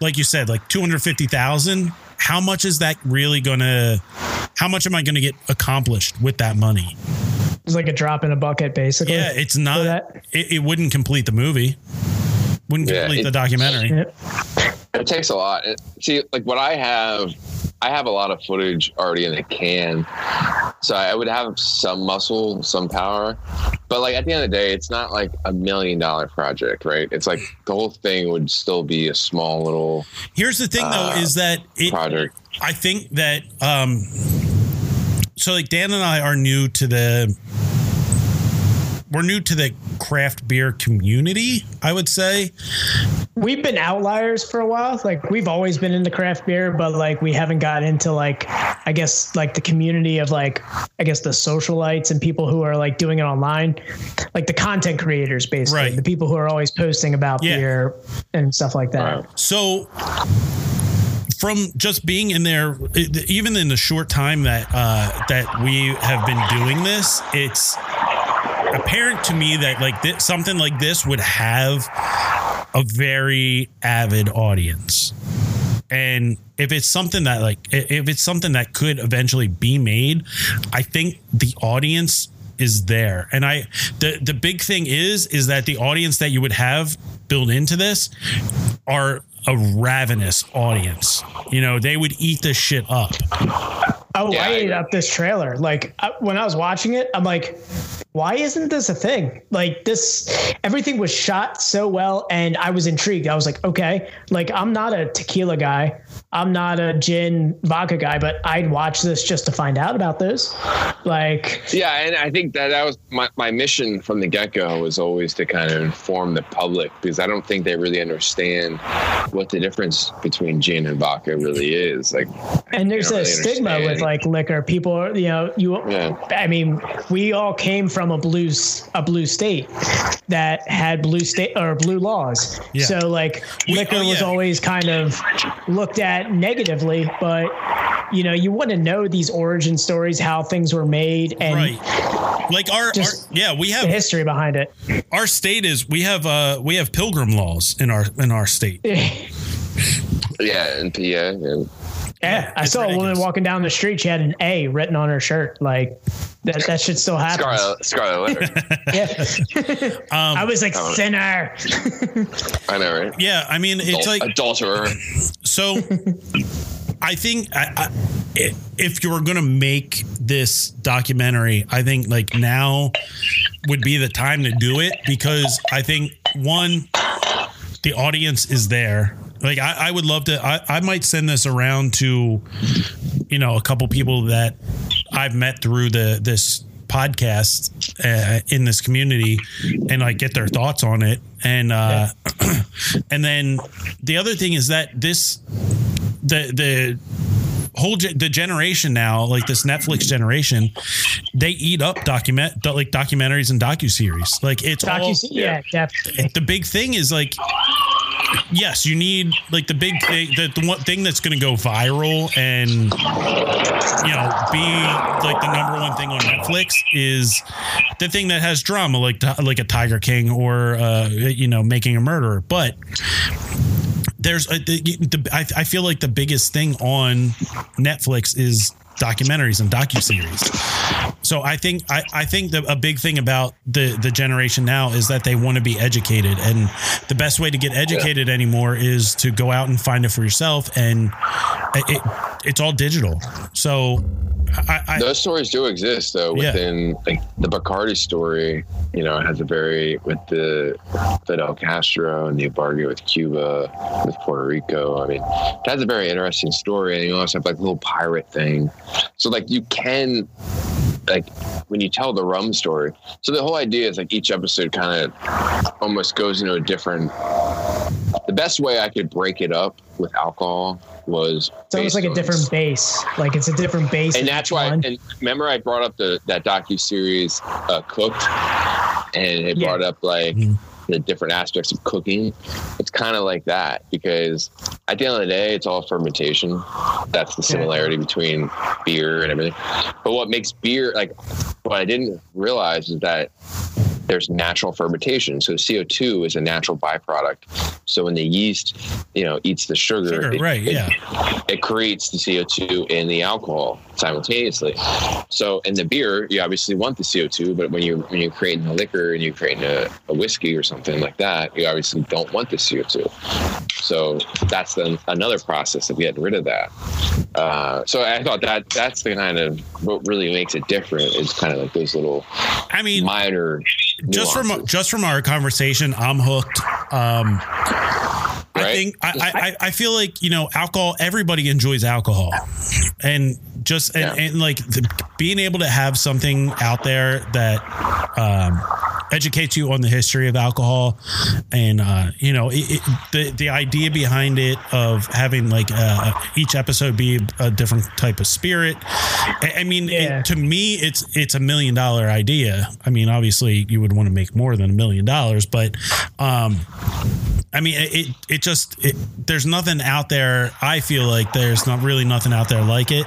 like you said, like two hundred fifty thousand. How much is that really going to how much am I going to get accomplished with that money? It's like a drop in a bucket, basically. Yeah, it's not. that- It, it wouldn't complete the movie. Wouldn't Yeah, complete it- the documentary. Yep. It takes a lot. It, see, like what I have, I have a lot of footage already in the can, so I would have some muscle, some power. But like at the end of the day, it's not like a million dollar project, right? It's like the whole thing would still be a small little Here's the thing, though, Uh, is that it, project. I think that um so like Dan and I are new to the we're new to the craft beer community, I would say. We've been outliers for a while. Like we've always been into craft beer, but like we haven't got into like I guess like the community of like I guess the socialites and people who are like doing it online. Like the content creators basically. Right. The people who are always posting about Yeah. beer and stuff like that. Right. So from just being in there even in the short time that uh that we have been doing this, it's apparent to me that like thi- something like this would have a very avid audience. And if it's something that like if it's something that could eventually be made, I think the audience is there. And I the the big thing is is that the audience that you would have built into this are a ravenous audience. You know, they would eat this shit up. Oh, Yeah, I I ate agree. up this trailer. Like I, when I was watching it, I'm like, why isn't this a thing? Like this, everything was shot so well, and I was intrigued. I was like, okay, like I'm not a tequila guy, I'm not a gin vodka guy, but I'd watch this just to find out about this. Like, Yeah, and I think that that was my, my mission from the get go was always to kind of inform the public because I don't think they really understand what the difference between gin and vodka really is. Like, and there's a really stigma with understand. Like liquor. People, are, you know, you. Yeah. I mean, we all came from a blue s- a blue state that had blue state or blue laws. Yeah. So like We- liquor oh, was always kind of looked at negatively, but you know, you want to know these origin stories, how things were made, and Right. Like our, our yeah, we the have history behind it. our state is we have uh we have pilgrim laws in our in our state. yeah, in PA. And Yeah, I It's saw a woman walking down the street. She had an A written on her shirt. Like that, that shit still happen. Scarlet, Scarlet Letter. Yeah. Um, I was like Oh. sinner. I know, right? Yeah, I mean it's Adul- like adulterer. so. I think I, I, i- if you're going to make this documentary, I think like now would be the time to do it because I think one, the audience is there. Like I, I would love to. I, I might send this around to, you know, a couple people that I've met through the this podcast uh, in this community, and like get their thoughts on it. And uh, and then the other thing is that this the the whole ge- the generation now like this netflix generation they eat up document like documentaries and docu-series like it's all Docu- yeah, definitely. the big thing is like yes you need like the big thing the, the one thing that's going to go viral and you know be like the number one thing on netflix is the thing that has drama like like a tiger king or uh you know making a murderer. But there's a, the, the, I, I feel like the biggest thing on Netflix is documentaries and docuseries. So I think I, I think that a big thing about the the generation now is that they want to be educated and the best way to get educated anymore is to go out and find it for yourself and it, it's all digital. So I, I Those stories do exist though Yeah. within like the Bacardi story, you know, it has a very with the Fidel Castro and the embargo with Cuba, with Puerto Rico. I mean, it has a very interesting story. And you also have like a little pirate thing. So like you can like when you tell the rum story. So the whole idea is like each episode kind of almost goes into a different the best way I could break it up with alcohol was It's almost based like a on different base. Like it's a different base. and that's why. one. And remember, I brought up the that docu series, uh, Cooked, and it Yeah. brought up like Mhm. the different aspects of cooking. It's kind of like that because at the end of the day, it's all fermentation. That's the similarity between beer and everything. But what makes beer like what I didn't realize is that there's natural fermentation. So CO2 is a natural byproduct. So when the yeast, you know, eats the sugar, Sugar, it, right, it- yeah. it creates the CO2 in the alcohol simultaneously. So in the beer, you obviously want the CO2, but when you when you're creating a liquor and you're creating a, a whiskey or something like that, you obviously don't want the CO2. So that's then another process of getting rid of that. Uh, so I thought that that's the kind of what really makes it different is kind of like those little I mean, minor just from just from our conversation, I'm hooked. Um, I think I, I, I- I feel like you know alcohol. Everybody enjoys alcohol, and just and, Yeah. and like the, being able to have something out there that um, educates you on the history of alcohol, and uh, you know it, it, the the idea behind it of having like uh, each episode be a different type of spirit. I, I mean, it- to me, it's it's a million dollar idea. I mean, obviously, you would want to make more than a million dollars, but um, I mean, it it, it just it, there's nothing out there. I feel like there's not really nothing out there like it,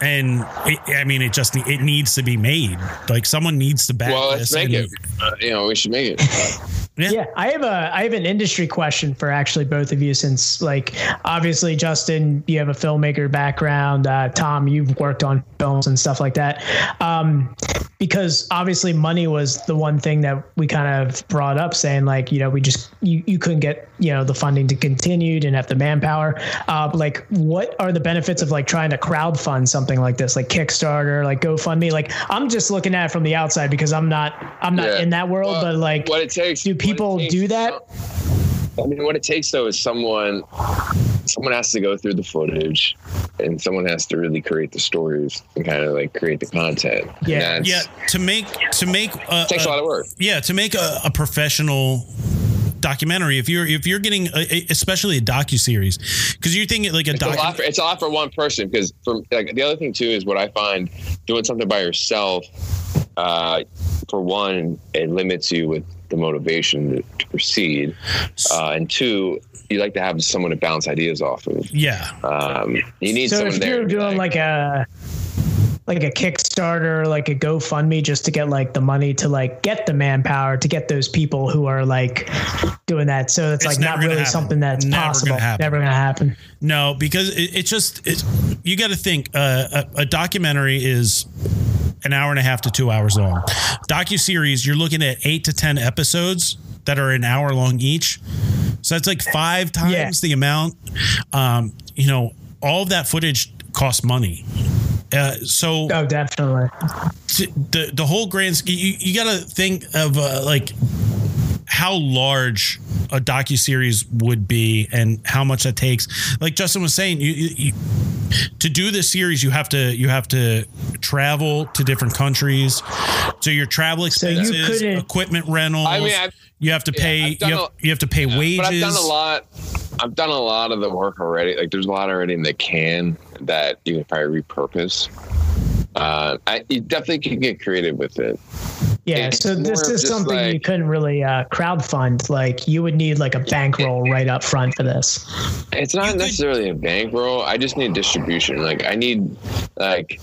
and it, I mean, it just it needs to be made. Like someone needs to back well, this. let's make and- it. Uh, you know, we should make it. Yeah. Yeah, I have a I have an industry question for actually both of you since like obviously Justin, you have a filmmaker background. Uh, Tom, you've worked on films and stuff like that. Um, because obviously money was the one thing that we kind of brought up, saying like you know we just you, you couldn't get you know the funding to continue, didn't have the manpower. Uh, like what are the benefits of like trying to crowd fund something like this, like Kickstarter, like GoFundMe? Like I'm just looking at it from the outside because I'm not I'm not Yeah. in that world, Well, but like what it takes. do people takes do that? some- I mean, what it takes though is someone, someone has to go through the footage, and someone has to really create the stories and kind of like create the content. Yeah. Yeah, to make to make uh, it takes a lot of work. yeah to make a, a professional documentary if you're if you're getting a, a- especially a docu series because you're thinking like a It's a lot docu for, it's a lot for one person because from like the other thing too is what I find doing something by yourself. Uh, for one, it limits you with the motivation to, to proceed, uh, and two, you like to have someone to bounce ideas off of. yeah Um, you need So someone if there. you're to be doing like a like a Kickstarter, like a GoFundMe, just to get like the money to like get the manpower to get those people who are like doing that. So it's, It's like not really happen. something that's Never gonna possible. happen. Never gonna happen. no because it, it's just it, you got to think uh, a, a documentary is an hour and a half to two hours long docu series you're looking at eight to ten episodes that are an hour long each so that's like five times Yeah. the amount um, you know all of that footage costs money uh, so Oh, definitely. t- the the whole grand you, you got to think of uh, like how large a docu series would be and how much that takes like justin was saying you, you, you to do this series you have to you have to travel to different countries so your travel expenses couldn't- equipment rentals I mean, I've- you have to yeah, pay I've you have, a- you have to pay wages But I've done a lot. I've done a lot of the work already. Like there's a lot already in the can that you can probably repurpose. Uh, I, you definitely can get creative with it. Yeah. It's so this is just something you couldn't really uh, crowdfund. Like you would need like a bankroll right up front for this. It's not necessarily a bankroll. I just need distribution. Like I need, like,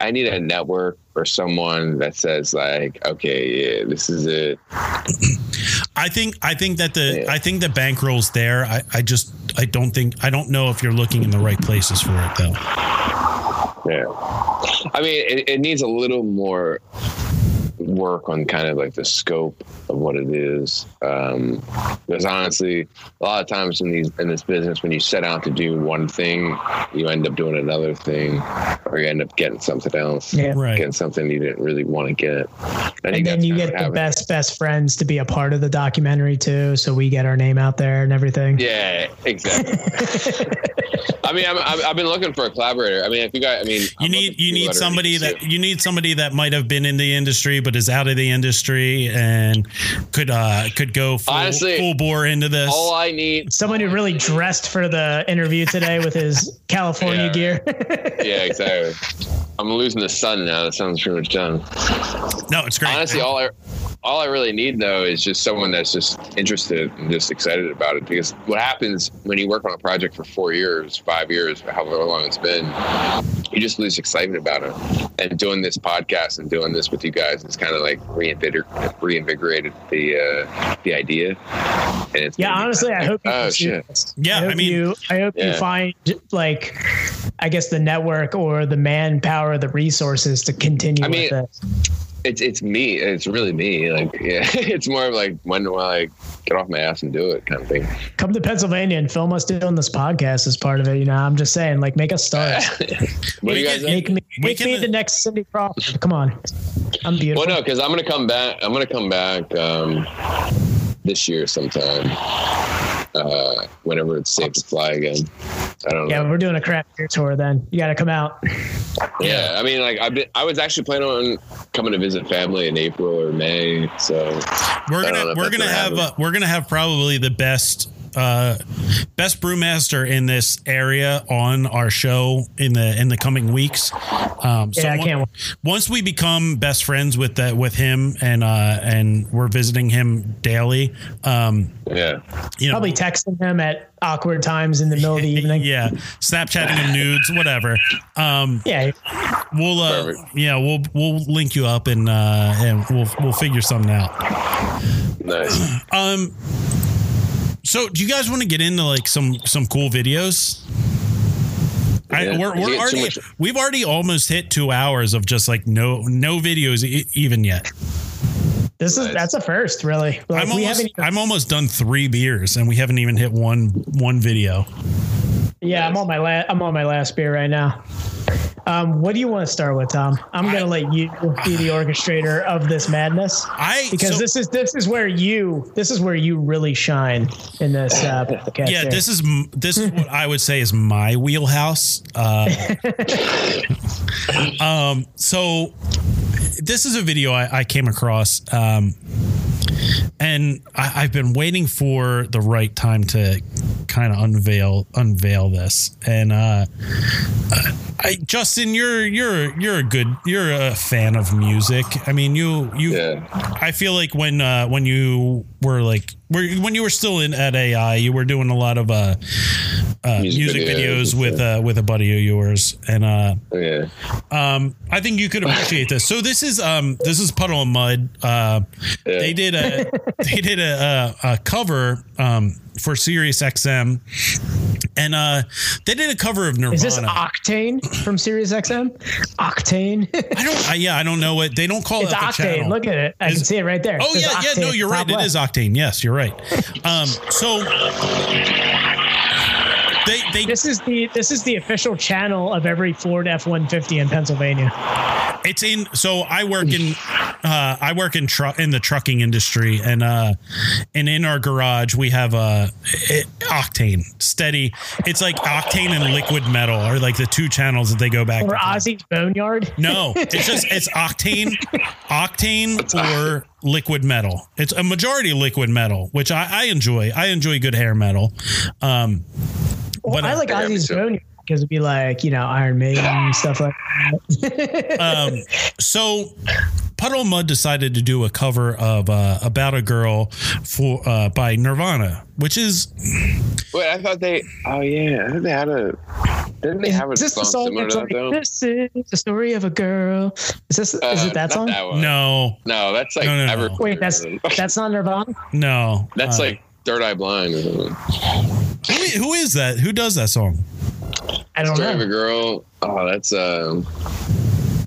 I need a network or someone that says like, okay, yeah, this is it. I think I think that the Yeah. I think the bankroll's there. I, I just I don't think I don't know if you're looking in the right places for it though. Yeah. I mean, it, it needs a little more work on kind of like the scope of what it is. Um, because honestly, a lot of times in these in this business, when you set out to do one thing, you end up doing another thing, or you end up getting something else. Yeah. Right. Getting something you didn't really want to get. I And then you get the happened. best best friends to be a part of the documentary too, so we get our name out there and everything. Yeah, exactly. I mean, I'm, I'm, I've been looking for a collaborator. I mean, if you guys, I mean, You I'm need you need people that are somebody that interested. you need somebody that might have been in the industry but is out of the industry and could uh could go full, Honestly, full bore into this. All I need, Someone who really dressed for the interview today with his California Yeah. gear. yeah, exactly. I'm losing the sun now. That sounds pretty much done. no, it's great. Honestly, all I all I really need though is just someone that's just interested and just excited about it. Because what happens when you work on a project for four years, five years, however long it's been, you just lose excitement about it. And doing this podcast and doing this with you guys is kind of like reinvigor- reinvigorated the uh, the idea. And it's Yeah, honestly, I hope you Oh, shit. this. Yeah, I, hope I mean- you, I hope you find like, I guess the network or the manpower, the resources to continue I mean, with it. It's it's me. It's really me. Like yeah, it's more of like when do I get off my ass and do it kind of thing. Come to Pennsylvania and film us doing this podcast as part of it. You know, I'm just saying, like, make us stars. what do you guys make me, We make me the next Cindy Crawford. Come on, I'm beautiful. Well, no, because I'm gonna come back. I'm gonna come back um, this year sometime. Uh, whenever it's safe to fly again. I don't yeah, know. we're doing a craft beer tour. Then you got to come out. Yeah. I mean, like I've been. I was actually planning on coming to visit family in April or May. So We're I don't know gonna if we're gonna gonna have uh, we're gonna have probably the best uh best brewmaster in this area on our show in the in the coming weeks. Um so Yeah, I can't wait. once we become best friends with that with him and uh and we're visiting him daily, um yeah. you know Probably texting him at awkward times in the middle of the evening. yeah, Snapchatting him nudes, whatever. Um, Yeah, we'll, uh, Perfect. yeah, we'll we'll link you up and uh, and we'll we'll figure something out. Nice. Um, so do you guys want to get into like some some cool videos? I, we're, we're already much- we've already almost hit two hours of just like no no videos e- even yet. this is that's a first, really. Like, I'm almost haven't. Even, I'm almost done three beers and we haven't even hit one one video. Yeah, I'm on my last. I'm on my last beer right now. Um, what do you want to start with, Tom? I'm gonna let you be the orchestrator of this madness I because so- this is this is where you this is where you really shine in this uh, podcast. yeah here. this is this is what i would say is my wheelhouse uh um so this is a video i, I came across um and I, I've been waiting for the right time to kind of unveil unveil this. And uh, I, Justin, you're you're you're a good you're a fan of music. I mean, you you. Yeah. I feel like when uh, when you were like when you were still in at AI, you were doing a lot of uh, uh, music, Music videos, videos with stuff. uh, with a buddy of yours, and uh, Yeah. um, I think you could appreciate this. So this is um, this is Puddle of Mudd. Uh, Yeah. They did a they did a, a, a cover um, for Sirius XM, and uh, they did a cover of Nirvana. is this Octane from Sirius XM? Octane. I don't. I, yeah, I don't know what they don't call it's it. Octane. Look at it. I Is- can see it right there. It Oh says yeah, yeah. Octane No, you're right. It left. is Octane. Yes, you're right. Um, so they they This is the this is the official channel of every Ford F one fifty in Pennsylvania. it's in so i work in uh i work in truck in the trucking industry and uh and in our garage we have uh it, octane steady it's like octane and liquid metal are like the two channels that they go back Or. Ozzy's Boneyard. no it's just it's octane octane or liquid metal it's a majority liquid metal which i i enjoy i enjoy good hair metal um Well, But, I uh, like Yeah, me Ozzy's too. Boneyard because it'd be like you know Iron Maiden stuff like that. um, so Puddle Mudd decided to do a cover of uh, "About a Girl" for uh, by Nirvana, which is Wait, I thought they. Oh yeah, I thought they had a. Didn't they have a this song, song similar that's to like that though? this is the story of a girl? Is this is Uh, it that song? That no, No, that's like No, no, no. Wait, that's that's not Nirvana. no. That's Uh, like Third Eye Blind. Or something. who, who is that? Who does that song? I don't Story of a girl. Oh, that's um.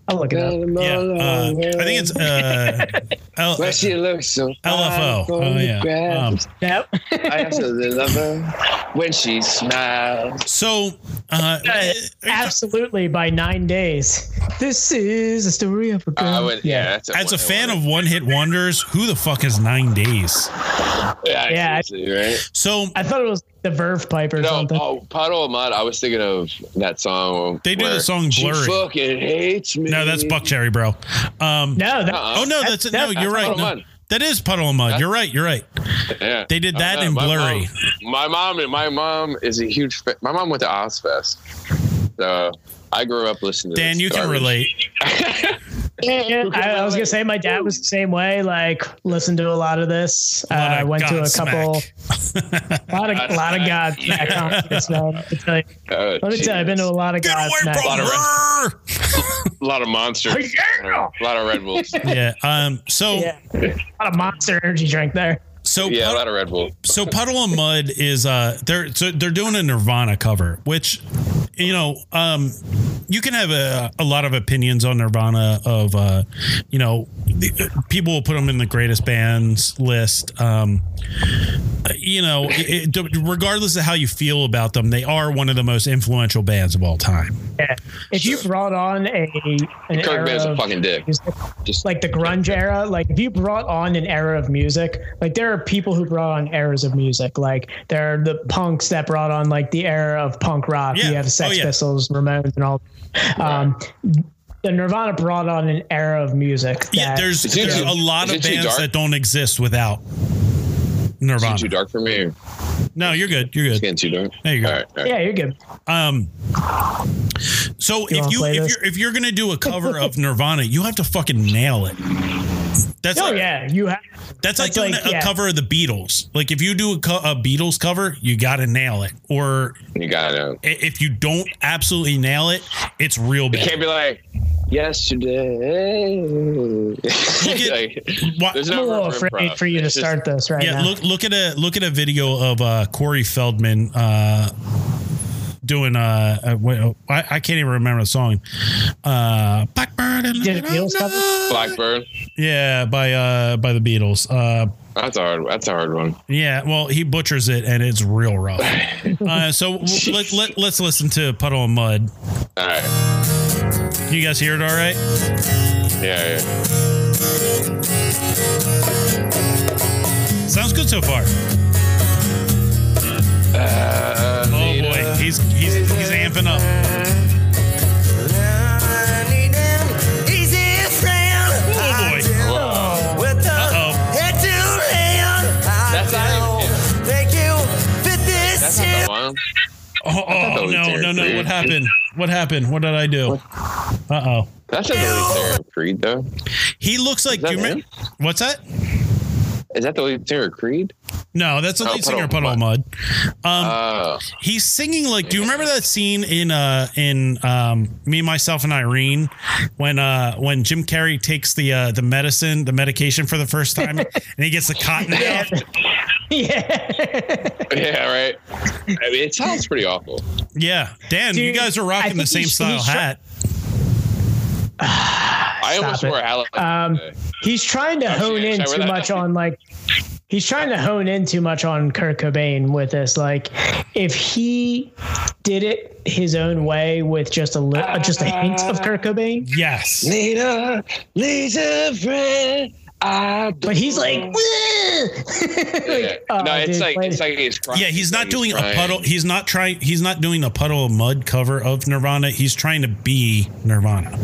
I'll look it up. Yeah, uh, I think it's uh, L- Well, she looks so LFO. fine Oh yeah. Um. Yep. I absolutely love her when she smiles. so uh, Uh, absolutely by nine days. This is a story of a girl. I would, yeah. that's as a fan of one hit wonders, who the fuck is Nine Days? yeah, Yeah. right? So I thought it was the Verve Pipe or No, something. oh, Puddle of Mudd. I was thinking of that song. They do the where song She Blurry. fucking hates me. no, that's Buckcherry, bro. Um, no, that, Uh-uh. Oh no, that's, That's- no. that's You're right. No, that is Puddle of Mudd. That's- You're right. You're right. Yeah. They did that in know, my Blurry. Mom, my mom, my mom is a huge. Fa- my mom went to Ozzfest, so I grew up listening. to Dan, this you can relate. Yeah, yeah. I, I was gonna say my dad was the same way. Like, listened to a lot of this. Uh, lot of went to a couple, a lot of, a lot of Godsmack concerts, man. Let me tell you, Oh, let me tell you, I've been to a lot of Get away Godsmack. from her! a lot of monsters. Yeah. A lot of Red Bulls. Yeah. Um. So Yeah, a lot of Monster Energy drink there. So Yeah, a Puddle- lot of Red Bull. so puddle of mudd is uh they're so they're doing a Nirvana cover, which you know um you can have a, a lot of opinions on Nirvana of uh you know people will put them in the greatest bands list. Um, you know, it, it- regardless of how you feel about them, they are one of the most influential bands of all time. Yeah. If you brought on a an Kurt era Cobain's a fucking dick. music, Just like the grunge era, like if you brought on an era of music, like there are people who brought on eras of music. Like there are the punks that brought on like the era of punk rock. Yeah. You have Sex Oh, yeah. Pistols, Ramones, and all. Um, the Nirvana brought on an era of music. Yeah, there's there's too- a lot of bands dark? that don't exist without is it Nirvana. too dark for me. Or No, you're good. You're good. it's good. getting too dark. There you go. All right, all right. yeah, you're good. Um, so if wanna you play if this? you're if you're gonna do a cover of Nirvana, you have to fucking nail it. That's Oh like, yeah, you have. that's like that's doing like- a yeah. cover of the Beatles. Like if you do a, co- a Beatles cover, you got to nail it. Or You got it. i- if you don't absolutely nail it, it's real You bad. can't be like yesterday. at- Like, Wha- there's I'm a little for afraid for you to just- start this right yeah, now. look look at a look at a video of uh, Corey Feldman uh, doing uh, uh oh, I, I can't even remember the song. Uh, Blackbird and did Beatles cover? Blackbird. Yeah, by uh by the Beatles. Uh That's a hard. That's a hard one. yeah, well he butchers it and it's real rough. uh so let, let let's listen to Puddle of Mudd. All right. Can you guys hear it all right? Yeah, yeah. Sounds good so far. Uh, Oh boy, he's he's he's amping up. Oh boy. Uh-oh. That's not even. That's not the one. Oh, oh, that oh was no, no, no. What happened? What happened? What did I do? Uh oh. That's not the lead singer Creed, though. He looks like Is that do you remember, What's that? Is that the lead singer of Creed? No, that's the Oh, lead singer of Puddle Puddle of of Mudd. Um, Oh, he's singing like do you remember that scene in uh in um me myself and irene when uh when jim carrey takes the uh the medicine the medication for the first time and he gets the cotton out yeah. yeah, right. I mean, it sounds pretty awful. yeah dan you guys are rocking the same he's- style he's try- hat I almost it. wore a hat. like Um. He's trying to Actually, hone in should I wear too much on like he's trying to hone in too much on Kurt Cobain with this. Like, if he did it his own way with just a li- uh, just a hint of Kurt Cobain, yes Need a, needs a friend. I but he's like, Yeah. oh, no, it's dude, like play it's like he's crying. yeah he's not like doing a puddle he's not trying he's not doing a puddle of mudd cover of nirvana he's trying to be nirvana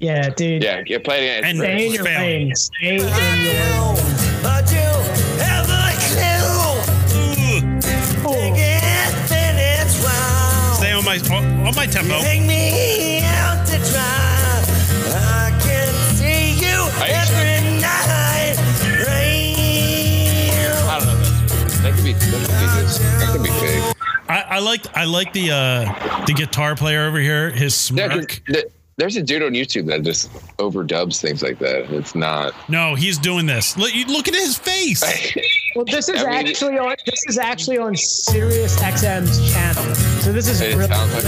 yeah, dude. Yeah, yeah, play it again. And- It's Stay in your Failing. lane. Stay in your lane. stay on my on, on my tempo That could be fake. I, I like I like the uh the guitar player over here. His Yeah, 'cause smirk. th- there's a dude on YouTube that just overdubs things like that. It's not. No, he's doing this. Look, look at his face. Well, this is I mean, actually on this is actually on Sirius XM's channel. So this is It really sounds like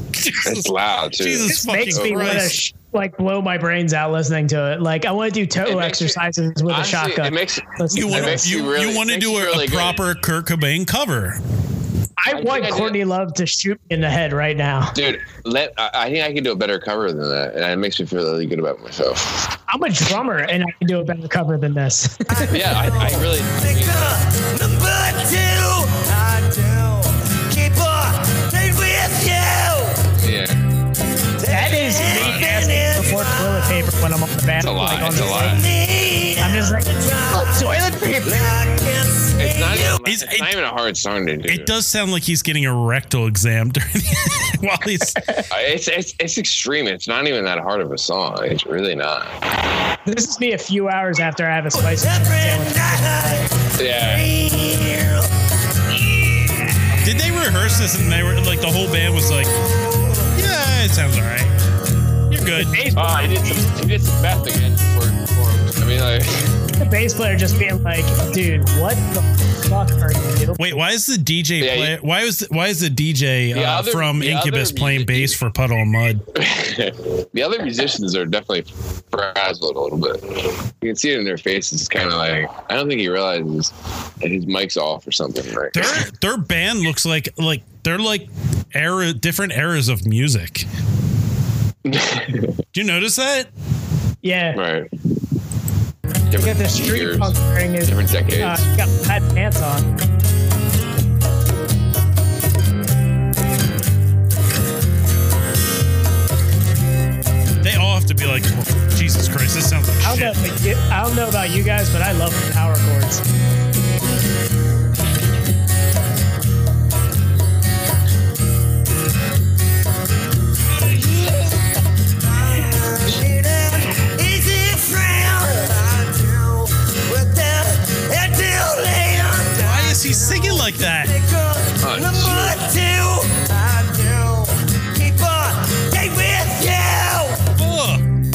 that. It's loud too. Jesus This makes me want to sh- like blow my brains out listening to it. Like I want to do toe It makes you- exercises with a shotgun. It makes Listen You want It this. makes you, you really- you want to do a, really a good. proper Kurt Cobain cover. I think want I. Courtney Love to shoot me in the head right now. dude. Let I, I think I can do a better cover than that, and it makes me feel really good about myself. I'm a drummer and I can do a better cover than this. Yeah, I, I really. Yeah. that when I'm on the bath. It's a lot. Like It's a lot. I'm just like, oh, toilet paper. It's not, even, It's- it's not it- even a hard song to do. It does sound like he's getting a rectal exam during the, while he's. Uh, It's, it's it's extreme. It's not even that hard of a song. It's really not. This is me a few hours after I have a spicy sandwich. Yeah. Did they rehearse this and they were like the whole band was like, yeah, it sounds all right. You're good. Oh, he did some he did some meth again for, for. I mean, like The bass player just being like, dude, what the fuck are you doing? Wait, why is the DJ Yeah, play? you- Why is the, why is the DJ The uh, other- from the Incubus playing music- bass for Puddle of Mudd? the other musicians are definitely frazzled a little bit. You can see it in their faces. It's kind of like I don't think he realizes that his mic's off or something. Right? Their their band looks like like they're like era different eras of music. Do you notice that? Yeah, right. you got Different the street years, punk wearing his different decades. uh, got bad pants on. They all have to be like, Jesus Christ, this sounds like I don't, shit. know, I don't know about you guys, but I love power chords. Is he singing like that?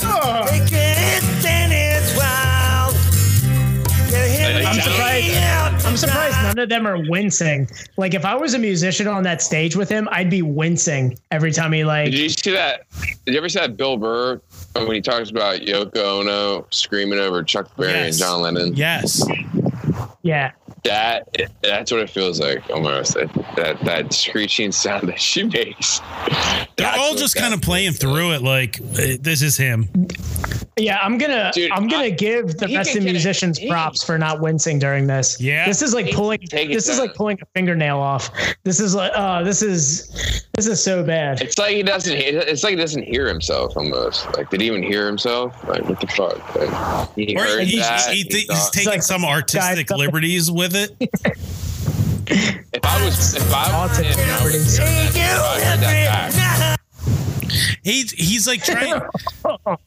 Ugh. I'm surprised. I'm surprised none of them are wincing. Like if I was a musician on that stage with him, I'd be wincing every time he like. Did you see that? Did you ever see that Bill Burr when he talks about Yoko Ono screaming over Chuck Berry Yes. and John Lennon? Yes. Yeah, That that's what it feels like almost. That that, that screeching sound that she makes. They're all just kind of playing feels like. through it like this is him. yeah. I'm gonna. Dude, I'm gonna I- give the he rest of get it. musicians props for not wincing during this. Yeah. This is like He pulling. can take it This is down. like pulling a fingernail off. This is like. Oh, this is. This is so bad. It's like he doesn't. It's like he doesn't hear himself almost. Like did he even hear himself? Like what the fuck? Like, he heard he's, that. he he th- he's taking like some artistic guy- liberties with it. if I was, if I was Autistic him, I would liberties. that, I that back. He's he's like trying.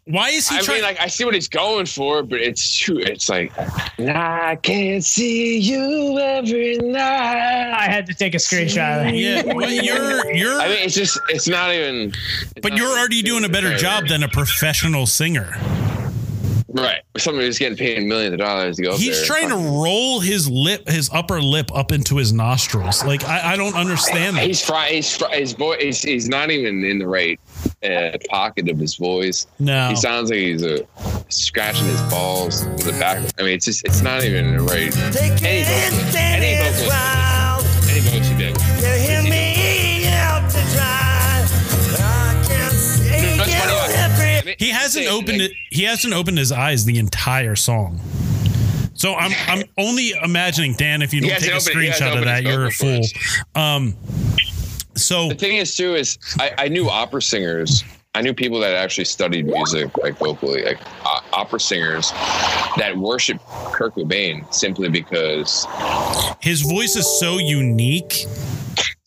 Why is he I trying? mean, like I see what he's going for, but it's true. It's like I can't see you every night. I had to take a screenshot of that. yeah, but you're you're. I mean, it's just, it's not even. it's but not you're already doing a better job than a professional singer. Right. Somebody who's getting paid millions of dollars to go up He's there. trying to roll his lip, his upper lip, up into his nostrils. Like I, I don't understand that. He's fry. He's fry, his voice. He's, he's not even in the right uh, pocket of his voice. No. He sounds like he's uh, scratching his balls in the back. I mean, it's just. It's not even in the right. Any vocalist. Any vocalist. He hasn't opened it. He hasn't opened his eyes the entire song. So I'm I'm only imagining Dan. If you don't take a hasn't opened- screenshot of that, you're a fool. Um. So The thing is, too, is I, I knew opera singers. I knew people that actually studied music, like vocally, like uh, opera singers that worship Kurt Cobain simply because his voice is so unique.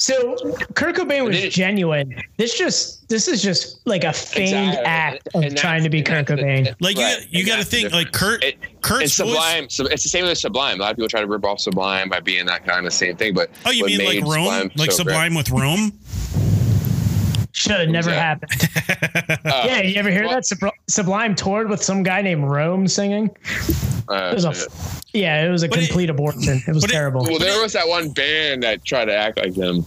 So Kurt Cobain was it- genuine. This just this is just like a feigned Exactly. act of And trying to be Kurt that's the- Cobain. Like Right. you, you got to think like. Kurt. It- Kurt's it's. Sublime. So it's the same with Sublime. A lot of people try to rip off Sublime by being that kind of same thing. But Oh, you mean like made Rome? Like so great- Sublime with Rome? Should have never that? happened. Uh, yeah, you ever hear well- that Subl- Sublime toured with some guy named Rome singing? uh, It was a yeah, it was a But it- complete abortion. It was but it- terrible. well, there was that one band that tried to act like them.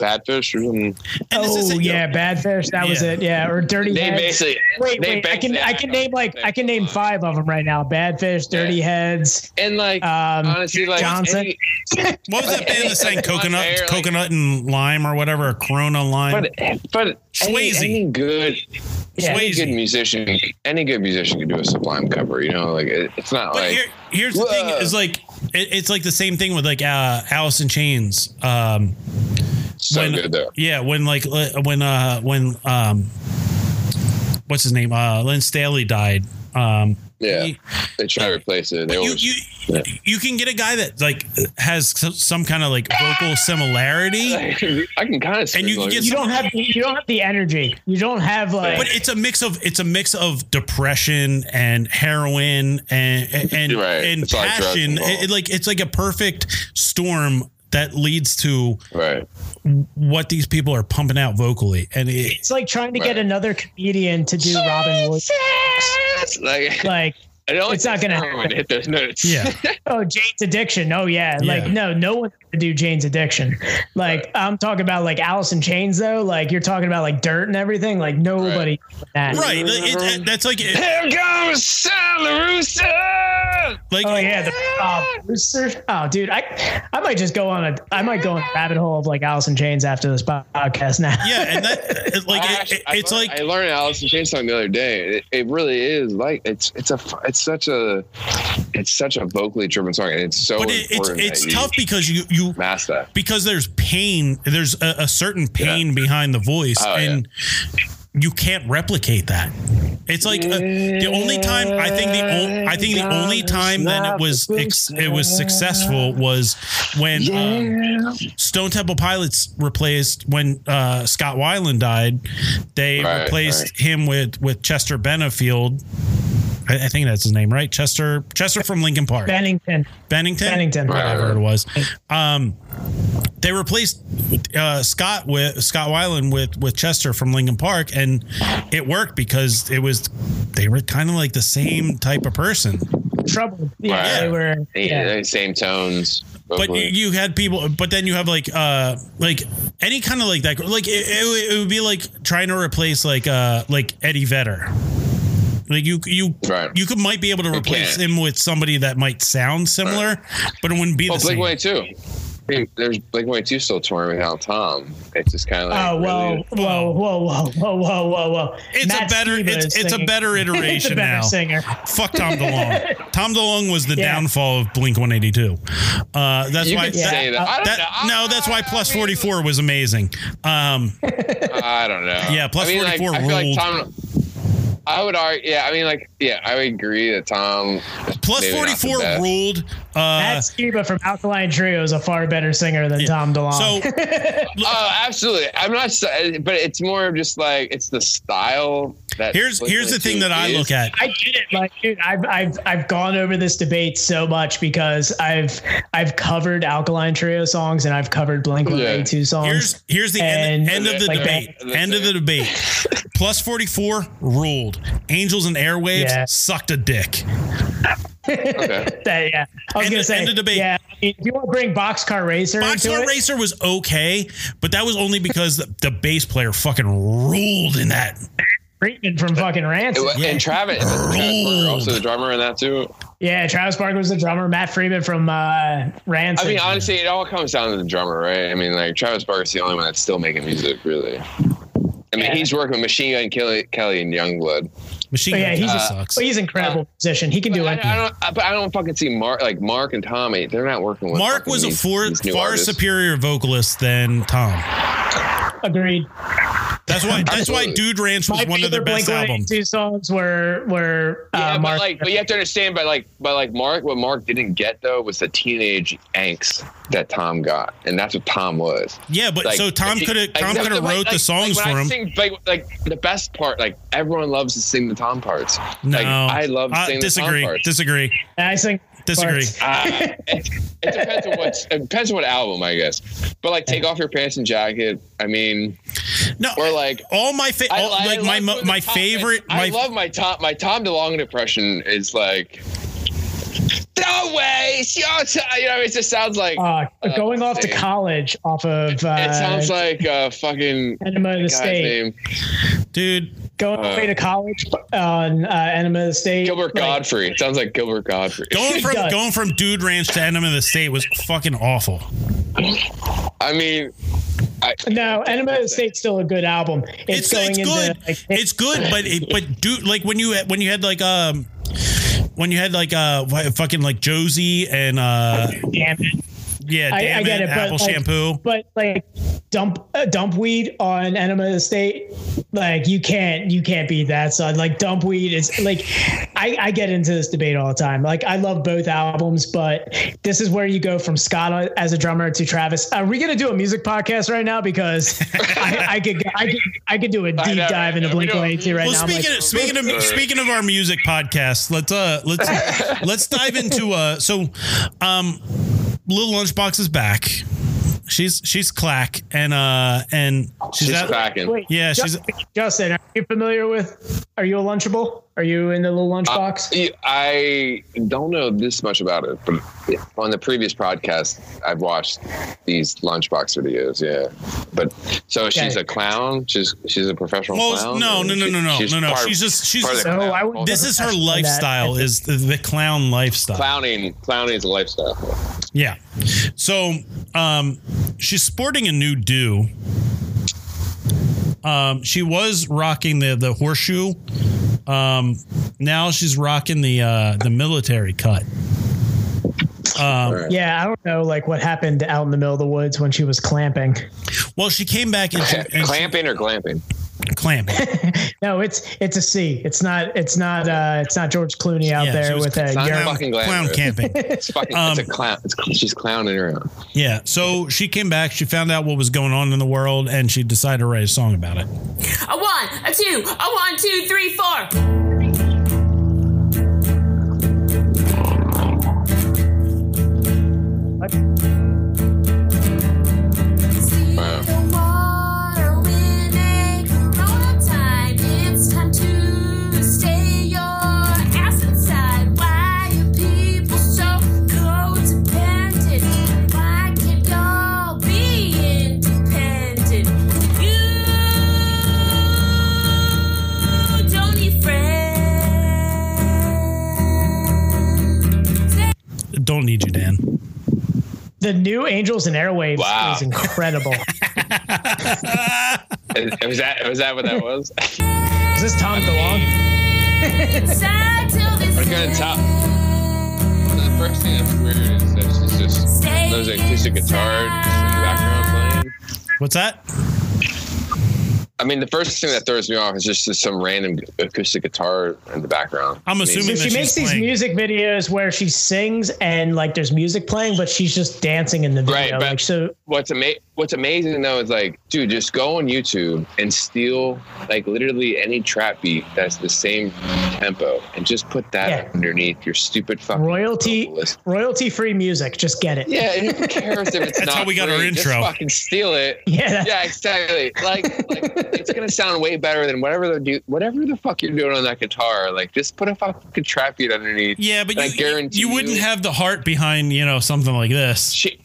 Badfish or something. And oh yeah, Badfish. That was it. Yeah, or Dirty They Heads. basically Wait, they wait. I can I can name like. I can name five of them right now. Badfish, Dirty Yeah. Heads. and like Um, honestly, like Johnson. any- What was that band that sang Like, coconut, Blair, like- coconut and lime or whatever, Corona lime? But but any, Swayze. any good Yeah. any good musician any good musician can do a Sublime cover. You know, like it, it's not But like here, here's the thing: Whoa. is like it, it's like the same thing with like uh, Alice in Chains. Um, so when good though. yeah, when like uh, when uh when um what's his name? Uh, Layne Staley died. Um, Yeah, he- they try to replace it. They you, always, you, yeah. you can get a guy that like has some kind of like vocal similarity, I can kind of. And you can get You don't have you don't have the energy. You don't have like but it's a mix of it's a mix of depression and heroin and and and, Right. and It's passion. involved. It- it like it's like a perfect storm that leads to right. what these people are pumping out vocally, and it, it's like trying to get another comedian to do Robin Williams. Like, Like it's not gonna happen. hit those notes. yeah. oh Jane's Addiction. Oh yeah. Yeah. Like no, no one's gonna do Jane's Addiction. Like I'm talking about like Alice in Chains though. Like you're talking about like dirt and everything. Like nobody. doing That. Right, like, it, it- that's like it- Here goes Sal LaRusso. like Oh yeah, the oh, Rooster. Oh, dude, I I might just go on a I might go on a rabbit hole of like Alice in Chains after this podcast now. yeah, and that it, like I it, actually- it- I it's learned- like I learned Alice in Chains song the other day. It, it really is like it's it's a it's such a it's such a vocally driven song, and it's so but it, it's it's that you tough because you you master that. because there's pain there's a, a certain pain behind the voice Oh, yeah. And you can't replicate that it's like uh, the only time i think the o- i think the only time that it was ex- it was successful was when um, stone temple pilots replaced when uh, scott weiland died they Right, replaced right. him with with chester benefield I, I think that's his name, right? Chester, Chester from Linkin Park. Bennington. Bennington, Bennington. whatever it was. Um, they replaced uh, Scott with Scott Weiland with with Chester from Linkin Park, and it worked because it was they were kind of like the same type of person. Trouble. Yeah, Right. they were. Yeah. Yeah. Same tones. But you, you had people, but then you have like uh like any kind of like that, like it, it, would- it would be like trying to replace like uh like Eddie Vedder. Like you, you, Right. you could might be able to replace him with somebody that might sound similar, but it wouldn't be oh, the same. Blink One Two. There's Blink One Two still touring without Tom. It's just kind of like Oh whoa, really- whoa, whoa, whoa, whoa, whoa, whoa, whoa! It's Matt a better, Skiba it's, it's a singing. better it's a iteration better now. singer. Fuck Tom DeLonge. Tom DeLonge was the Yeah. downfall of Blink 182. Uh, that's You why. could that- say that. I don't that- know. no, that's why Plus 44 was amazing. Um, I don't know. Yeah, plus I mean, like, 44 I feel ruled. like Tom. I would argue. Yeah, I mean, like, yeah, I would agree that Tom. is plus maybe not the 44 ruled. Uh, Matt Skiba from Alkaline Trio is a far better singer than Tom DeLonge. so Oh, absolutely. I'm not, but it's more of just like it's the style that. here's here's the thing that I look at. I get it. Like, dude, I've, I've, I've gone over this debate so much because I've, I've covered Alkaline Trio songs and I've covered Blink One Eighty Two songs. Here's here's the end, And, end of the like, debate. that- End of the debate. Plus 44 ruled. Angels and Airwaves Yeah. sucked a dick. Okay. that, yeah, I was End gonna say, end of debate. yeah. I mean, if you want to bring Boxcar Racer into Boxcar it, Racer was okay, but that was only because the, the bass player fucking ruled in that. Friedman from fucking Rancid. It wa- And Travis, Travis Barker, also the drummer in that too. Yeah, Travis Barker was the drummer. Matt Freeman from uh, Rancid. I mean, honestly, it all comes down to the drummer, right? I mean, like Travis Barker's the only one that's still making music, really. I mean, Yeah. he's working with Machine Gun Kelly, Kelly and Yungblud. Machine But Gun yeah, he's Kelly a, sucks. but he's an incredible position. He can do But it. I, I don't, I, but I don't fucking see Mark like Mark and Tommy. They're not working with. Mark was a these- far, these far artists. superior vocalist than Tom. Agreed. That's why. That's why Dude Ranch was My one of their favorite best albums. Blink-182 songs were were uh, Yeah, but Mark. like, but you have to understand, but like, but like Mark, what Mark didn't get though was the teenage angst that Tom got, and that's what Tom was. Yeah, but Like, so Tom could have Tom could have like, wrote the songs like, for I him. Sing, like, like the best part, like everyone loves to sing the Tom parts. No, like, I love Uh, singing disagree. the Tom parts. Disagree. I sing Disagree. parts. Ah, it, it depends on what it depends on what album, I guess. But like, take off your pants and jacket. I mean, No, or like. all my fa- I, all, I like my love mo- when the my favorite. I love my Tom. My Tom DeLonge impression is like, "No way, it's your time." You know, it just sounds like Uh, going off to college off of uh, it sounds like uh, fucking Enema of the State. name, dude. Going uh, away to college on uh, Enema of the State. Gilbert like, Godfrey. It sounds like Gilbert Godfrey. Going from going from Dude Ranch to Enema of the State was fucking awful. I mean, I, No, Enema of the State's still a good album. It's It's, going it's into good. like, it's good, but it, but dude, like when you when you had like um when you had like uh fucking like Josie and uh damn it. Yeah I, damn I get it, it, but apple like, shampoo. But like dump uh, Dumpweed on Enema estate. Like you can't you can't beat that. So like Dumpweed is like I, I get into this debate all the time. Like I love both albums, but this is where you go from Scott as a drummer to Travis. Are we gonna do a music podcast right now? Because I, I could I could I could do a deep know, dive into Blink don't- One Eighty Two right well, now. Speaking like, of, speaking of speaking of our music podcast, let's uh let's let's dive into uh so um Lil Lunchbox is back. She's she's clack and uh and she's, She's at, cracking. Wait, Yeah, she's- Justin, Justin, are you familiar with? Are you a Lunchable? Are you in the little lunchbox? Yeah, I don't know this much about it, but on the previous podcast, I've watched these lunchbox videos. Yeah, but so she's a clown. She's she's a professional well clown. no no no no no she's no no part- she's just she's just, the No, I would- this is her lifestyle is the, the clown lifestyle. clowning. Clowning is a lifestyle. Yeah. So um she's sporting a new do. Um she was rocking the the horseshoe. Um now she's rocking the uh the military cut. Um yeah, I don't know, like what happened out in the middle of the woods when she was clamping. well she came back and, she, and she- Clamping or glamping? Clamping. No, it's it's a C. It's not it's not uh it's not George Clooney out Yeah, there was with a not urine. fucking Clown camping. It's fucking. Um, it's a clown. It's, she's clowning around. Yeah. So she came back, she found out what was going on in the world, and she decided to write a song about it. A one, a two, a one, two, three, four. Wow. Don't need you, Dan. The new Angels and Airwaves Wow. is incredible. Was that was that what that was? is this Tom DeLonge? Inside till this I couldn't. The first thing that's weird is that she's just there's an acoustic guitar just in the background playing. What's that? I mean, the first thing that throws me off is just some random acoustic guitar in the background. I'm assuming So that she makes she's these playing. music videos where she sings and like there's music playing, but she's just dancing in the video. Right, but- like so what's ama- what's amazing though is like, dude, just go on YouTube and steal like literally any trap beat that's the same tempo and just put that Yeah. underneath your stupid fucking royalty royalty free music. Just get it. Yeah, and who cares if it's That's not how we got our free? Just intro. fucking steal it. Yeah, yeah, exactly. Like, like it's gonna sound way better than whatever the do, whatever the fuck you're doing on that guitar. Like, just put a fucking trap beat underneath. Yeah, but And I guarantee you wouldn't have the heart behind, you know, something like this. She,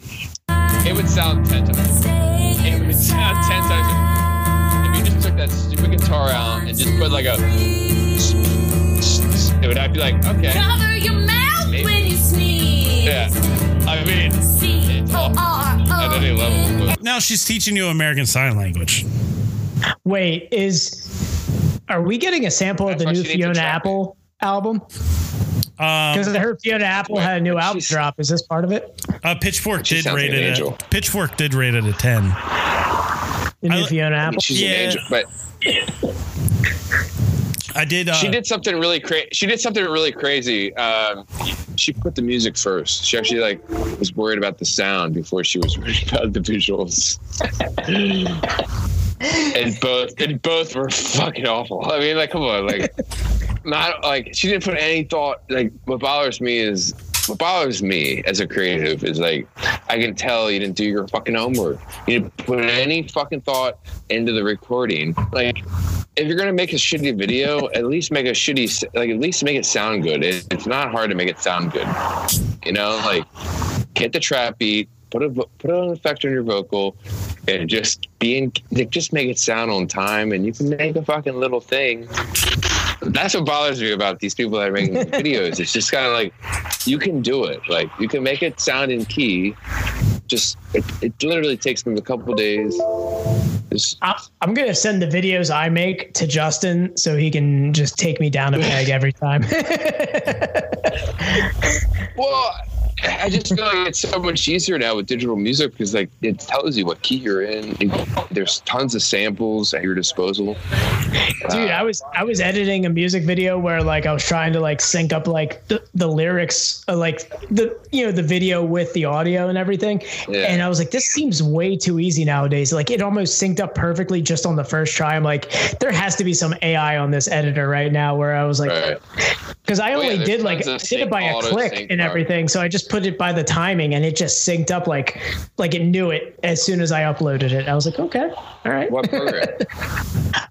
it would sound ten times. It would sound ten times. If you just took that stupid guitar out and just put like a, it would have to be like, okay, Cover your mouth when you sneeze. yeah. I mean, C O R at any level. But Now she's teaching you American Sign Language. Wait, is are we getting a sample of the new she needs a Fiona track. Apple album? Um, Because I heard Fiona Apple had a new album drop. Is this part of it? uh, Pitchfork She did sounds like rate an it. A, Pitchfork did rate it a ten. The new I- Fiona I mean, Apple. she's Yeah. an angel. But I did. Uh, she did something really crazy. She did something really crazy. Um, she put the music first. She actually like was worried about the sound before she was worried about the visuals. and both and both were fucking awful. I mean, like, come on, like, not like she didn't put any thought. Like, what bothers me is what bothers me as a creative is like I can tell you didn't do your fucking homework. You didn't put any fucking thought into the recording. Like, if you're gonna make a shitty video, at least make a shitty like at least make it sound good. It, it's not hard to make it sound good. You know, like get the trap beat, put a put an effect on your vocal, and just be in, like, just make it sound on time, and you can make a fucking little thing. That's what bothers me about these people that are making videos. It's just kind of like you can do it. Like you can make it sound in key. Just it, it literally takes them a couple days. I'm gonna send the videos I make to Justin so he can just take me down a peg every time. Well, I just feel like it's so much easier now with digital music because like it tells you what key you're in. There's tons of samples at your disposal. Dude, I was I was editing a music video where like I was trying to like sync up like the, the lyrics, uh, like the you know the video with the audio and everything, Yeah. and I was like, this seems way too easy nowadays. Like it almost synced up perfectly just on the first try. I'm like, there has to be some AI on this editor right now where I was like, Right. because I Oh, yeah, only did like tons of I did it by a click and part. everything, so I just put it by the timing and it just synced up like like it knew it as soon as I uploaded it. I was like, okay, all right. What program?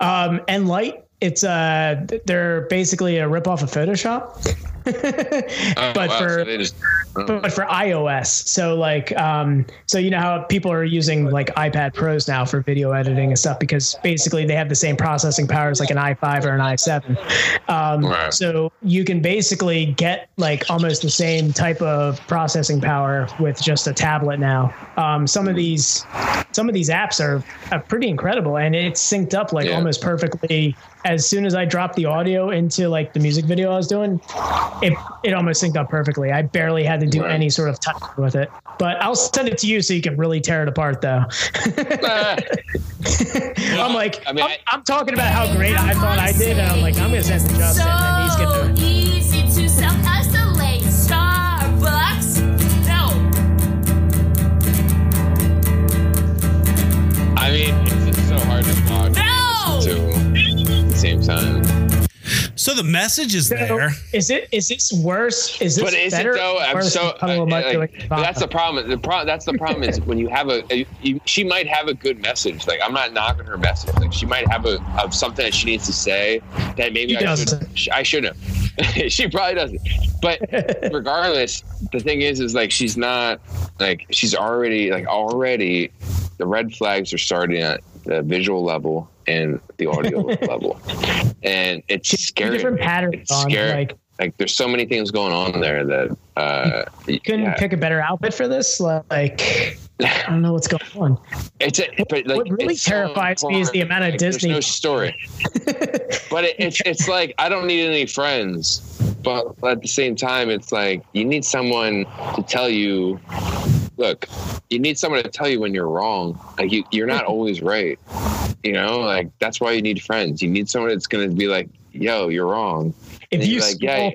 Um, and Light, it's uh, they're basically a ripoff of Photoshop. Oh, But wow, for- so just, but for iOS. So like, um, so you know how people are using like iPad Pros now for video editing and stuff because basically they have the same processing power as like an i5 or an i7. Um, Right. So you can basically get like almost the same type of processing power with just a tablet now. Um, some of these, some of these apps are, are pretty incredible, and it's synced up like Yeah. almost perfectly. As soon as I dropped the audio into like the music video I was doing, it it almost synced up perfectly. I barely had to do Right. any sort of touch with it. But I'll send it to you so you can really tear it apart, though. Ah, I'm like, I mean, I'm, I- I'm talking about how great I thought I did, and I'm like, I'm gonna send it to Justin, and he's gonna. easy to self-isolate. Starbucks. No. I mean, it's just so hard to talk No. to at the same time. So the message is So, there. is it is this worse? Is this But is better? it though? I'm worse so. than I- like, but that's the problem. The pro, That's the problem is when you have a, a you, she might have a good message. Like I'm not knocking her message. Like she might have a of something that she needs to say that maybe She I should doesn't. I shouldn't. she probably doesn't. But regardless, the thing is, is like she's not like she's already like already the red flags are starting at the visual level and the audio level, and it's scary. different patterns It's on scary. like like there's so many things going on there that uh couldn't yeah. pick a better outfit for this. Like I don't know what's going on. it's a, but like what really it's so terrifies me is the amount of Like, Disney- there's no story but it, it's it's like i don't need any friends but at the same time it's like you need someone to tell you look you need someone to tell you when you're wrong. Like you, you're not always right you know? Like that's why you need friends. You need someone that's going to be like yo you're wrong If And you like, yeah,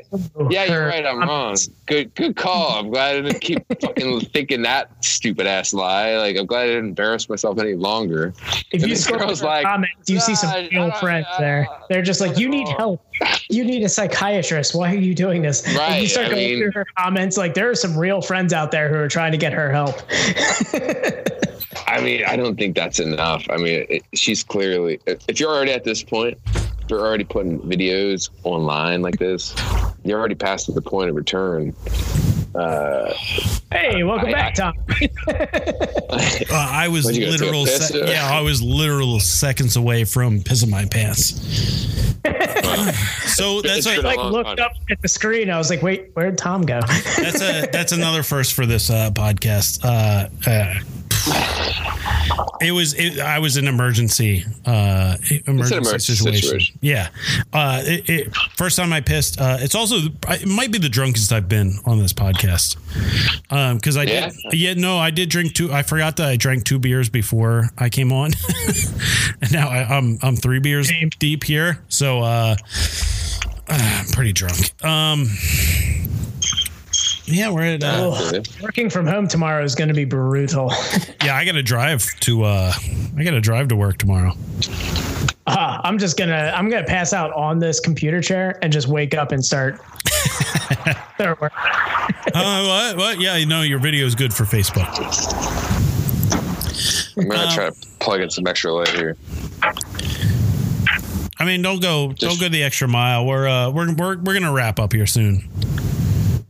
yeah, you're right. I'm wrong. Good, good call. I'm glad I didn't keep fucking thinking that stupid ass lie. Like, I'm glad I didn't embarrass myself any longer. If And you scroll like, comments, you see some "Ah, real friends there. ah." They're just like, "You need help. You need a psychiatrist. Why are you doing this?" And you Right, start I going mean- through her comments. Like there are some real friends out there who are trying to get her help. I mean, I don't think that's enough. I mean, it, she's clearly. If you're already at this point, if you're already putting videos online like this, you're already past the point of return. Uh, hey, welcome I- back, Tom. Uh, I was you go, take a literal. Se- yeah, I was literal seconds away from pissing my pants. so that's It's a, like looked time. up at the screen. I was like, "Wait, where'd Tom go?" that's a that's another first for this uh, podcast. It was it, I was in emergency uh, emergency, emergency situation. situation. Yeah, uh, it, it, first time I pissed. Uh, it's also it might be the drunkest I've been on this podcast because I did. Yeah, no, I did drink two. I forgot that I drank two beers before I came on, and now I, I'm I'm three beers Same. deep here. So uh, I'm pretty drunk. Um, yeah, we're at. Uh, Oh, working from home tomorrow is going to be brutal. Yeah, I got to drive to. uh I got to drive to work tomorrow. Uh, I'm just gonna I'm gonna pass out on this computer chair and just wake up and start. start work. Uh, what? What? Yeah, you know your video is good for Facebook. I'm gonna Um, try to plug in some extra light here. I mean, don't go, don't go the extra mile. We're uh, we're we're we're gonna wrap up here soon.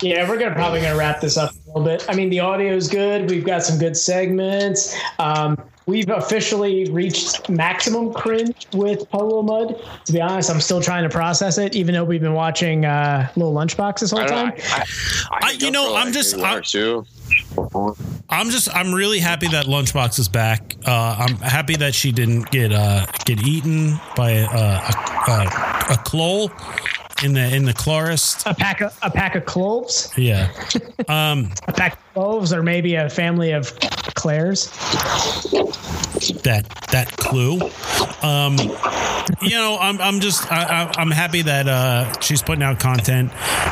Yeah, we're gonna probably gonna wrap this up a little bit. I mean, the audio is good. We've got some good segments. Um, we've officially reached maximum cringe with Puddle Mudd. To be honest, I'm still trying to process it, even though we've been watching uh, Lil Lunchbox this whole I time. don't. I, I, I- you know, I'm just- I'm- I'm just I'm really happy that Lunchbox is back. Uh, I'm happy that she didn't get uh get eaten by uh, a a, a clole. In the in the chlorist. A pack of a pack of cloves, Yeah. Um, a pack of cloves, or maybe a family of Claires. that that clue. Um, you know, I'm I'm just I, I, I'm happy that uh, she's putting out content.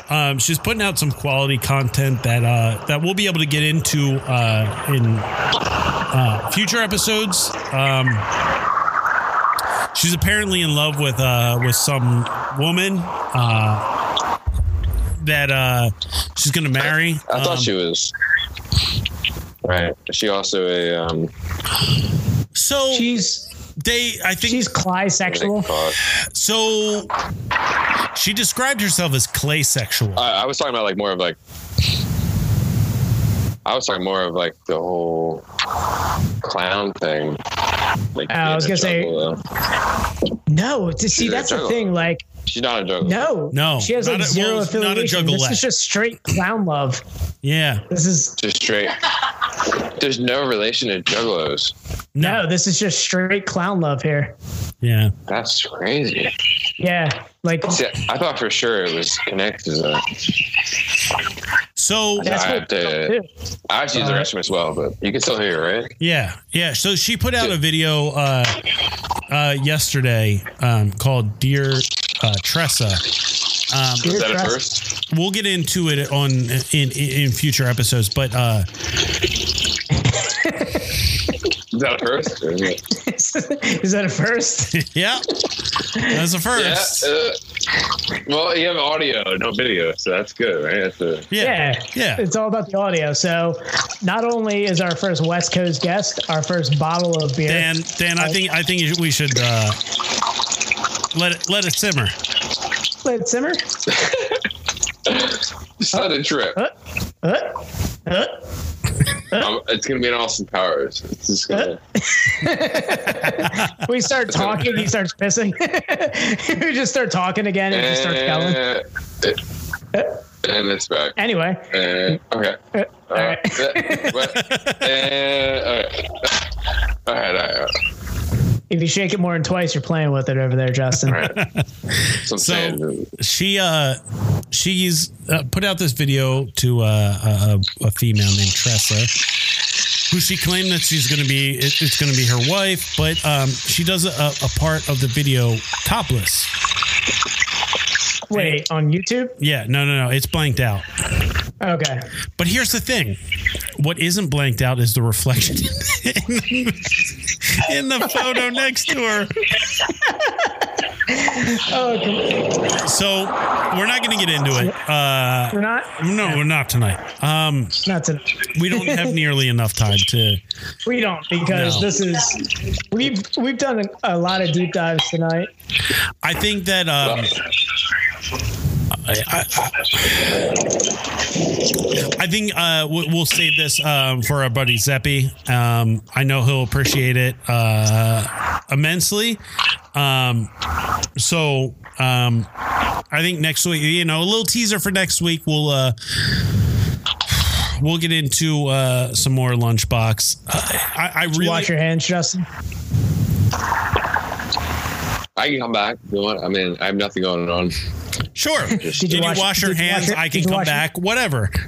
Um, she's putting out some quality content that uh, that we'll be able to get into uh, in uh, future episodes. Um, she's apparently in love with uh, with some woman. Uh, that uh, she's gonna marry. I thought Um, she was. Right. She also a um so She's they. I think she's clisexual. So she described herself as clay sexual. I, I was talking about like more of like I was talking more of like the whole clown thing. Like Uh, I was gonna say- though. No, to see that's the thing. Like, She's not a juggler. no, No, she has not like a- zero well, it's not a affiliation. This is just straight clown love. yeah. This is Just straight. There's no relation to juggalos. no, this is just straight clown love here. Yeah. That's crazy. Yeah, like See, I thought for sure it was connected to that. So That's I what- have to. I have to use the restroom as well, but you can still hear right? yeah, yeah. So she put out a video uh, uh, yesterday um, called "Dear uh, Tressa." Um, Was that at Trust- first? we'll get into it on in in future episodes, but uh, Is that at first? Is that a first? yeah, that's the Yeah. first. Uh, well, you have audio, no video, so that's good, right? That's the, Yeah, Yeah, yeah. It's all about the audio. So, not only is our first West Coast guest, our first bottle of beer. Dan, Dan, I think I think we should uh, let it let it simmer. Let it simmer. just let it drip. Uh, uh, uh. Um, it's gonna be an Austin Powers. It's just gonna. We start talking, he starts pissing. we just start talking again and it just starts going. Uh, and it's back. Anyway, Uh, okay. uh, all Uh, right. uh, what? Uh, all right. All right. All right. If you shake it more than twice, you're playing with it over there, Justin. All right. So I'm So saying, she uh she's uh, put out this video to uh, a, a female named Tressa, who she claimed that she's going to be it, it's going to be her wife, but um she does a, a part of the video topless. Wait, on YouTube? Yeah, no, no, no, it's blanked out. Okay. But here's the thing: what isn't blanked out is the reflection in the photo next to her. Oh, So we're not going to get into it. Uh, we're not. no, we're not tonight. Um, Not to. we don't have nearly enough time to. We don't because No. this is we've we've done a lot of deep dives tonight. I think that. Um, I, I, I think uh, we- we'll save this um, for our buddy Zeppi. Um, I know he'll appreciate it uh, immensely. Um, so um, I think next week, you know, a little teaser for next week. We'll uh, we'll get into uh, some more lunchbox. Uh, I, I really Wash your hands, Justin. I can come back. You know what? I mean, I have nothing going on. sure. Did Did you you wash- wash your did you wash hands? I can come wash your- back. Whatever.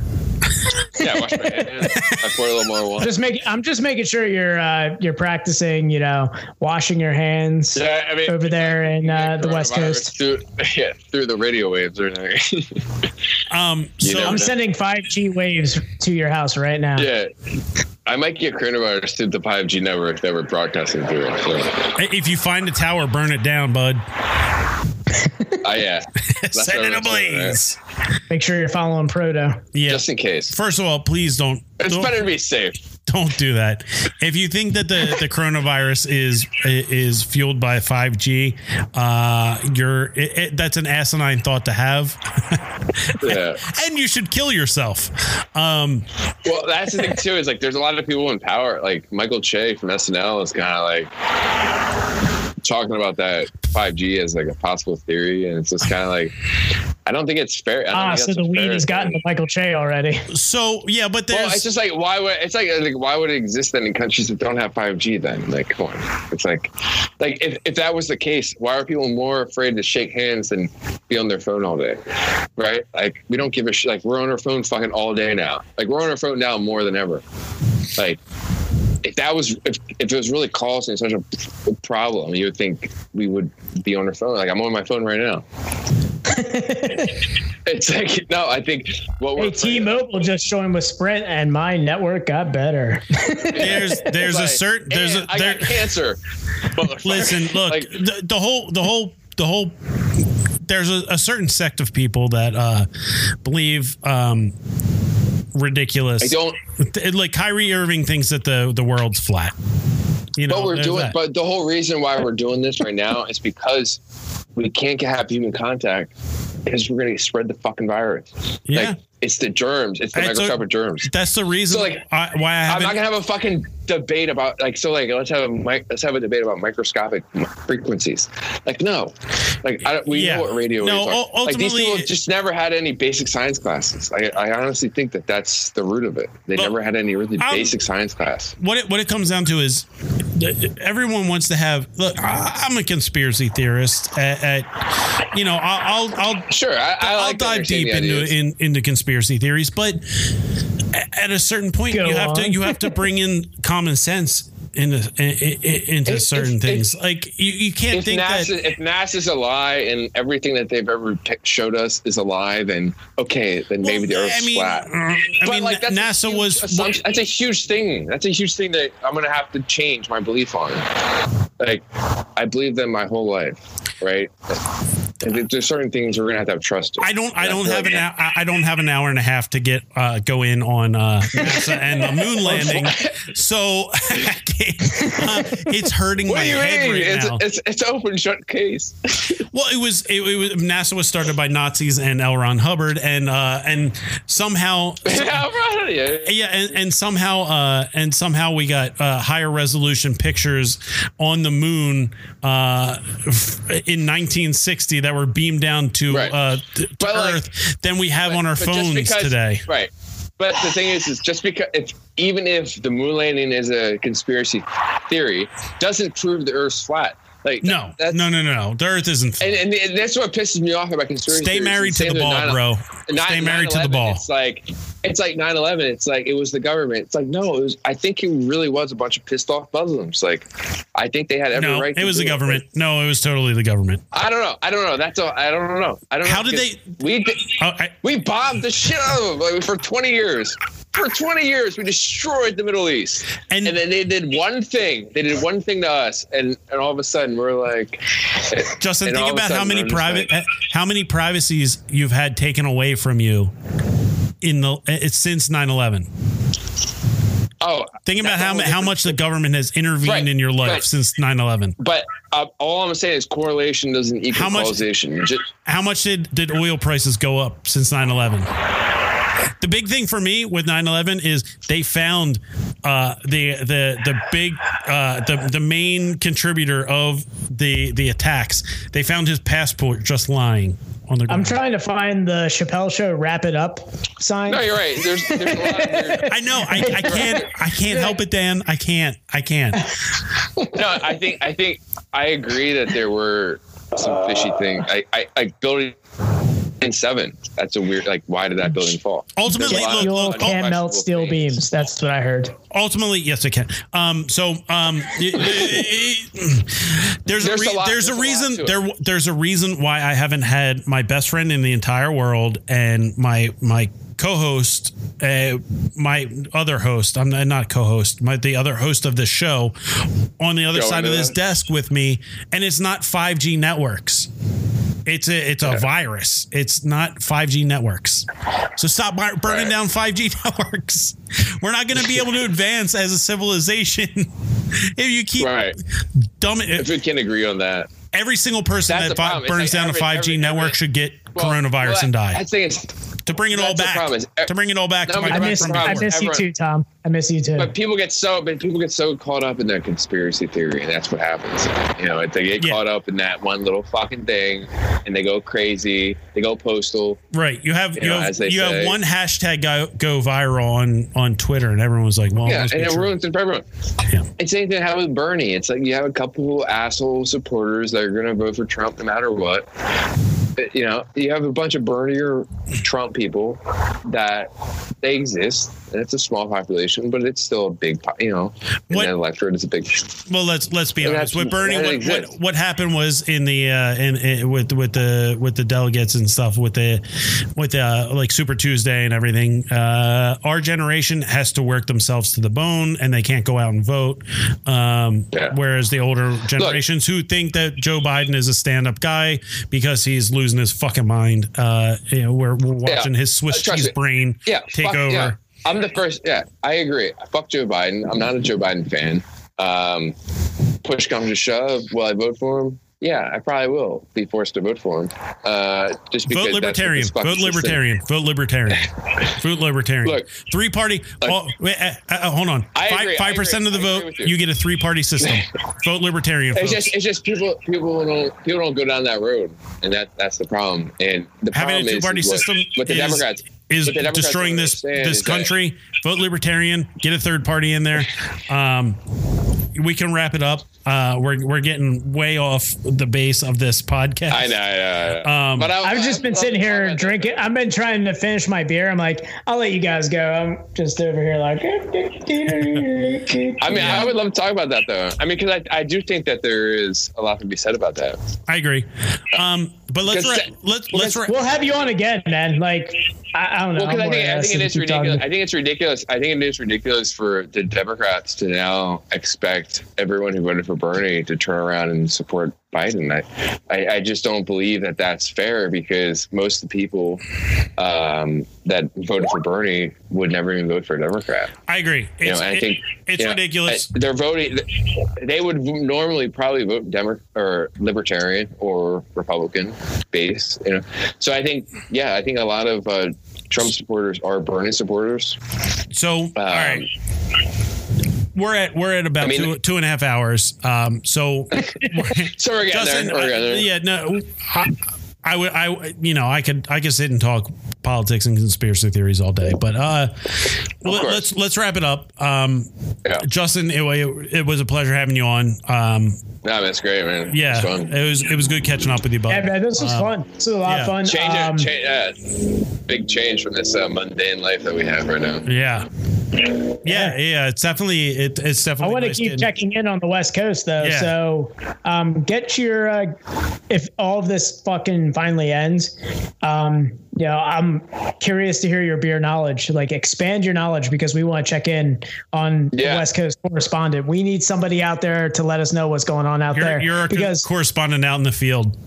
Yeah, wash my hands. I pour a little more water. Just make. I'm just making sure you're uh, you're practicing. You know, washing your hands Yeah, I mean, over there in uh, the West Coast. Through, yeah, through the radio waves or anything. Um, so I'm know. sending 5G waves to your house right now. yeah. I might get coronavirus through the 5G network that we're broadcasting through. So, if you find a tower, burn it down, bud. uh, yeah. That's Set what it I'm saying, right? ablaze. Make sure you're following Proto. Yeah. Just in case. First of all, please don't. It's don't, better to be safe. Don't do that. If you think that the, the coronavirus is is fueled by 5G, uh, you're it, it, that's an asinine thought to have, Yeah. and you should kill yourself. Um, Well, that's the thing too. Is like there's a lot of people in power. Like Michael Che from SNL is kind of like talking about that 5G as like a possible theory, and it's just kind of like I don't think it's fair. I don't Ah, think so the weed fair has gotten to Michael Che already. So yeah, but there's Well, it's just like why would it's like, like why would it exist then in countries that don't have 5G? Then like come on, it's like like if, if that was the case, why are people more afraid to shake hands than be on their phone all day? Right? Like we don't give a shit. Like we're on our phone fucking all day now. Like we're on our phone now more than ever. Like if that was if, if it was really causing such a problem, you would think we would be on our phone. Like I'm on my phone right now. it's like no, I think what we're Hey, T-Mobile just joined with Sprint, and my network got better. there's there's a certain there's a "And I there, got cancer. Listen look Like, the, the whole the whole the whole there's a, a certain sect of people that uh believe um ridiculous I don't. Like Kyrie Irving thinks that the the world's flat you know But we're doing. that. But the whole reason why we're doing this right now is because we can't have human contact because we're going to spread the fucking virus. Yeah. Like it's the germs. It's the It's a- microscopic germs. that's the reason So, like, I, why I I'm not gonna have a fucking debate about like so like let's have a mic- let's have a debate about microscopic frequencies. Like no, like I don't, we Yeah. know what radio No, waves are. like these people just never had any basic science classes. I, I honestly think that that's the root of it. They never had any really I'm- basic science class. what it what it comes down to is everyone wants to have look I- i'm a conspiracy theorist at, at you know i'll i'll, I'll Sure, I, I I'll like dive deep into in, into conspiracy theories, but at a certain point, Go you have to you have to bring in common sense into i- i- into If- certain if- things. like you, you can't if think NASA, that. if NASA's a lie and everything that they've ever p- showed us is a lie, then okay, then maybe the Well, Earth's I mean, flat. uh, I but mean, like that's NASA huge was assumption- that's a huge thing. That's a huge thing that I'm gonna have to change my belief on. Like I believe them my whole life, right? And there- there's certain things we're gonna have to have trust. in. I don't. I don't have an. I don't have an hour and a half to get uh, go in on uh, NASA and the moon landing. So uh, it's hurting my head right it's, now. it's it's open shut case. Well, it was, it, it was NASA was started by Nazis and L. Ron Hubbard, and uh, and somehow, yeah, right, yeah. yeah, and, and somehow, uh, and somehow we got uh, higher resolution pictures on the moon uh, in 1960 that were beamed down to Right. uh, to But, like- Earth than we have on our But phones because- today. Right. But the thing is, is just because if even if the moon landing is a conspiracy theory, doesn't prove the Earth's flat. Like No, that's, no, no, no, no. The Earth isn't. And, and, that's what pisses me off about conspiracy. Stay married to the ball, 9 bro. nine- Stay married to the ball. It's like it's like 9-11. It's like it was the government. It's like no, it was. I think it really was a bunch of pissed off Muslims. Like I think they had every No, right. it was the government. No, it was totally the government. I don't know. I don't know. That's all. I don't know. I don't know. How did they- We did, Oh, I, we bombed the shit out of them like, for 20 years. For 20 years, we destroyed the Middle East. And- And, then they did one thing. They did one thing to us, and, and all of a sudden we're like, Justin, think all of a about how many private, like- how many privacies you've had taken away from you in the it's since 9-11. oh, Think about how how much the government has intervened Right, in your life right. since 9-11. But uh, all I'm saying is correlation doesn't equal How much- causation. Just, How much did, did oil prices go up since 9-11? The big thing for me with 9-11 is they found uh, the the the big uh, the the main contributor of the the attacks. They found his passport just lying on the ground. I'm trying to find the Chappelle Show "Wrap It Up" sign. no, you're right. There's, there's a lot of I know. I, I can't. I can't help it, Dan. I can't. I can't. no, I think I think I agree that there were some fishy things. I, I like building in seven. That's a weird. Like, why did that building fall? Ultimately, There's a lot look, Fuel look, can't melt steel things. beams. That's what I heard. ultimately, yes, it can. Um, so, um, it- it- it- there's a, There's re- a lot- there's there's a lot reason there there's a reason why I haven't had my best friend in the entire world and my my co-host, uh, my other host. I'm not- not co-host, my the other host of this show, on the other Go side of this that. desk with me, and it's not 5G networks. It's a it's a virus. It's not 5G networks. So stop burning Right. down 5G networks. We're not going to be able to advance as a civilization if you keep Right. dumb. If we can agree on that. Every single person That's that burns like down every- a 5G every- network every- should get Well, coronavirus well, and I die. think it's to bring it all That's the back. problem is- to bring it all back. No, to my I miss I everyone- miss you too, Tom. I miss you too. But people get so, but people get so caught up in their conspiracy theory, and that's what happens. You know, they get Yeah. caught up in that one little fucking thing, and they go crazy. They go postal. Right. You have you, You know, have as they you have one hashtag go, go viral on on Twitter, and everyone was like, "Well, yeah, must and it true. ruins it for everyone. Yeah. It's same thing happened with Bernie. It's like you have a couple asshole supporters that are going to vote for Trump no matter what. You know, you have a bunch of Bernie or Trump people that they exist, it's a small population, but it's still a big, po- you know, in What- electorate, it's a big. Well, let's let's be honest. With Bernie, what, what what happened was in the uh, in, in with with the with the delegates and stuff with the with the uh, like Super Tuesday and everything. Uh, our generation has to work themselves to the bone, and they can't go out and vote. Um, Yeah. Whereas the older generations who think that Joe Biden is a stand up guy because he's losing his fucking mind. Uh, you know, we're, we're watching his Swiss Uh, cheese brain Yeah, take fuck- over. I'm the first. Yeah, I agree. Fuck Joe Biden. I'm not a Joe Biden fan. Um, push comes to shove, will I vote for him? Yeah, I probably will be forced to vote for him. Uh, just because Vote libertarian. Vote libertarian. Vote libertarian. Vote libertarian. Look. three party. oh, wait, uh, uh, hold on. I Five agree, five percent of the vote, you. you. get a three party system. vote libertarian. It's folks. just, it's just people, people don't, people don't go down that road, and that, that's the problem. And the Having problem is two party what- system with the is, Democrats is what the Democrats destroying this this is that- country. Vote libertarian. Get a third party in there. Um, we can wrap it up. Uh, we're we're getting way off the base of this podcast. I know, I know, I know. Um, but I, I've just been sitting here drinking. I've been trying to finish my beer. I'm like, I'll let you guys go. I'm just over here like. I mean, I would love to talk about that though. I mean, because I, I do think that there is a lot to be said about that. I agree. Um, but let's ra- let's let's ra- we'll have you on again, man. Like, I, I don't know. Well, because I think I think it is keep talking. ridiculous. I think it's ridiculous. I think it is ridiculous for the Democrats to now expect everyone who voted for Bernie to turn around and support Biden. I, I, I just don't believe that that's fair because most of the people um, that voted for Bernie would never even vote for a Democrat. I agree. You know, It's, and I it- think it's you know, ridiculous. They're voting. They would normally probably vote Democrat or Libertarian or Republican base. You know, so I think yeah, I think a lot of uh, Trump supporters are Bernie supporters. So, all right. We're at we're at about I mean- two two and a half hours. Um, so, So we're getting Justin, there. We're getting there. yeah, no, I, I would, I, you know, I could, I could sit and talk politics and conspiracy theories all day, but uh, let, let's let's wrap it up. Um, Yeah. Justin, it, it, it was a pleasure having you on. Um, No, that's great, man. yeah, It's fun. it was it was good catching up with you, bud. Yeah, man, this was Um, fun. This was a lot yeah. of fun. Change Um, it. Change, uh, big change from this uh, mundane life that we have right now. Yeah. Yeah, yeah, it's definitely it, it's definitely. I want to nice keep getting- checking in on the West Coast though. Yeah. So um, get your uh, if all of this fucking finally ends. Um, you know, I'm curious to hear your beer knowledge. Like expand your knowledge because we want to check in on the West Coast correspondent. We need somebody out there to let us know what's going on out You're, there. you're our co- because correspondent out in the field.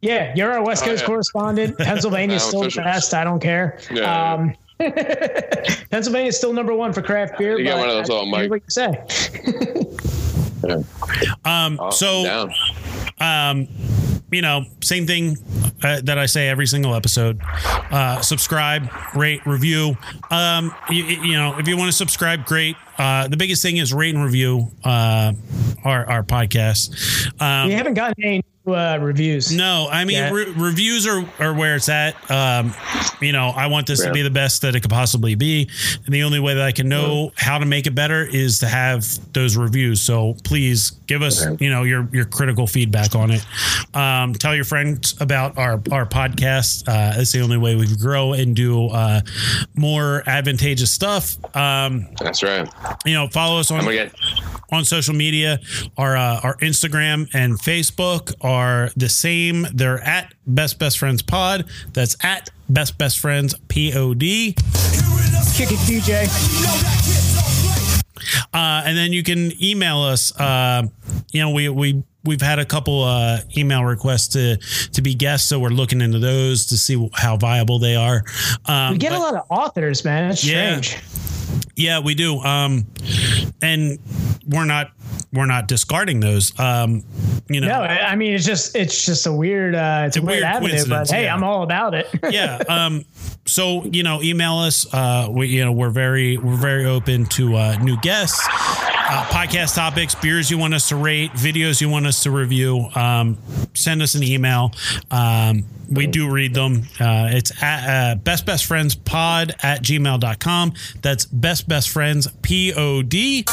yeah, you're our West Oh, Coast yeah. correspondent. Pennsylvania's I'm still the best. I don't care. Yeah. Um, Pennsylvania's still number one for craft beer. You got one of those I- little I hear mic- what you say. Um, Oh, so um, you know, same thing uh, that I say every single episode. Uh, subscribe, rate, review. Um, you, you know, if you want to subscribe, great. Uh, the biggest thing is rate and review uh, our our podcast. Um, We haven't gotten any uh, reviews. No, I mean Yeah. re- reviews are, are where it's at. Um, you know, I want this to be the best that it could possibly be, and the only way that I can know how to make it better is to have those reviews. So please give us, Okay. you know, your your critical feedback on it. Um, tell your friends about our our podcast. Uh, it's the only way we can grow and do uh, more advantageous stuff. Um, That's right. you know, follow us on get. on social media. Our uh, our Instagram and Facebook are the same. They're at Best Best Friends Pod. That's at Best Best Friends P O D. Kick it, DJ. Uh, and then you can email us. Uh, you know, we we we've had a couple uh, email requests to to be guests, so we're looking into those to see how viable they are. Um, We get but- a lot of authors, man. It's Yeah. strange. Yeah, we do. Um, and we're not we're not discarding those. Um, you know, No, I mean it's just it's just a weird uh, it's, a weird, weird avenue, but hey, yeah. I'm all about it. yeah. Um, so you know, email us. Uh, we you know we're very we're very open to uh, new guests, uh, podcast topics, beers you want us to rate, videos you want us to review. Um, send us an email. Um, we do read them. Uh, it's at uh, best best friends pod at gmail.com. That's best best friends P O D.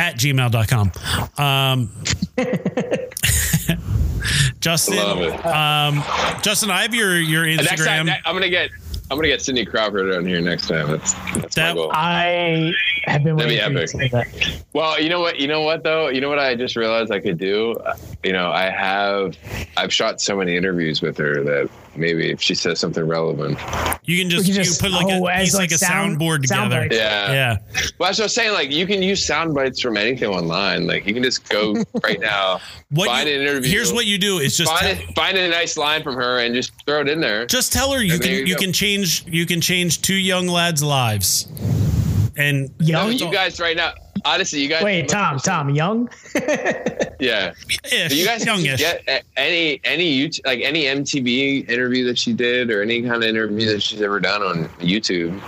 At gmail.com. Um, Justin, um, Justin, I have your your And next time, Instagram. I'm gonna get I'm gonna get Cindy Crawford on here next time. That's that's That- my goal. I have been That'd be waiting for you to say that. Well, you know what? You know what though? You know what I just realized I could do? Uh, You know, I have I've shot so many interviews with her that maybe if she says something relevant. You can just, We can you put like oh, a piece like, like a sound- soundboard together. bites. Yeah. Yeah. Well, that's what I was saying. Like, you can use sound bites from anything online. Like, you can just go right now, What find you- an interview. Here's what you do is just find, tell- it, find a nice line from her and just throw it in there. just tell her you And can you, you can change you can change two young lads' lives. And Young? you guys right now. Honestly, you guys. Wait, Tom, Tom, young? Yeah. ish, you guys can youngish. get any any YouTube, like any MTV interview that she did or any kind of interview that she's ever done on YouTube.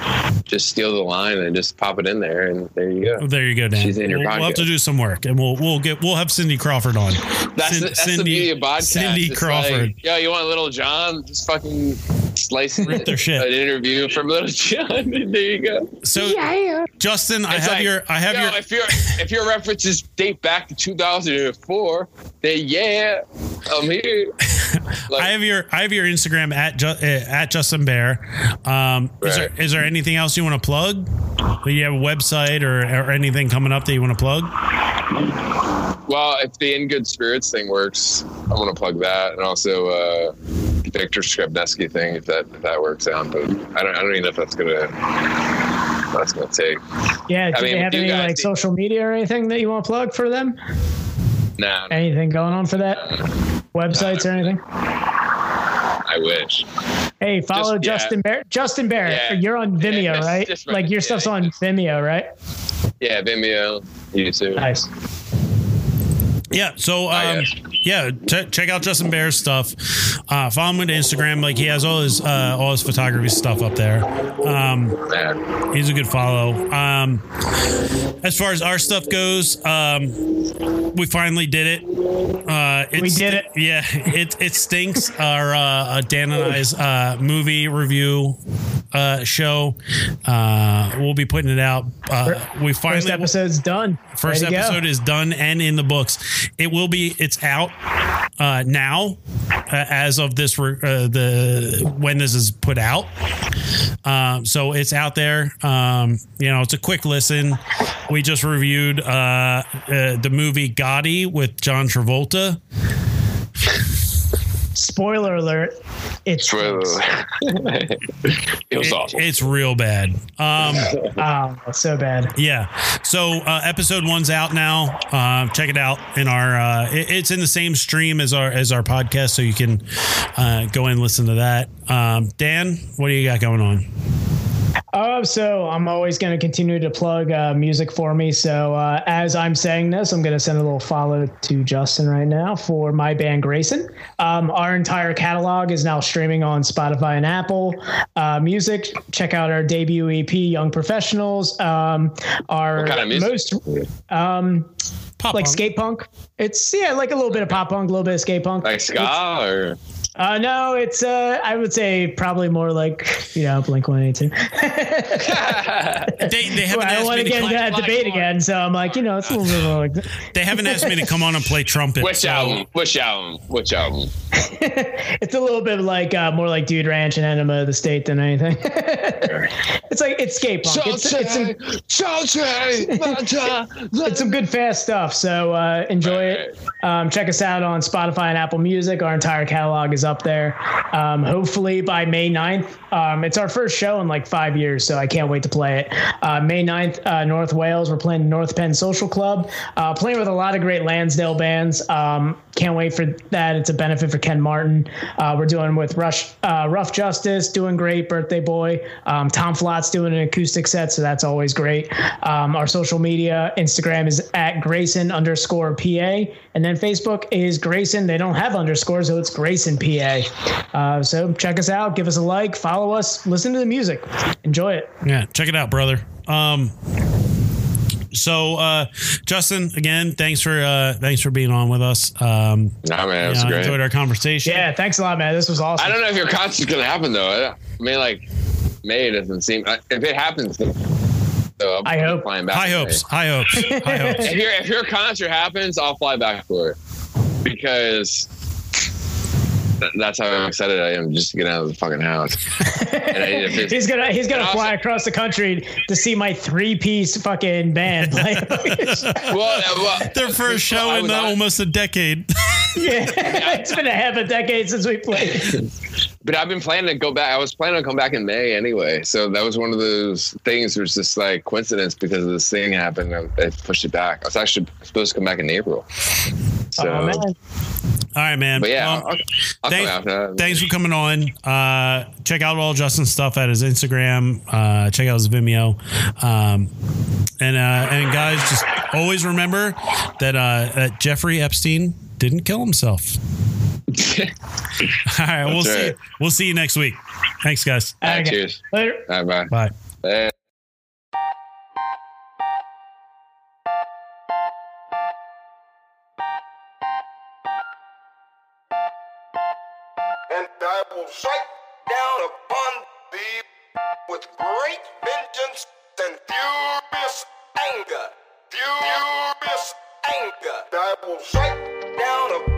Just steal the line and just pop it in there, and there you go. There you go, Dan. She's in your we'll, we'll have to do some work, and we'll we'll get we'll have Cindy Crawford on. That's, Cin- the, that's the beauty of podcast. Cindy It's Crawford. Like, Yo, you want Little John? Just fucking slice Rip their shit. an interview from Little John. there you go. so, yeah. Justin, I It's have like, your I have yo, your if your if your references date back to 2004, then yeah, I'm here. Like, I have your I have your Instagram at ju- uh, at Justin Bare. Um, is there Right. is there anything else you want to plug? Do you have a website or, or anything coming up that you want to plug? well, if the In Good Spirits thing works, I want to plug that, and also uh, Victor Skrebneski thing if that if that works out. But I don't I don't even know if that's gonna that's gonna take. Yeah, do mean, they have you any guys like see- social media or anything that you want to plug for them? Nah, Anything going on for that? Websites or anything? I wish. Hey, follow Just- yeah. Justin Bare. Justin Bare, Yeah. you're on Vimeo, Yeah, just- right? just like your yeah, stuff's on just- Vimeo, right? Yeah, Vimeo, YouTube. Nice. Yeah. So, um, yeah, ch- check out Justin Bare's stuff. Uh, follow him on Instagram. Like he has all his uh, all his photography stuff up there. Um, he's a good follow. Um, as far as our stuff goes, um, we finally did it. Uh, We did it. Yeah, it it stinks. Our uh, Dan and I's uh, movie review uh, show. Uh, we'll be putting it out. Uh, we finally First episode's done. First to go. episode is done and in the books. It will be. It's out uh, now, uh, as of this. Re- uh, the when this is put out. Um, so it's out there. Um, you know, it's a quick listen. We just reviewed uh, uh, the movie Gotti with John Travolta. Spoiler alert. It's Spoiler. it was It- awesome. It's real bad. Um, oh, so bad. Yeah. So uh, episode one's out now. Uh, check it out in our. Uh, it- it's in the same stream as our as our podcast, so you can uh, go and listen to that. Um, Dan, what do you got going on? Oh, so I'm always going to continue to plug uh, music for me. So uh, as I'm saying this, I'm going to send a little follow to Justin right now for my band Grayson. Um, our entire catalog is now streaming on Spotify and Apple uh, Music. Check out our debut EP, Young Professionals. Um, our What kind of music? most um, Pop like punk. skate punk. It's yeah, like a little bit of pop punk, a little bit of skate punk. like ska or Uh, no, it's uh, I would say probably more like you know Blink One Eighty Two. They, they haven't I don't want me to to get come, into that debate again, so I'm like, you know, it's a little bit more like they haven't asked me to come on and play trumpet. which so- album? Which album? Which album? it's a little bit like uh, more like Dude Ranch and Enema of the State than anything. it's like it's skate punk. It's, it's, some, it's some good fast stuff. So uh, enjoy it. Um, check us out on Spotify and Apple Music. Our entire catalog is is up there. Um, hopefully by May 9th. Um, it's our first show in like five years, so I can't wait to play it. Uh, May 9th, uh, North Wales. We're playing North Penn Social Club. Uh, playing with a lot of great Lansdale bands. Um, can't wait for that. It's a benefit for Ken Martin. Uh, we're doing with Rush, uh, Rough Justice, doing great. Birthday Boy. Um, Tom Flott's doing an acoustic set, so that's always great. Um, our social media, Instagram is at Grayson underscore PA, and then Facebook is Grayson. They don't have underscores, so it's Grayson PA. Uh, so check us out, give us a like, follow us, listen to the music, enjoy it. Yeah, check it out, brother. Um, so uh, Justin, again, thanks for uh, thanks for being on with us. Um, Nah, man, it was yeah, great. enjoyed our conversation. Yeah, thanks a lot, man. This was awesome. I don't know if your concert's gonna happen though. I mean, like May doesn't seem. uh, If it happens, then- so I'll I hope. flying back. High hopes, high hopes, high hopes. If your if your concert happens, I'll fly back for it because th- that's how excited I am just to get out of the fucking house. And I need to fix- He's gonna he's gonna fly also- across the country to see my three piece fucking band. play. well, uh, well, Their first show in was uh, almost a decade. yeah, it's been a half a decade since we played. But I've been planning to go back. I was planning on come back in May anyway. So that was one of those things. It was just like coincidence because of this thing happened. I, I pushed it back. I was actually supposed to come back in April. So, oh man, All right, man. but yeah, Well, I'll, I'll thanks, thanks for coming on. Uh, check out all Justin's stuff at his Instagram. Uh, check out his Vimeo. Um, and uh, and guys, just always remember that uh, that Jeffrey Epstein didn't kill himself. all right, we'll That's see. We'll see you next week. Thanks, guys. All right, Okay. cheers. later. All right, Bye. bye. Hey. Strike down upon thee with great vengeance and furious anger. Furious anger. I will strike down upon